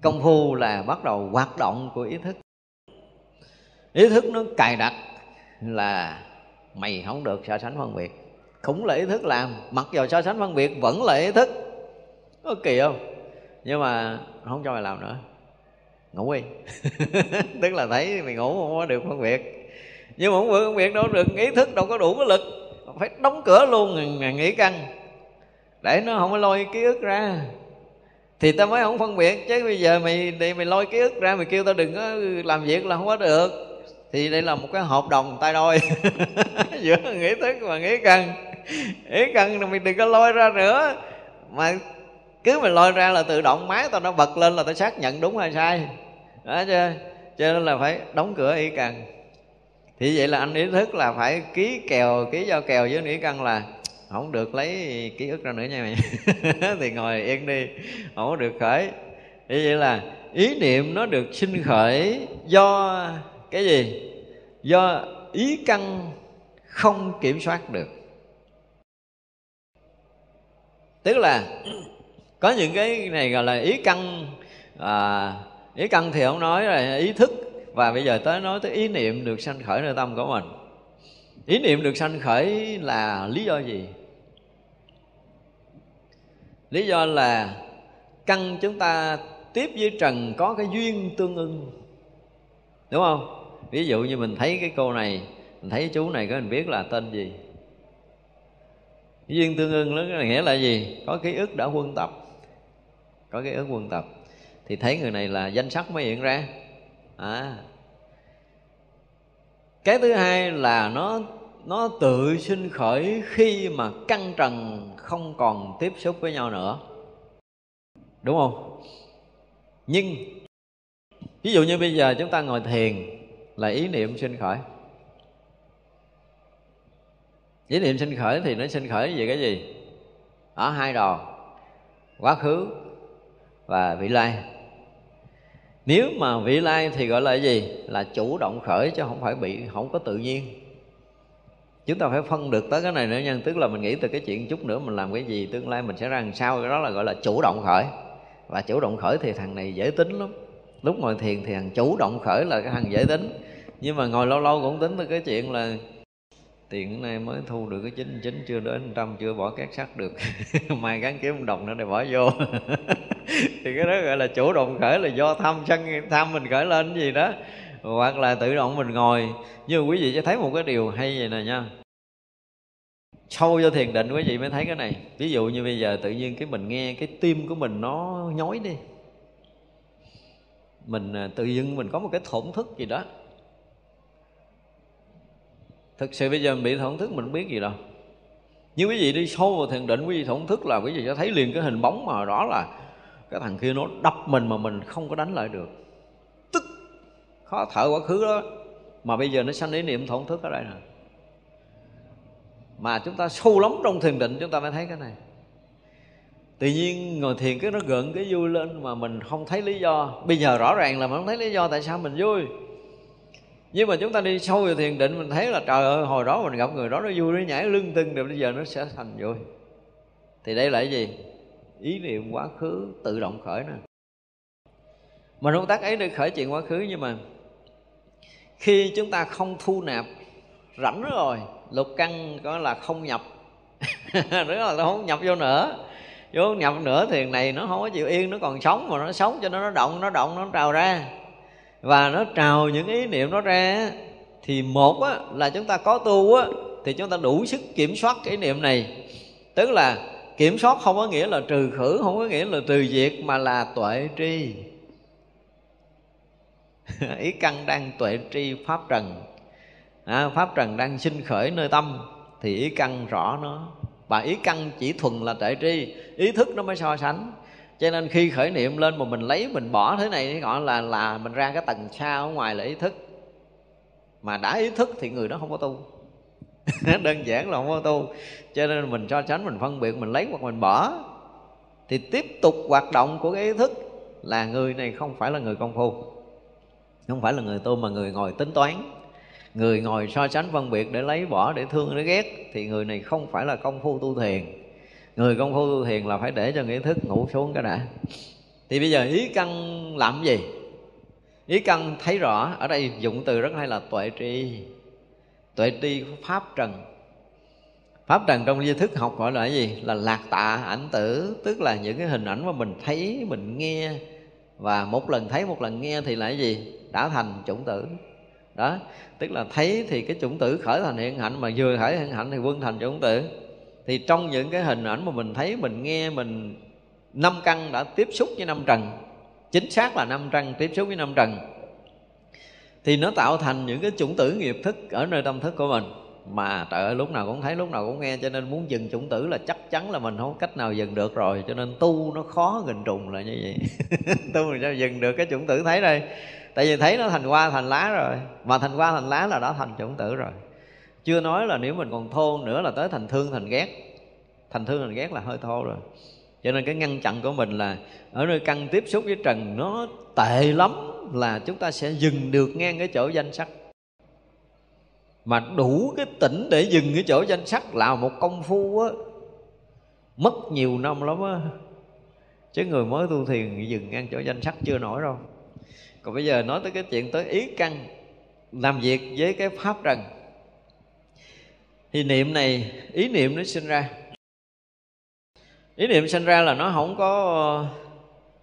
công phu là bắt đầu hoạt động của ý thức. Ý thức nó cài đặt là mày không được so sánh phân biệt. Cũng là ý thức làm, mặc dù so sánh phân biệt vẫn là ý thức. Có kỳ không? Nhưng mà không cho mày làm nữa. Ngủ đi. Tức là thấy mày ngủ không có được phân biệt. Nhưng mà không phân biệt đâu, được ý thức đâu có đủ cái lực phải đóng cửa luôn nghỉ căn để nó không có lôi ký ức ra. Thì ta mới không phân biệt, chứ bây giờ mày đi mày lôi ký ức ra, mày kêu tao đừng có làm việc là không có được. Thì đây là một cái hợp đồng tay đôi. Giữa nghĩ thức và nghĩ căn nghĩ căn là mày đừng có lôi ra nữa. Mà cứ mày lôi ra là tự động máy tao nó bật lên là tao xác nhận đúng hay sai. Đó chưa? Cho nên là phải đóng cửa y căn thì vậy là anh ý thức là phải ký kèo ký giao kèo với ý căn là không được lấy ký ức ra nữa nha mày. Thì ngồi yên đi không có được khởi. Thì vậy là ý niệm nó được sinh khởi do cái gì? Do ý căn không kiểm soát được. Tức là có những cái này gọi là ý căn à, ý căn thì ông nói là ý thức và bây giờ tới nói tới ý niệm được sanh khởi nơi tâm của mình. Ý niệm được sanh khởi là lý do gì? Lý do là căn chúng ta tiếp với trần có cái duyên tương ưng. Đúng không? Ví dụ như mình thấy cái cô này, mình thấy chú này có mình biết là tên gì? Duyên tương ưng nó nghĩa là gì? Có ký ức đã quân tập. Có ký ức quân tập. Thì thấy người này là danh sắc mới hiện ra. À cái thứ hai là nó nó tự sinh khởi khi mà căng trần không còn tiếp xúc với nhau nữa. Đúng không? Nhưng, ví dụ như bây giờ chúng ta ngồi thiền là ý niệm sinh khởi. Ý niệm sinh khởi thì nó sinh khởi về cái gì? Ở hai đò, quá khứ và vị lai nếu mà vị lai thì gọi là gì? Là chủ động khởi chứ không phải bị, không có tự nhiên. Chúng ta phải phân được tới cái này nữa nha. Tức là mình nghĩ từ cái chuyện chút nữa mình làm cái gì, tương lai mình sẽ ra làm sao, cái đó là gọi là chủ động khởi. Và chủ động khởi thì thằng này dễ tính lắm. Lúc ngồi thiền thì thằng chủ động khởi là cái thằng dễ tính. Nhưng mà ngồi lâu lâu cũng tính tới cái chuyện là tiền nay mới thu được cái chín chín chưa đến trăm, chưa bỏ két sắt được. Mai gắn kiếm một đồng nữa để bỏ vô. Thì cái đó gọi là chủ động khởi là do tham sân, tham mình khởi lên gì đó. Hoặc là tự động mình ngồi. Nhưng quý vị sẽ thấy một cái điều hay vậy nè nha. Sâu vô thiền định quý vị mới thấy cái này. Ví dụ như bây giờ tự nhiên cái mình nghe, cái tim của mình nó nhói đi. Mình à, tự dưng mình có một cái thổn thức gì đó thực sự bây giờ mình bị thổn thức mình biết gì đâu. Nhưng quý vị đi sâu vào thiền định, quý vị thổn thức là quý vị sẽ thấy liền cái hình bóng mà đó là cái thằng kia nó đập mình mà mình không có đánh lại được. Tức, khó thở quá khứ đó. Mà bây giờ nó sanh ý niệm thổn thức ở đây nè. Mà chúng ta sâu lắm trong thiền định chúng ta mới thấy cái này. Tự nhiên ngồi thiền cái nó gợn cái vui lên mà mình không thấy lý do. Bây giờ rõ ràng là mình không thấy lý do tại sao mình vui nhưng mà chúng ta đi sâu vào thiền định, mình thấy là trời ơi, hồi đó mình gặp người đó nó vui, nó nhảy lưng tưng rồi, bây giờ nó sẽ thành vui. Thì đây là cái gì? Ý niệm quá khứ tự động khởi nè. Mà công tác ấy được khởi chuyện quá khứ, nhưng mà khi chúng ta không thu nạp, rảnh rồi, lục căn có là không nhập. Nữa là nó không nhập vô nữa. Vô nhập nữa thì này nó không có chịu yên, nó còn sống, mà nó sống cho nó nó động nó động, nó trào ra và nó trào những ý niệm nó ra thì một á, là chúng ta có tu á, thì chúng ta đủ sức kiểm soát cái ý niệm này. Tức là kiểm soát không có nghĩa là trừ khử không có nghĩa là trừ diệt mà là tuệ tri. Ý căn đang tuệ tri pháp trần. À, pháp trần đang sinh khởi nơi tâm thì ý căn rõ nó. Và ý căn chỉ thuần là tuệ tri ý thức nó mới so sánh cho nên khi khởi niệm lên mà mình lấy, mình bỏ thế này thì gọi là là mình ra cái tầng xa ở ngoài là ý thức. Mà đã ý thức thì người đó không có tu. Đơn giản là không có tu. Cho nên mình so sánh mình phân biệt, mình lấy hoặc mình bỏ. Thì tiếp tục hoạt động của cái ý thức là người này không phải là người công phu. Không phải là người tu mà người ngồi tính toán. Người ngồi so sánh phân biệt để lấy, bỏ, để thương, để ghét thì người này không phải là công phu tu thiền người công phu tu thiền là phải để cho nghĩa thức ngủ xuống cái đã. Thì bây giờ ý căn làm gì? Ý căn thấy rõ, ở đây dụng từ rất hay là tuệ tri. Tuệ tri pháp trần. Pháp trần trong di thức học gọi là cái gì? Là lạc tạ ảnh tử, tức là những cái hình ảnh mà mình thấy, mình nghe. Và một lần thấy, một lần nghe thì là cái gì? Đã thành chủng tử. Đó, tức là thấy thì cái chủng tử khởi thành hiện hạnh, mà vừa khởi hiện hạnh thì quân thành chủng tử thì trong những cái hình ảnh mà mình thấy, mình nghe, mình năm căn đã tiếp xúc với năm trần, chính xác là năm trần tiếp xúc với năm trần, thì nó tạo thành những cái chủng tử nghiệp thức ở nơi tâm thức của mình. Mà trời ơi, lúc nào cũng thấy, lúc nào cũng nghe, cho nên muốn dừng chủng tử là chắc chắn là mình không có cách nào dừng được rồi. Cho nên tu nó khó nghìn trùng là như vậy. Tu làm sao dừng được cái chủng tử thấy đây? Tại vì thấy nó thành hoa, thành lá rồi. Mà thành hoa, thành lá là đã thành chủng tử rồi chưa nói là nếu mình còn thô nữa là tới thành thương, thành ghét. Thành thương, thành ghét là hơi thô rồi. Cho nên cái ngăn chặn của mình là ở nơi căn tiếp xúc với trần, nó tệ lắm là chúng ta sẽ dừng được ngang cái chỗ danh sắc mà đủ cái tỉnh để dừng cái chỗ danh sắc là một công phu á. Mất nhiều năm lắm á. Chứ người mới tu thiền dừng ngang chỗ danh sắc chưa nổi đâu. Còn bây giờ nói tới cái chuyện tới ý căn, làm việc với cái pháp trần thì niệm này, ý niệm nó sinh ra. Ý niệm sinh ra là nó không có,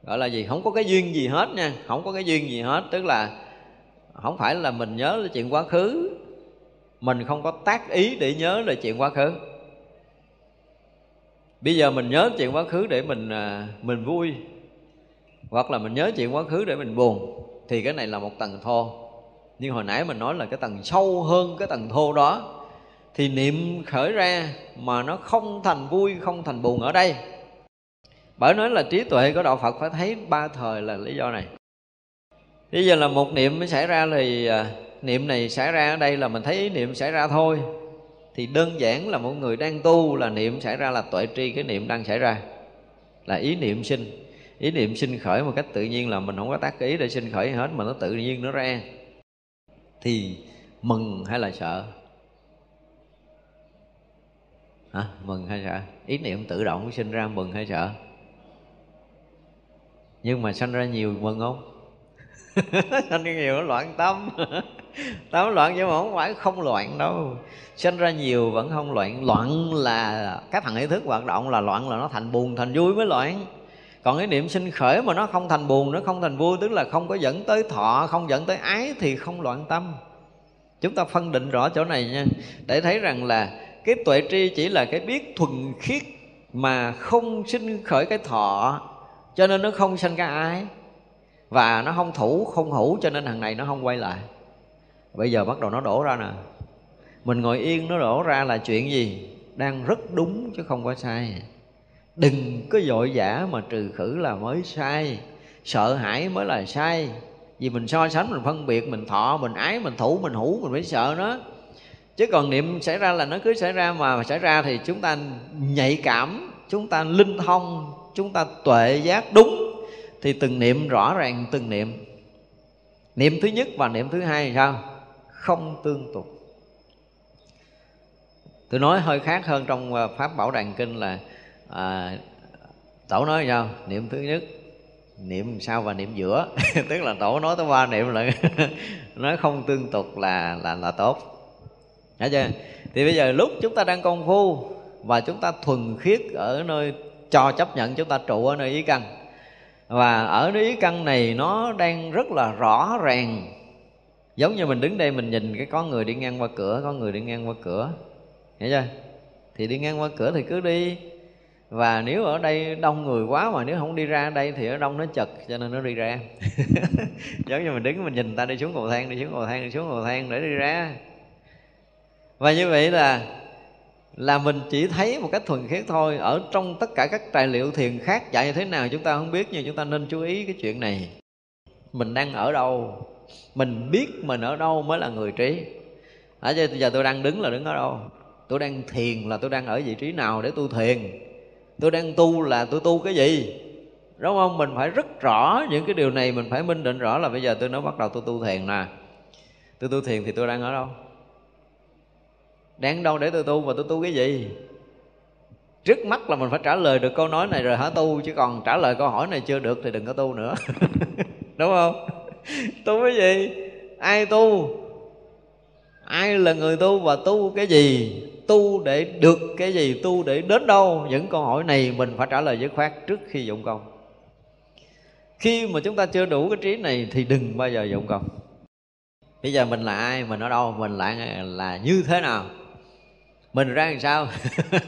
gọi là gì? Không có cái duyên gì hết nha. Không có cái duyên gì hết. Tức là không phải là mình nhớ là chuyện quá khứ. Mình không có tác ý để nhớ là chuyện quá khứ. Bây giờ mình nhớ chuyện quá khứ để mình à, mình vui. Hoặc là mình nhớ chuyện quá khứ để mình buồn. Thì cái này là một tầng thô. Nhưng hồi nãy mình nói là cái tầng sâu hơn cái tầng thô đó thì niệm khởi ra mà nó không thành vui, không thành buồn ở đây. Bởi nói là trí tuệ của đạo phật phải thấy ba thời là lý do này. Bây giờ là một niệm mới xảy ra thì à, niệm này xảy ra ở đây là mình thấy ý niệm xảy ra thôi. Thì đơn giản là một người đang tu là niệm xảy ra là tuệ tri cái niệm đang xảy ra. Là ý niệm sinh. Ý niệm sinh khởi một cách tự nhiên là mình không có tác ý để sinh khởi hết mà nó tự nhiên nó ra. Thì mừng hay là sợ? Hả? Mừng hay sợ? Ý niệm tự động sinh ra mừng hay sợ? Nhưng mà sanh ra nhiều mừng không? Sanh ra nhiều loạn tâm. Tâm loạn nhưng mà không phải không loạn đâu. Sinh ra nhiều vẫn không loạn. Loạn là các thằng ý thức hoạt động là loạn là nó thành buồn, thành vui mới loạn. Còn cái niệm sinh khởi mà nó không thành buồn, nó không thành vui, tức là không có dẫn tới thọ, không dẫn tới ái thì không loạn tâm. Chúng ta phân định rõ chỗ này nha. Để thấy rằng là cái tuệ tri chỉ là cái biết thuần khiết mà không sinh khởi cái thọ, cho nên nó không sanh cái ái. Và nó không thủ, không hữu, cho nên thằng này nó không quay lại. Bây giờ bắt đầu nó đổ ra nè. Mình ngồi yên, nó đổ ra là chuyện gì? Đang rất đúng, chứ không có sai. Đừng có dội vã mà trừ khử là mới sai. Sợ hãi mới là sai. Vì mình so sánh, mình phân biệt, mình thọ, mình ái, mình thủ, mình hữu, mình phải sợ nó chứ còn niệm xảy ra là nó cứ xảy ra mà xảy ra thì chúng ta nhạy cảm chúng ta linh thông chúng ta tuệ giác đúng thì từng niệm rõ ràng từng niệm. Niệm thứ nhất và niệm thứ hai sao? Không tương tục. Tôi nói hơi khác hơn trong à, pháp bảo đàn kinh là à, tổ nói sao? Niệm thứ nhất niệm sau và niệm giữa. Tức là tổ nói tới ba niệm là nói không tương tục là là là tốt. Thấy chưa? Thì bây giờ lúc chúng ta đang công phu và chúng ta thuần khiết ở nơi cho chấp nhận, chúng ta trụ ở nơi ý căn. Và ở nơi ý căn này nó đang rất là rõ ràng. Giống như mình đứng đây mình nhìn cái có người đi ngang qua cửa, có người đi ngang qua cửa. Hiểu chưa? Thì đi ngang qua cửa thì cứ đi. Và nếu ở đây đông người quá mà nếu không đi ra đây thì ở đông nó chật, cho nên nó đi ra. Giống như mình đứng mình nhìn ta đi xuống cầu thang, đi xuống cầu thang, đi xuống cầu thang để đi ra và như vậy là là mình chỉ thấy một cách thuần khiết thôi. Ở trong tất cả các tài liệu thiền khác dạy như thế nào chúng ta không biết nhưng chúng ta nên chú ý cái chuyện này. Mình đang ở đâu? Mình biết mình ở đâu mới là người trí. Ở à, giờ tôi đang đứng là đứng ở đâu? Tôi đang thiền là tôi đang ở vị trí nào để tu thiền? Tôi đang tu là tôi tu cái gì? Đúng không? Mình phải rất rõ những cái điều này mình phải minh định rõ là bây giờ tôi nói bắt đầu tôi tu thiền nè. Tôi tu thiền thì tôi đang ở đâu? Đang đâu để tôi tu và tôi tu cái gì? Trước mắt là mình phải trả lời được câu nói này rồi hả tu, chứ còn trả lời câu hỏi này chưa được thì đừng có tu nữa. Đúng không? Tu cái gì? Ai tu? Ai là người tu và tu cái gì? Tu để được cái gì? Tu để đến đâu? Những câu hỏi này mình phải trả lời dứt khoát trước khi dụng công. Khi mà chúng ta chưa đủ cái trí này thì đừng bao giờ dụng công. Bây giờ mình là ai? Mình ở đâu? Mình lại là như thế nào? Mình ra làm sao?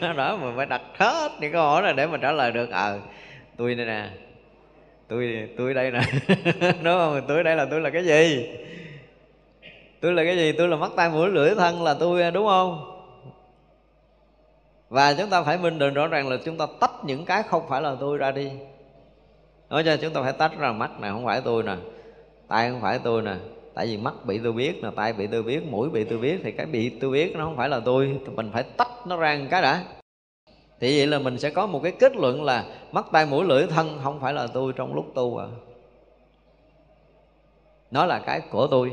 Đó mình phải đặt hết những câu hỏi này để mình trả lời được. Ờ à, tôi đây nè. Tôi tôi đây nè. Đúng không? Tôi đây là tôi là cái gì? Tôi là cái gì? Tôi là mắt tay mũi lưỡi thân là tôi đúng không? Và chúng ta phải minh định rõ ràng là chúng ta tách những cái không phải là tôi ra đi. Nói cho chúng ta phải tách ra mắt này không phải tôi nè. Tay không phải tôi nè tại vì mắt bị tôi biết là tay bị tôi biết, mũi bị tôi biết thì cái bị tôi biết nó không phải là tôi, mình phải tách nó ra một cái đã. Thì vậy là mình sẽ có một cái kết luận là mắt tay mũi, lưỡi, thân không phải là tôi trong lúc tu à. Nó là cái của tôi.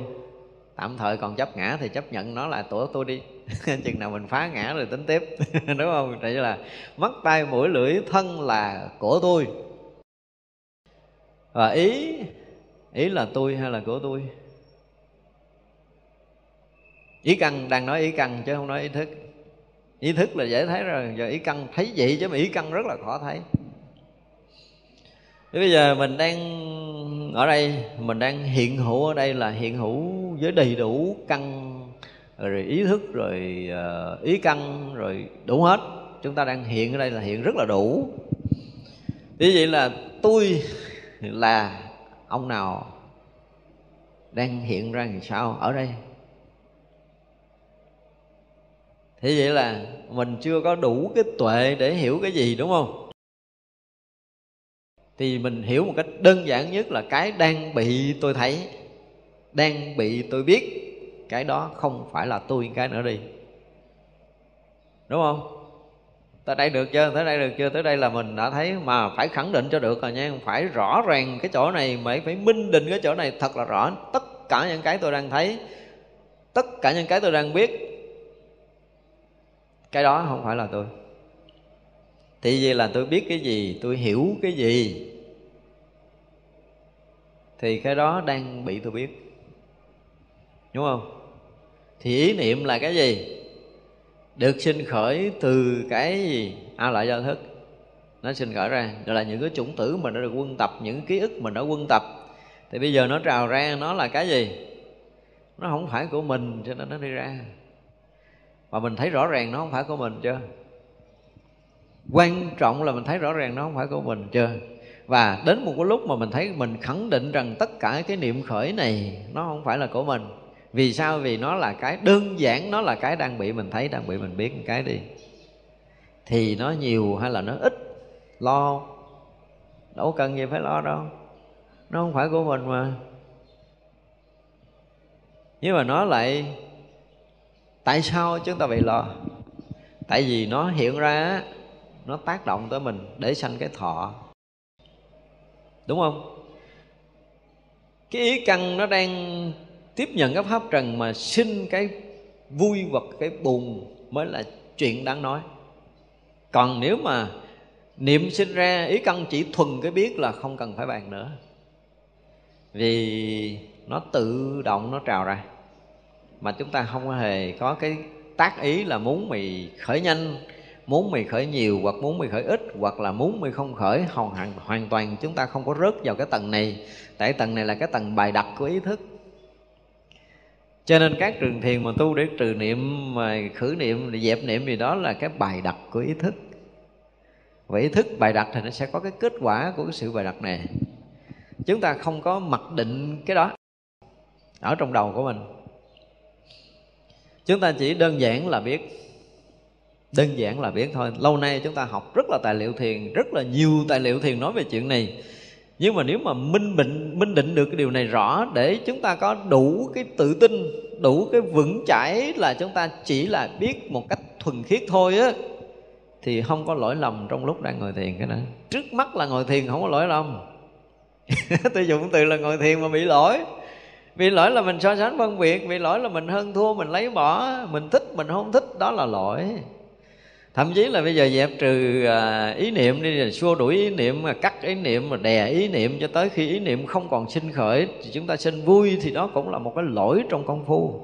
Tạm thời còn chấp ngã thì chấp nhận nó là của tôi đi. Chừng nào mình phá ngã rồi tính tiếp, đúng không? Tại là mắt tay mũi, lưỡi, thân là của tôi. Và ý ý là tôi hay là của tôi? Ý căn đang nói ý căn chứ không nói ý thức. Ý thức là dễ thấy rồi, giờ ý căn thấy vậy chứ mà ý căn rất là khó thấy. Thế bây giờ mình đang ở đây, mình đang hiện hữu ở đây là hiện hữu với đầy đủ căn, rồi ý thức, rồi ờ, ý căn, rồi đủ hết. Chúng ta đang hiện ở đây là hiện rất là đủ. Như vậy là tôi là ông nào đang hiện ra làm sao ở đây? Thì vậy là mình chưa có đủ cái tuệ để hiểu cái gì, đúng không? Thì mình hiểu một cách đơn giản nhất là cái đang bị tôi thấy, đang bị tôi biết, cái đó không phải là tôi cái nữa đi. Đúng không? Tới đây được chưa? Tới đây được chưa? Tới đây là mình đã thấy mà phải khẳng định cho được rồi nha. Phải rõ ràng cái chỗ này phải phải minh định cái chỗ này thật là rõ. Tất cả những cái tôi đang thấy, tất cả những cái tôi đang biết cái đó không phải là tôi. Thì vì là tôi biết cái gì, tôi hiểu cái gì. Thì cái đó đang bị tôi biết. Đúng không? Thì ý niệm là cái gì? Được sinh khởi từ cái gì? A lại do thức. Nó sinh khởi ra. Rồi là những cái chủng tử mình đã được quân tập, những ký ức mình đã quân tập. Thì bây giờ nó trào ra, nó là cái gì? Nó không phải của mình, cho nên nó đi ra mà mình thấy rõ ràng nó không phải của mình chưa? Quan trọng là mình thấy rõ ràng nó không phải của mình chưa? Và đến một cái lúc mà mình thấy mình khẳng định rằng tất cả cái niệm khởi này nó không phải là của mình. Vì sao? Vì nó là cái đơn giản, nó là cái đang bị mình thấy, đang bị mình biết một cái đi. Thì nó nhiều hay là nó ít? Lo. Đâu cần gì phải lo đâu. Nó không phải của mình mà. Nhưng mà nó lại tại sao chúng ta bị lo tại vì nó hiện ra nó tác động tới mình để sanh cái thọ. Đúng không? Cái ý căn nó đang tiếp nhận các pháp trần mà sinh cái vui hoặc cái buồn mới là chuyện đáng nói. Còn nếu mà niệm sinh ra ý căn chỉ thuần cái biết là không cần phải bàn nữa. Vì nó tự động nó trào ra mà chúng ta không hề có cái tác ý là muốn mì khởi nhanh muốn mì khởi nhiều hoặc muốn mì khởi ít hoặc là muốn mì không khởi. Hoàn, hoàn toàn chúng ta không có rớt vào cái tầng này. Tại tầng này là cái tầng bài đặt của ý thức. Cho nên các trường thiền mà tu để trừ niệm mà khử niệm để dẹp niệm gì đó là cái bài đặt của ý thức. Và ý thức bài đặt thì nó sẽ có cái kết quả của cái sự bài đặt này. Chúng ta không có mặc định cái đó ở trong đầu của mình chúng ta chỉ đơn giản là biết, đơn giản là biết thôi. Lâu nay chúng ta học rất là tài liệu thiền, rất là nhiều tài liệu thiền nói về chuyện này. Nhưng mà nếu mà minh định minh định được cái điều này rõ để chúng ta có đủ cái tự tin, đủ cái vững chãi là chúng ta chỉ là biết một cách thuần khiết thôi á, thì không có lỗi lầm trong lúc đang ngồi thiền cái đó. Trước mắt là ngồi thiền không có lỗi lầm. Tôi dùng từ là ngồi thiền mà bị lỗi vì lỗi là mình so sánh phân biệt, vì lỗi là mình hơn thua, mình lấy bỏ, mình thích, mình không thích, đó là lỗi. Thậm chí là bây giờ dẹp trừ à, ý niệm đi, rồi xua đuổi ý niệm, mà cắt ý niệm, mà đè ý niệm cho tới khi ý niệm không còn sinh khởi, thì chúng ta sinh vui, thì đó cũng là một cái lỗi trong công phu.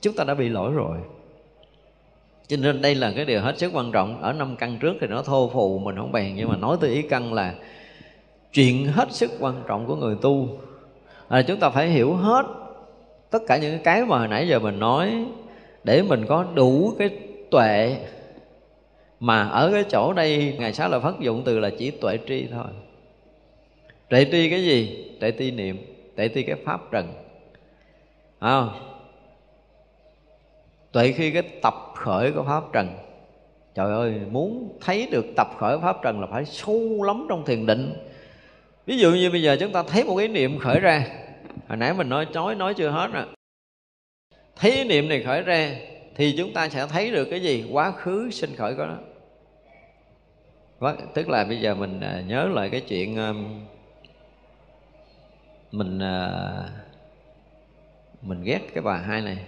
Chúng ta đã bị lỗi rồi. Cho nên đây là cái điều hết sức quan trọng. Ở năm căn trước thì nó thô phù, mình không bàn nhưng mà nói tới ý căn là chuyện hết sức quan trọng của người tu à, chúng ta phải hiểu hết tất cả những cái mà hồi nãy giờ mình nói để mình có đủ cái tuệ. Mà ở cái chỗ đây ngài xá lợi phất dụng từ là chỉ tuệ tri thôi. Tuệ tri cái gì? Tuệ tri niệm tuệ tri cái pháp trần. À, tuệ khi cái tập khởi của pháp trần trời ơi muốn thấy được tập khởi pháp trần là phải sâu lắm trong thiền định ví dụ như bây giờ chúng ta thấy một cái niệm khởi ra. Hồi nãy mình nói nói nói chưa hết rồi. Thấy ý niệm này khởi ra thì chúng ta sẽ thấy được cái gì? Quá khứ sinh khởi của nó. Tức là bây giờ mình à, nhớ lại cái chuyện à, mình à, mình ghét cái bà hai này.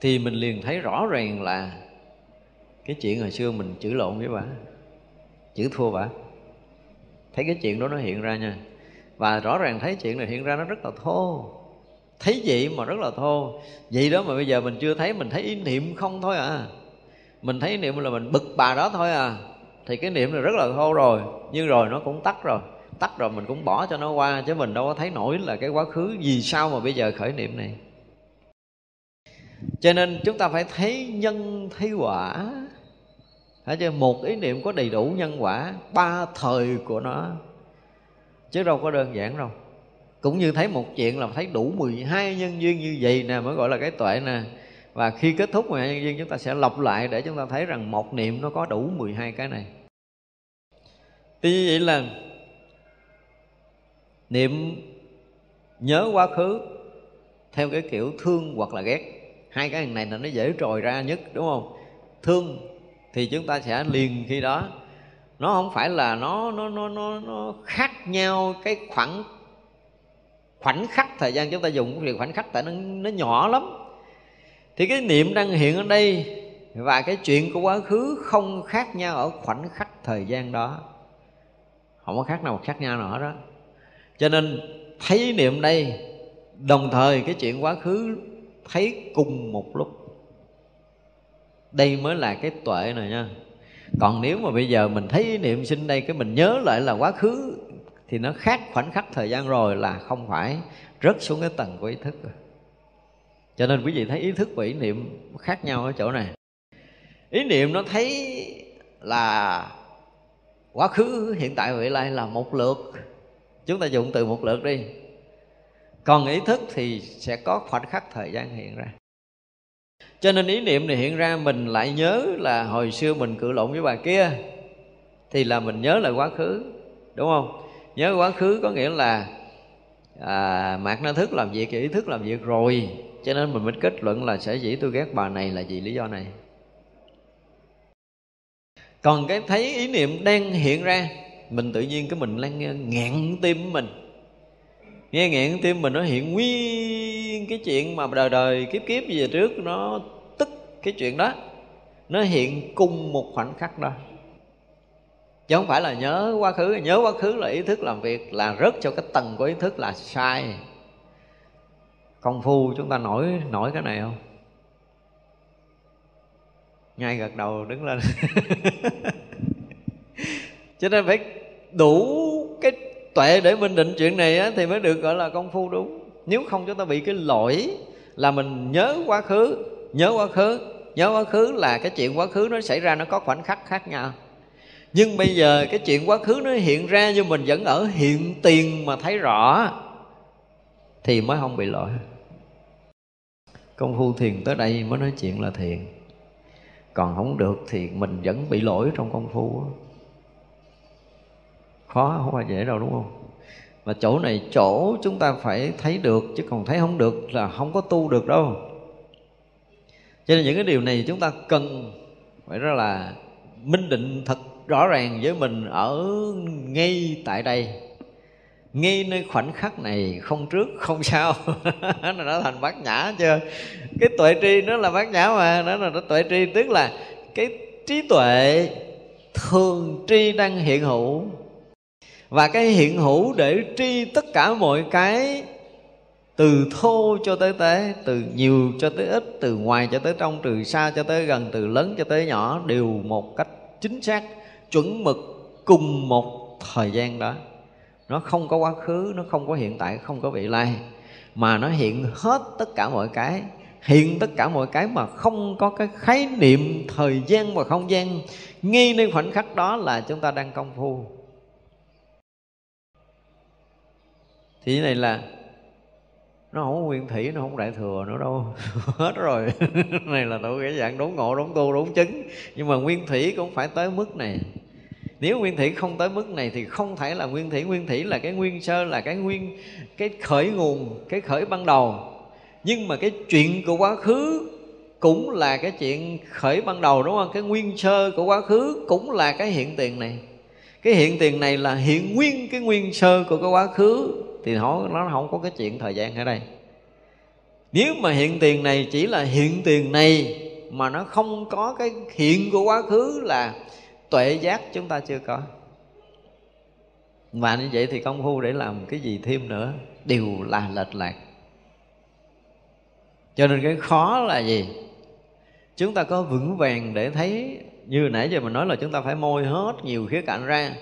Thì mình liền thấy rõ ràng là cái chuyện hồi xưa mình chữ lộn với bà chữ thua bà thấy cái chuyện đó nó hiện ra nha. Và rõ ràng thấy chuyện này hiện ra nó rất là thô. Thấy vậy mà rất là thô. Vậy đó mà bây giờ mình chưa thấy, mình thấy ý niệm không thôi à. Mình thấy ý niệm là mình bực bà đó thôi à. Thì cái niệm này rất là thô rồi. Nhưng rồi nó cũng tắt rồi. Tắt rồi mình cũng bỏ cho nó qua, chứ mình đâu có thấy nổi là cái quá khứ vì sao mà bây giờ khởi niệm này. Cho nên chúng ta phải thấy nhân, thấy quả. Thấy chưa? Một ý niệm có đầy đủ nhân quả, Ba thời của nó. Chứ đâu có đơn giản đâu. Cũng như thấy một chuyện là thấy đủ 12 nhân duyên như vậy nè, Mới gọi là cái tuệ nè. Và khi kết thúc 12 nhân duyên, chúng ta sẽ lọc lại Để chúng ta thấy rằng một niệm nó có đủ 12 cái này. Tuy như vậy là Niệm nhớ quá khứ Theo cái kiểu thương hoặc là ghét. Hai cái này là nó dễ trồi ra nhất, đúng không? Thương thì chúng ta sẽ liền khi đó. Nó không phải là nó nó nó nó, nó khác nhau cái khoảng khoảnh khắc thời gian chúng ta dùng cái việc khoảnh khắc tại nó nó nhỏ lắm. Thì cái niệm đang hiện ở đây và cái chuyện của quá khứ không khác nhau ở khoảnh khắc thời gian đó. Không có khác nào khác nhau nữa đó. Cho nên thấy niệm đây đồng thời cái chuyện quá khứ thấy cùng một lúc đây mới là cái tuệ này nha. Còn nếu mà bây giờ mình thấy niệm sinh đây, cái mình nhớ lại là quá khứ, thì nó khác khoảnh khắc thời gian rồi là không phải, rớt xuống cái tầng của ý thức rồi. Cho nên quý vị thấy ý thức và ý niệm khác nhau ở chỗ này. Ý niệm nó thấy là quá khứ, hiện tại và vị lai là một lượt. Chúng ta dùng từ một lượt đi. Còn ý thức thì sẽ có khoảnh khắc thời gian hiện ra cho nên ý niệm này hiện ra mình lại nhớ là hồi xưa mình cự lộn với bà kia. Thì là mình nhớ lại quá khứ đúng không? Nhớ quá khứ có nghĩa là à, mạt na thức làm việc ý thức làm việc rồi. Cho nên mình mới kết luận là sẽ dĩ tôi ghét bà này là vì lý do này. Còn cái thấy ý niệm đang hiện ra mình tự nhiên cái mình đang ngẹn tim mình. Nghe ngẹn tim mình nó hiện nguyên cái chuyện mà đời đời kiếp kiếp gì về trước nó cái chuyện đó nó hiện cùng một khoảnh khắc đó. Chứ không phải là nhớ quá khứ nhớ quá khứ là ý thức làm việc là rớt cho cái tầng của ý thức là sai. Công phu chúng ta nổi nổi cái này không? Ngay gật đầu đứng lên. Cho nên phải đủ cái tuệ để minh định chuyện này á, thì mới được gọi là công phu đúng. Nếu không chúng ta bị cái lỗi là mình nhớ quá khứ nhớ quá khứ nhớ quá khứ là cái chuyện quá khứ nó xảy ra nó có khoảnh khắc khác nhau. Nhưng bây giờ cái chuyện quá khứ nó hiện ra nhưng mình vẫn ở hiện tiền mà thấy rõ, thì mới không bị lỗi. Công phu thiền tới đây mới nói chuyện là thiền. Còn không được thì mình vẫn bị lỗi trong công phu khó, không phải dễ đâu, đúng không? Mà chỗ này chỗ chúng ta phải thấy được, chứ còn thấy không được là không có tu được đâu cho nên những cái điều này chúng ta cần phải rất là minh định thật rõ ràng với mình ở ngay tại đây. Ngay nơi khoảnh khắc này, không trước, không sau. Nó đã thành bát nhã chưa? Cái tuệ tri nó là bát nhã mà, nó là nó tuệ tri, tức là cái trí tuệ thường tri đang hiện hữu. Và cái hiện hữu để tri tất cả mọi cái từ thô cho tới tế, từ nhiều cho tới ít, từ ngoài cho tới trong, từ xa cho tới gần, từ lớn cho tới nhỏ, đều một cách chính xác, chuẩn mực cùng một thời gian đó. Nó không có quá khứ, nó không có hiện tại, không có vị lai, mà nó hiện hết tất cả mọi cái, hiện tất cả mọi cái mà không có cái khái niệm thời gian và không gian. Ngay nơi khoảnh khắc đó là chúng ta đang công phu. Thì này là nó không có nguyên thủy, nó không đại thừa nữa đâu. Hết rồi. Này là tụi cái dạng đốn ngộ, đốn tu, đốn chứng. Nhưng mà nguyên thủy cũng phải tới mức này. Nếu nguyên thủy không tới mức này thì không thể là nguyên thủy. Nguyên thủy là cái nguyên sơ, là cái nguyên, cái khởi nguồn, cái khởi ban đầu. Nhưng mà cái chuyện của quá khứ cũng là cái chuyện khởi ban đầu, đúng không? Cái nguyên sơ của quá khứ cũng là cái hiện tiền này. Cái hiện tiền này là hiện nguyên, cái nguyên sơ của cái quá khứ thì nó nó không có cái chuyện thời gian ở đây. Nếu mà hiện tiền này chỉ là hiện tiền này mà nó không có cái hiện của quá khứ là tuệ giác chúng ta chưa có. Mà như vậy thì công phu để làm cái gì thêm nữa đều là lệch lạc. Cho nên cái khó là gì? Chúng ta có vững vàng để thấy, như nãy giờ mình nói là chúng ta phải môi hết nhiều khía cạnh ra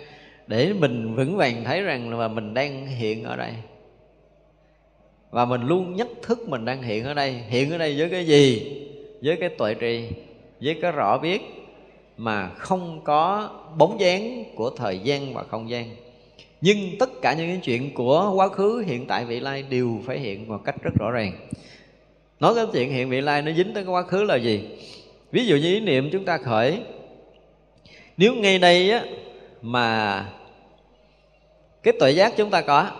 để mình vững vàng thấy rằng là mình đang hiện ở đây. Và mình luôn nhất thức mình đang hiện ở đây. Hiện ở đây với cái gì? Với cái tuệ trì với cái rõ biết mà không có bóng dáng của thời gian và không gian. Nhưng tất cả những cái chuyện của quá khứ, hiện tại, vị lai đều phải hiện một cách rất rõ ràng. Nói cái chuyện hiện vị lai nó dính tới cái quá khứ là gì? Ví dụ như ý niệm chúng ta khởi. Nếu ngay đây á, mà cái tuệ giác chúng ta có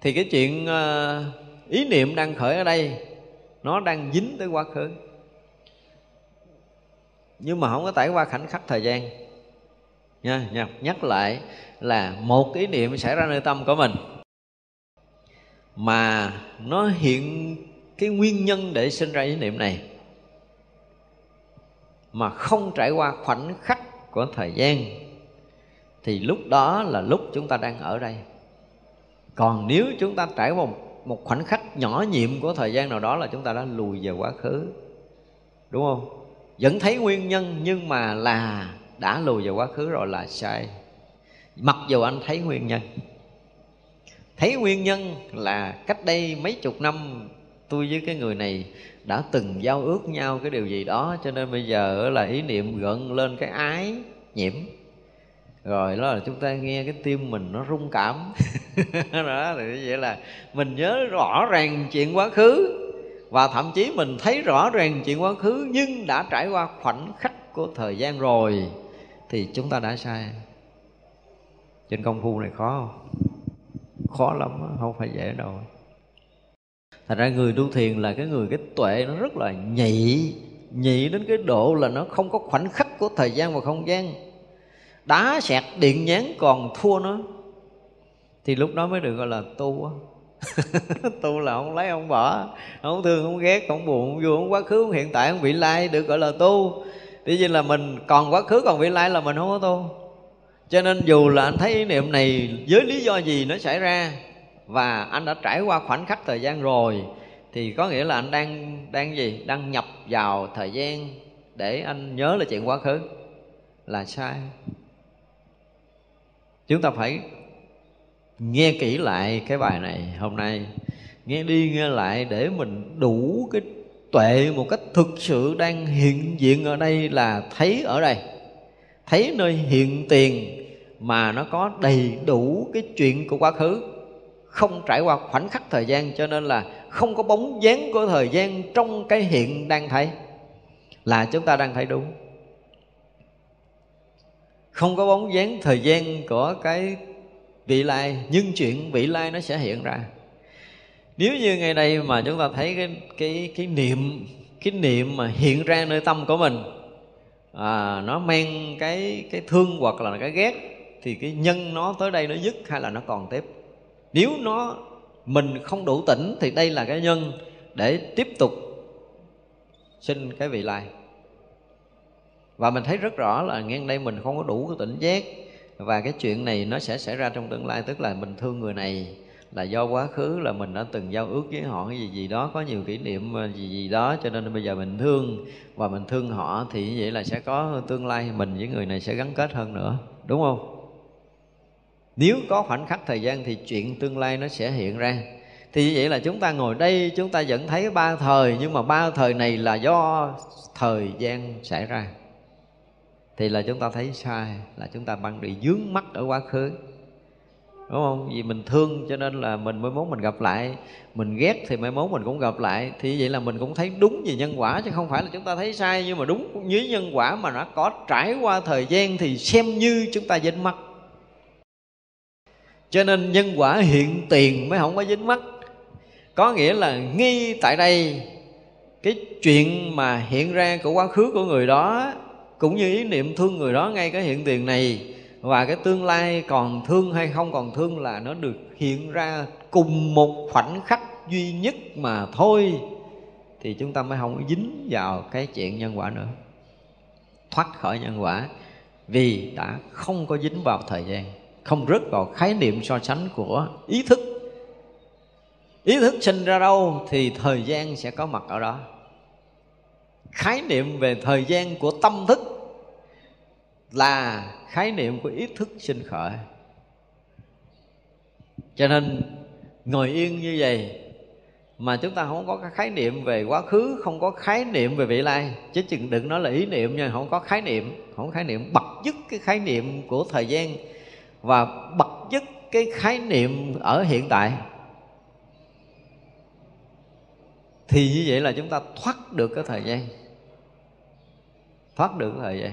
thì cái chuyện ờ, ý niệm đang khởi ở đây nó đang dính tới quá khứ. Nhưng mà không có trải qua khoảnh khắc thời gian. Nha, nha nhắc lại là một ý niệm xảy ra nơi tâm của mình mà nó hiện cái nguyên nhân để sinh ra ý niệm này mà không trải qua khoảnh khắc của thời gian thì lúc đó là lúc chúng ta đang ở đây. Còn nếu chúng ta trải qua một, một khoảnh khắc nhỏ nhiệm của thời gian nào đó là chúng ta đã lùi về quá khứ đúng không? Vẫn thấy nguyên nhân nhưng mà là đã lùi về quá khứ rồi là sai. Mặc dù anh thấy nguyên nhân. Thấy nguyên nhân là cách đây mấy chục năm tôi với cái người này đã từng giao ước nhau cái điều gì đó cho nên bây giờ là ý niệm gợn lên cái ái nhiễm rồi đó là chúng ta nghe cái tim mình nó rung cảm. Đó, thì vậy là mình nhớ rõ ràng chuyện quá khứ. Và thậm chí mình thấy rõ ràng chuyện quá khứ nhưng đã trải qua khoảnh khắc của thời gian rồi. Thì chúng ta đã sai. Trên công phu này khó không? Khó lắm không phải dễ đâu. Thành ra người tu thiền là cái người, cái tuệ nó rất là nhị nhị đến cái độ là nó không có khoảnh khắc của thời gian và không gian đá sẹt điện nhán còn thua nó thì lúc đó mới được gọi là tu tu là không lấy, không bỏ. Không thương, không ghét, không buồn, không vui, không quá khứ, không hiện tại, không vị lai, được gọi là tu. Tuy nhiên là mình còn quá khứ, còn vị lai là mình không có tu. Cho nên dù là anh thấy ý niệm này với lý do gì nó xảy ra và anh đã trải qua khoảnh khắc thời gian rồi, thì có nghĩa là anh đang đang gì? Đang nhập vào thời gian để anh nhớ là chuyện quá khứ. Là sai chúng ta phải nghe kỹ lại cái bài này hôm nay. Nghe đi nghe lại để mình đủ cái tuệ một cách thực sự đang hiện diện ở đây là thấy ở đây. Thấy nơi hiện tiền mà nó có đầy đủ cái chuyện của quá khứ. Không trải qua khoảnh khắc thời gian cho nên là không có bóng dáng của thời gian trong cái hiện đang thấy. Là chúng ta đang thấy đúng không có bóng dáng thời gian của cái vị lai nhưng chuyện vị lai nó sẽ hiện ra. Nếu như ngày nay mà chúng ta thấy cái cái cái niệm cái niệm mà hiện ra nơi tâm của mình à, nó mang cái cái thương hoặc là cái ghét thì cái nhân nó tới đây nó dứt hay là nó còn tiếp? Nếu nó mình không đủ tỉnh thì đây là cái nhân để tiếp tục sinh cái vị lai và mình thấy rất rõ là ngay đây mình không có đủ cái tỉnh giác. Và cái chuyện này nó sẽ xảy ra trong tương lai, tức là mình thương người này là do quá khứ, là mình đã từng giao ước với họ cái gì gì đó, có nhiều kỷ niệm ờ, gì gì đó, cho nên bây giờ mình thương và mình thương họ thì như vậy là sẽ có tương lai mình với người này sẽ gắn kết hơn nữa, đúng không? Nếu có khoảnh khắc thời gian thì chuyện tương lai nó sẽ hiện ra. Thì như vậy là chúng ta ngồi đây, chúng ta vẫn thấy ba thời, nhưng mà ba thời này là do thời gian xảy ra thì là chúng ta thấy sai, là chúng ta đang bị dướng mắt ở quá khứ. Đúng không? Vì mình thương cho nên là mình mới muốn mình gặp lại. Mình ghét thì mai mốt mình cũng gặp lại. Thì vậy là mình cũng thấy đúng về nhân quả, chứ không phải là chúng ta thấy sai. Nhưng mà đúng với nhân quả mà nó có trải qua thời gian thì xem như chúng ta dính mắt. Cho nên nhân quả hiện tiền mới không có dính mắt. Có nghĩa là ngay tại đây, cái chuyện mà hiện ra của quá khứ của người đó cũng như ý niệm thương người đó, ngay cái hiện tiền này và cái tương lai còn thương hay không còn thương là nó được hiện ra cùng một khoảnh khắc duy nhất mà thôi. Thì chúng ta mới không dính vào cái chuyện nhân quả nữa. Thoát khỏi nhân quả vì đã không có dính vào thời gian, không rớt vào khái niệm so sánh của ý thức. Ý thức sinh ra đâu thì thời gian sẽ có mặt ở đó khái niệm về thời gian của tâm thức là khái niệm của ý thức sinh khởi. Cho nên, ngồi yên như vậy mà chúng ta không có cái khái niệm về quá khứ, không có khái niệm về vị lai, chứ chừng đừng nói là ý niệm nha, không có khái niệm, không có khái niệm bật dứt cái khái niệm của thời gian và bật dứt cái khái niệm ở hiện tại. Thì như vậy là chúng ta thoát được cái thời gian thoát được là thời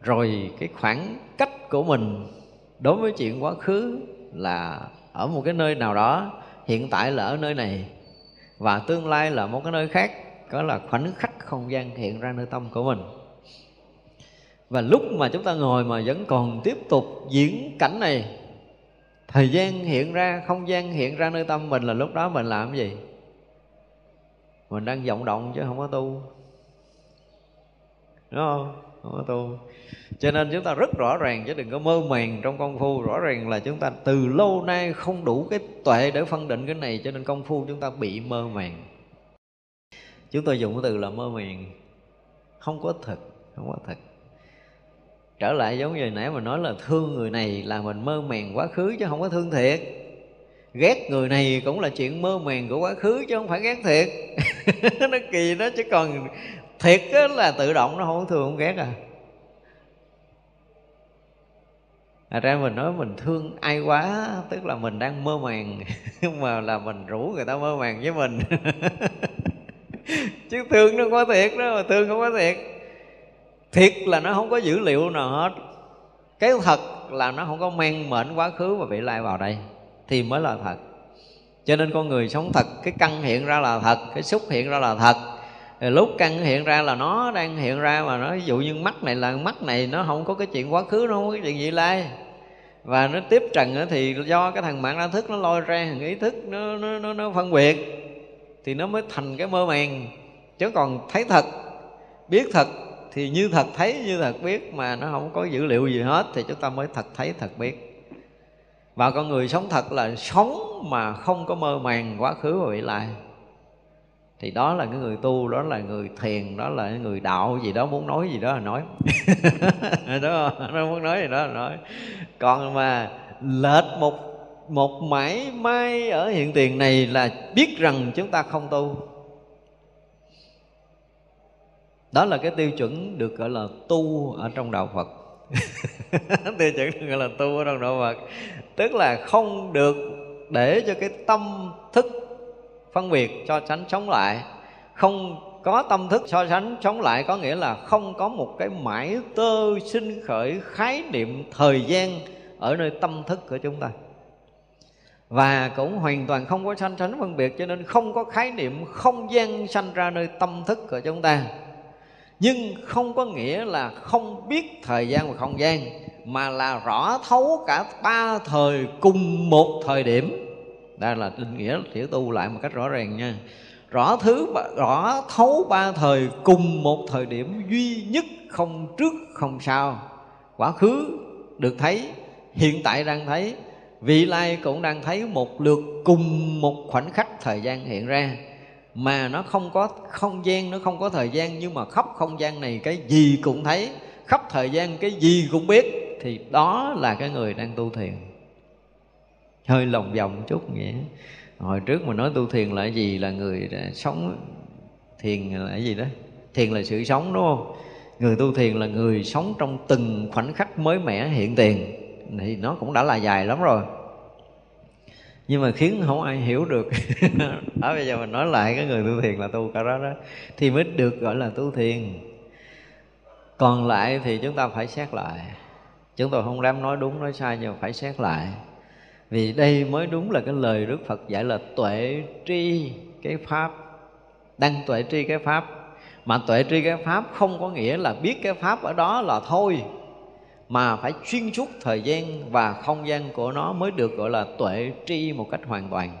rồi cái khoảng cách của mình đối với chuyện quá khứ là ở một cái nơi nào đó, hiện tại là ở nơi này, và tương lai là một cái nơi khác, có là khoảnh khắc không gian hiện ra nơi tâm của mình. Và lúc mà chúng ta ngồi mà vẫn còn tiếp tục diễn cảnh này, thời gian hiện ra, không gian hiện ra nơi tâm mình là lúc đó mình làm cái gì? Mình đang vọng động chứ không có tu đúng không? Không có tu. Cho nên chúng ta rất rõ ràng, chứ đừng có mơ màng trong công phu. Rõ ràng là chúng ta từ lâu nay không đủ cái tuệ để phân định cái này, cho nên công phu chúng ta bị mơ màng. Chúng tôi dùng cái từ là mơ màng. Không có thật, không có thật. Trở lại giống như nãy mà nói là thương người này là mình mơ màng quá khứ chứ không có thương thiệt. Ghét người này cũng là chuyện mơ màng của quá khứ chứ không phải ghét thiệt. Nó kỳ đó chứ còn thiệt là tự động nó không thương, không ghét à. Thật ra mình nói mình thương ai quá, Tức là mình đang mơ màng, Nhưng mà là mình rủ người ta mơ màng với mình. Chứ thương nó có thiệt đó, mà thương không có thiệt. Thiệt là nó không có dữ liệu nào hết. Cái thật là nó không có mang mệnh quá khứ và vị lai vào đây, Thì mới là thật. Cho nên con người sống thật, Cái căn hiện ra là thật, Cái xúc hiện ra là thật. Ờ, lúc căn hiện ra là nó đang hiện ra mà nó ví dụ như mắt này là mắt này nó không có cái chuyện quá khứ nó không có cái chuyện vị lai. Và nó tiếp trần thì do cái thằng mạng đa thức nó lôi ra thằng ý thức nó, nó, nó, nó phân biệt thì nó mới thành cái mơ màng. Chứ còn thấy thật biết thật thì như thật thấy như thật biết mà nó không có dữ liệu gì hết thì chúng ta mới thật thấy thật biết. Và con người sống thật là sống mà không có mơ màng quá khứ và vị lai thì đó là cái người tu, đó là người thiền, đó là người đạo gì đó, muốn nói gì đó là nói. Đó nó muốn nói gì đó là nói. Còn mà lệch một một mãi may ở hiện tiền này là biết rằng chúng ta không tu. Đó là cái tiêu chuẩn được gọi là tu ở trong đạo phật. Tiêu chuẩn được gọi là tu ở trong đạo phật. Tức là không được để cho cái tâm thức phân biệt so sánh chống lại. Không có tâm thức so sánh chống lại có nghĩa là không có một cái mãi tơ sinh khởi khái niệm thời gian ở nơi tâm thức của chúng ta. Và cũng hoàn toàn không có sanh sánh phân biệt, cho nên không có khái niệm không gian sanh ra nơi tâm thức của chúng ta. Nhưng không có nghĩa là không biết thời gian và không gian, mà là rõ thấu cả ba thời cùng một thời điểm đây là định nghĩa thiểu tu lại một cách rõ ràng nha. Rõ thứ rõ thấu ba thời cùng một thời điểm duy nhất, không trước, không sau. Quá khứ được thấy, hiện tại đang thấy, vị lai cũng đang thấy một lượt cùng một khoảnh khắc thời gian hiện ra. Mà nó không có không gian, nó không có thời gian, nhưng mà khắp không gian này cái gì cũng thấy, khắp thời gian cái gì cũng biết, thì đó là cái người đang tu thiền hơi lòng vòng chút nghĩa. Hồi trước mà nói tu thiền là gì? Là người sống thiền là cái gì đó? Thiền là sự sống, đúng không? Người tu thiền là người sống trong từng khoảnh khắc mới mẻ hiện tiền. Thì nó cũng đã là dài lắm rồi. Nhưng mà khiến không ai hiểu được. Ở bây giờ mình nói lại cái người tu thiền là tu cả đó đó. Thì mới được gọi là tu thiền. Còn lại thì chúng ta phải xét lại. Chúng tôi không dám nói đúng, nói sai, nhưng mà phải xét lại vì đây mới đúng là cái lời đức phật dạy là tuệ tri cái pháp đang tuệ tri cái pháp. Mà tuệ tri cái pháp không có nghĩa là biết cái pháp ở đó là thôi, mà phải chuyên suốt thời gian và không gian của nó mới được gọi là tuệ tri một cách hoàn toàn.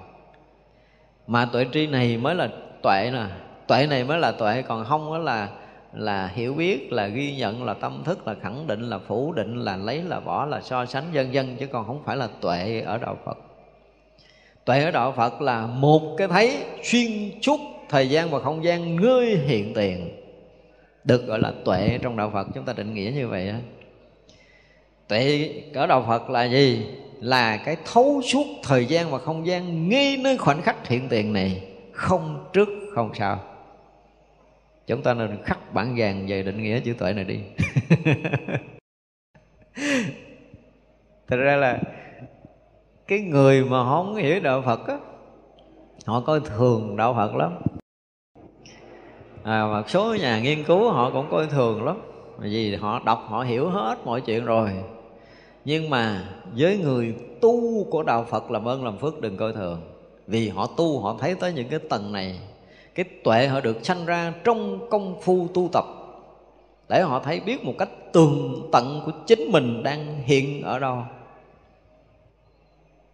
Mà tuệ tri này mới là tuệ nè, tuệ này mới là tuệ, còn không đó là là hiểu biết, là ghi nhận, là tâm thức, là khẳng định, là phủ định, là lấy, là bỏ, là so sánh vân vân chứ còn không phải là tuệ ở đạo phật. Tuệ ở đạo phật là một cái thấy xuyên suốt thời gian và không gian ngươi hiện tiền, được gọi là tuệ trong đạo phật. Chúng ta định nghĩa như vậy tuệ ở đạo phật là gì? Là cái thấu suốt thời gian và không gian ngay nơi khoảnh khắc hiện tiền này, không trước, không sau chúng ta nên khắc bản vàng về định nghĩa chữ tuệ này đi. Thật ra là cái người mà không hiểu đạo phật á họ coi thường đạo phật lắm. À, một số nhà nghiên cứu họ cũng coi thường lắm. Vì họ đọc họ hiểu hết mọi chuyện rồi. Nhưng mà với người tu của đạo phật làm ơn làm phước đừng coi thường. Vì họ tu họ thấy tới những cái tầng này cái tuệ họ được sanh ra trong công phu tu tập, để họ thấy biết một cách tường tận của chính mình đang hiện ở đâu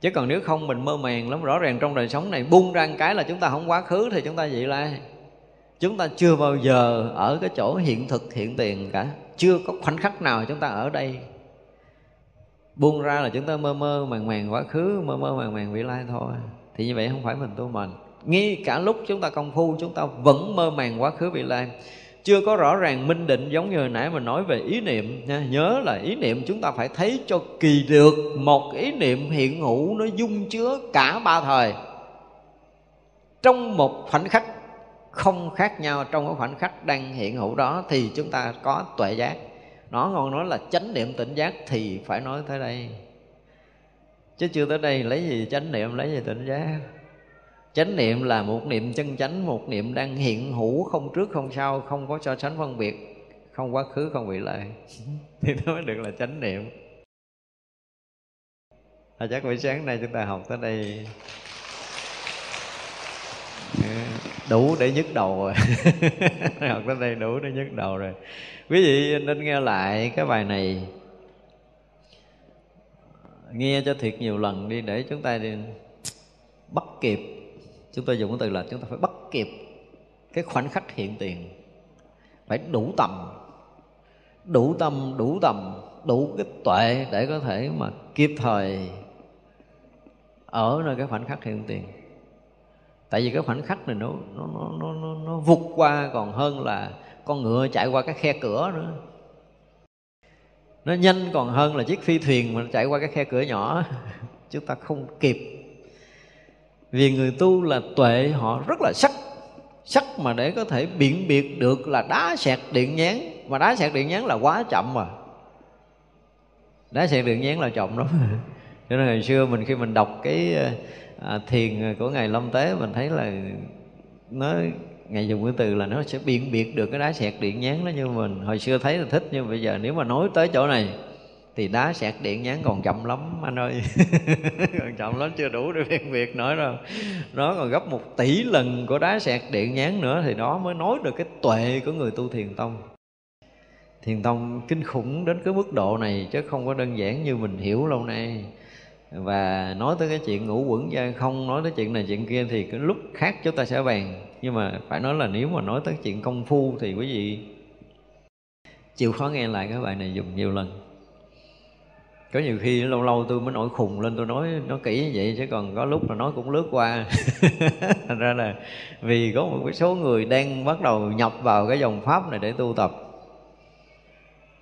chứ còn nếu không, mình mơ màng lắm, rõ ràng trong đời sống này buông ra một cái là chúng ta không quá khứ thì chúng ta vậy lai. Chúng ta chưa bao giờ ở cái chỗ hiện thực, hiện tiền cả. Chưa có khoảnh khắc nào chúng ta ở đây. Buông ra là chúng ta mơ mơ màng màng quá khứ, mơ mơ màng màng vị lai thôi. Thì như vậy không phải mình tu mình ngay cả lúc chúng ta công phu, chúng ta vẫn mơ màng quá khứ vị lai. Chưa có rõ ràng minh định giống như hồi nãy mình nói về ý niệm, nha. nhớ là ý niệm chúng ta phải thấy cho kỳ được một ý niệm hiện hữu nó dung chứa cả ba thời. Trong một khoảnh khắc không khác nhau, trong cái khoảnh khắc đang hiện hữu đó thì chúng ta có tuệ giác. Nó còn nói là chánh niệm tỉnh giác thì phải nói tới đây. Chứ chưa tới đây lấy gì chánh niệm, lấy gì tỉnh giác? Chánh niệm là một niệm chân chánh một niệm đang hiện hữu không trước không sau không có so sánh phân biệt không quá khứ không bị lại. Thì nó mới được là chánh niệm. À, chắc buổi sáng nay chúng ta học tới đây. Ờ, đủ để nhức đầu rồi. Học tới đây đủ để nhức đầu rồi. Quý vị nên nghe lại cái bài này. Nghe cho thiệt nhiều lần đi để chúng ta đi bắt kịp chúng tôi dùng cái từ là chúng ta phải bắt kịp cái khoảnh khắc hiện tiền. Phải đủ tầm đủ tâm đủ tầm đủ cái tuệ để có thể mà kịp thời ở nơi cái khoảnh khắc hiện tiền. Tại vì cái khoảnh khắc này nó nó nó nó nó, nó vụt qua còn hơn là con ngựa chạy qua cái khe cửa nữa. Nó nhanh còn hơn là chiếc phi thuyền mà chạy qua cái khe cửa nhỏ. Chúng ta không kịp vì người tu là tuệ họ rất là sắc. Sắc mà để có thể biện biệt được là đá sẹt điện nhán mà đá sẹt điện nhán là quá chậm mà. Đá sẹt điện nhán là chậm lắm. Cho nên hồi xưa mình khi mình đọc cái à, thiền của ngài lâm tế mình thấy là nó ngài dùng cái từ là nó sẽ biện biệt được cái đá sẹt điện nhán đó như mình. Hồi xưa thấy là thích nhưng bây giờ nếu mà nói tới chỗ này thì đá sẹt điện nhán còn chậm lắm, anh ơi. Còn chậm lắm, chưa đủ để phân biệt nói đâu nó còn gấp một tỷ lần của đá sẹt điện nhán nữa thì đó mới nói được cái tuệ của người tu thiền tông. Thiền tông kinh khủng đến cái mức độ này chứ không có đơn giản như mình hiểu lâu nay. Và nói tới cái chuyện ngủ quẩn ra, không nói tới chuyện này chuyện kia thì cái lúc khác chúng ta sẽ bàn. Nhưng mà phải nói là nếu mà nói tới chuyện công phu thì quý vị chịu khó nghe lại cái bài này dùng nhiều lần có nhiều khi lâu lâu tôi mới nổi khùng lên, tôi nói nó kỹ như vậy chứ còn có lúc là nói cũng lướt qua. Thành ra là vì có một cái số người đang bắt đầu nhập vào cái dòng pháp này để tu tập.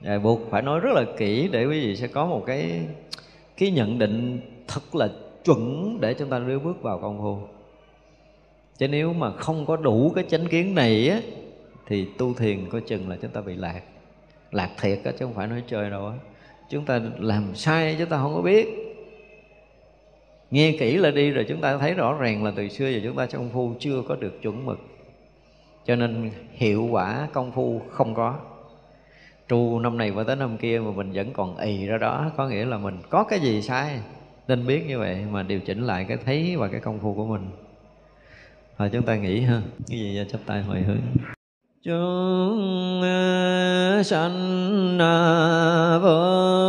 Và buộc phải nói rất là kỹ để quý vị sẽ có một cái cái nhận định thật là chuẩn để chúng ta đưa bước vào công phu. Chứ nếu mà không có đủ cái chánh kiến này á, thì tu thiền coi chừng là chúng ta bị lạc. Lạc thiệt á, chứ không phải nói chơi đâu á chúng ta làm sai chúng ta không có biết. Nghe kỹ là đi rồi chúng ta thấy rõ ràng là từ xưa giờ chúng ta trong công phu chưa có được chuẩn mực. Cho nên hiệu quả công phu không có. Tru năm này qua tới năm kia mà mình vẫn còn ì ra đó, có nghĩa là mình có cái gì sai, nên biết như vậy mà điều chỉnh lại cái thấy và cái công phu của mình. Rồi chúng ta nghĩ ha. Cái gì chấp tay hồi hướng? Chúng ờ, sanh vô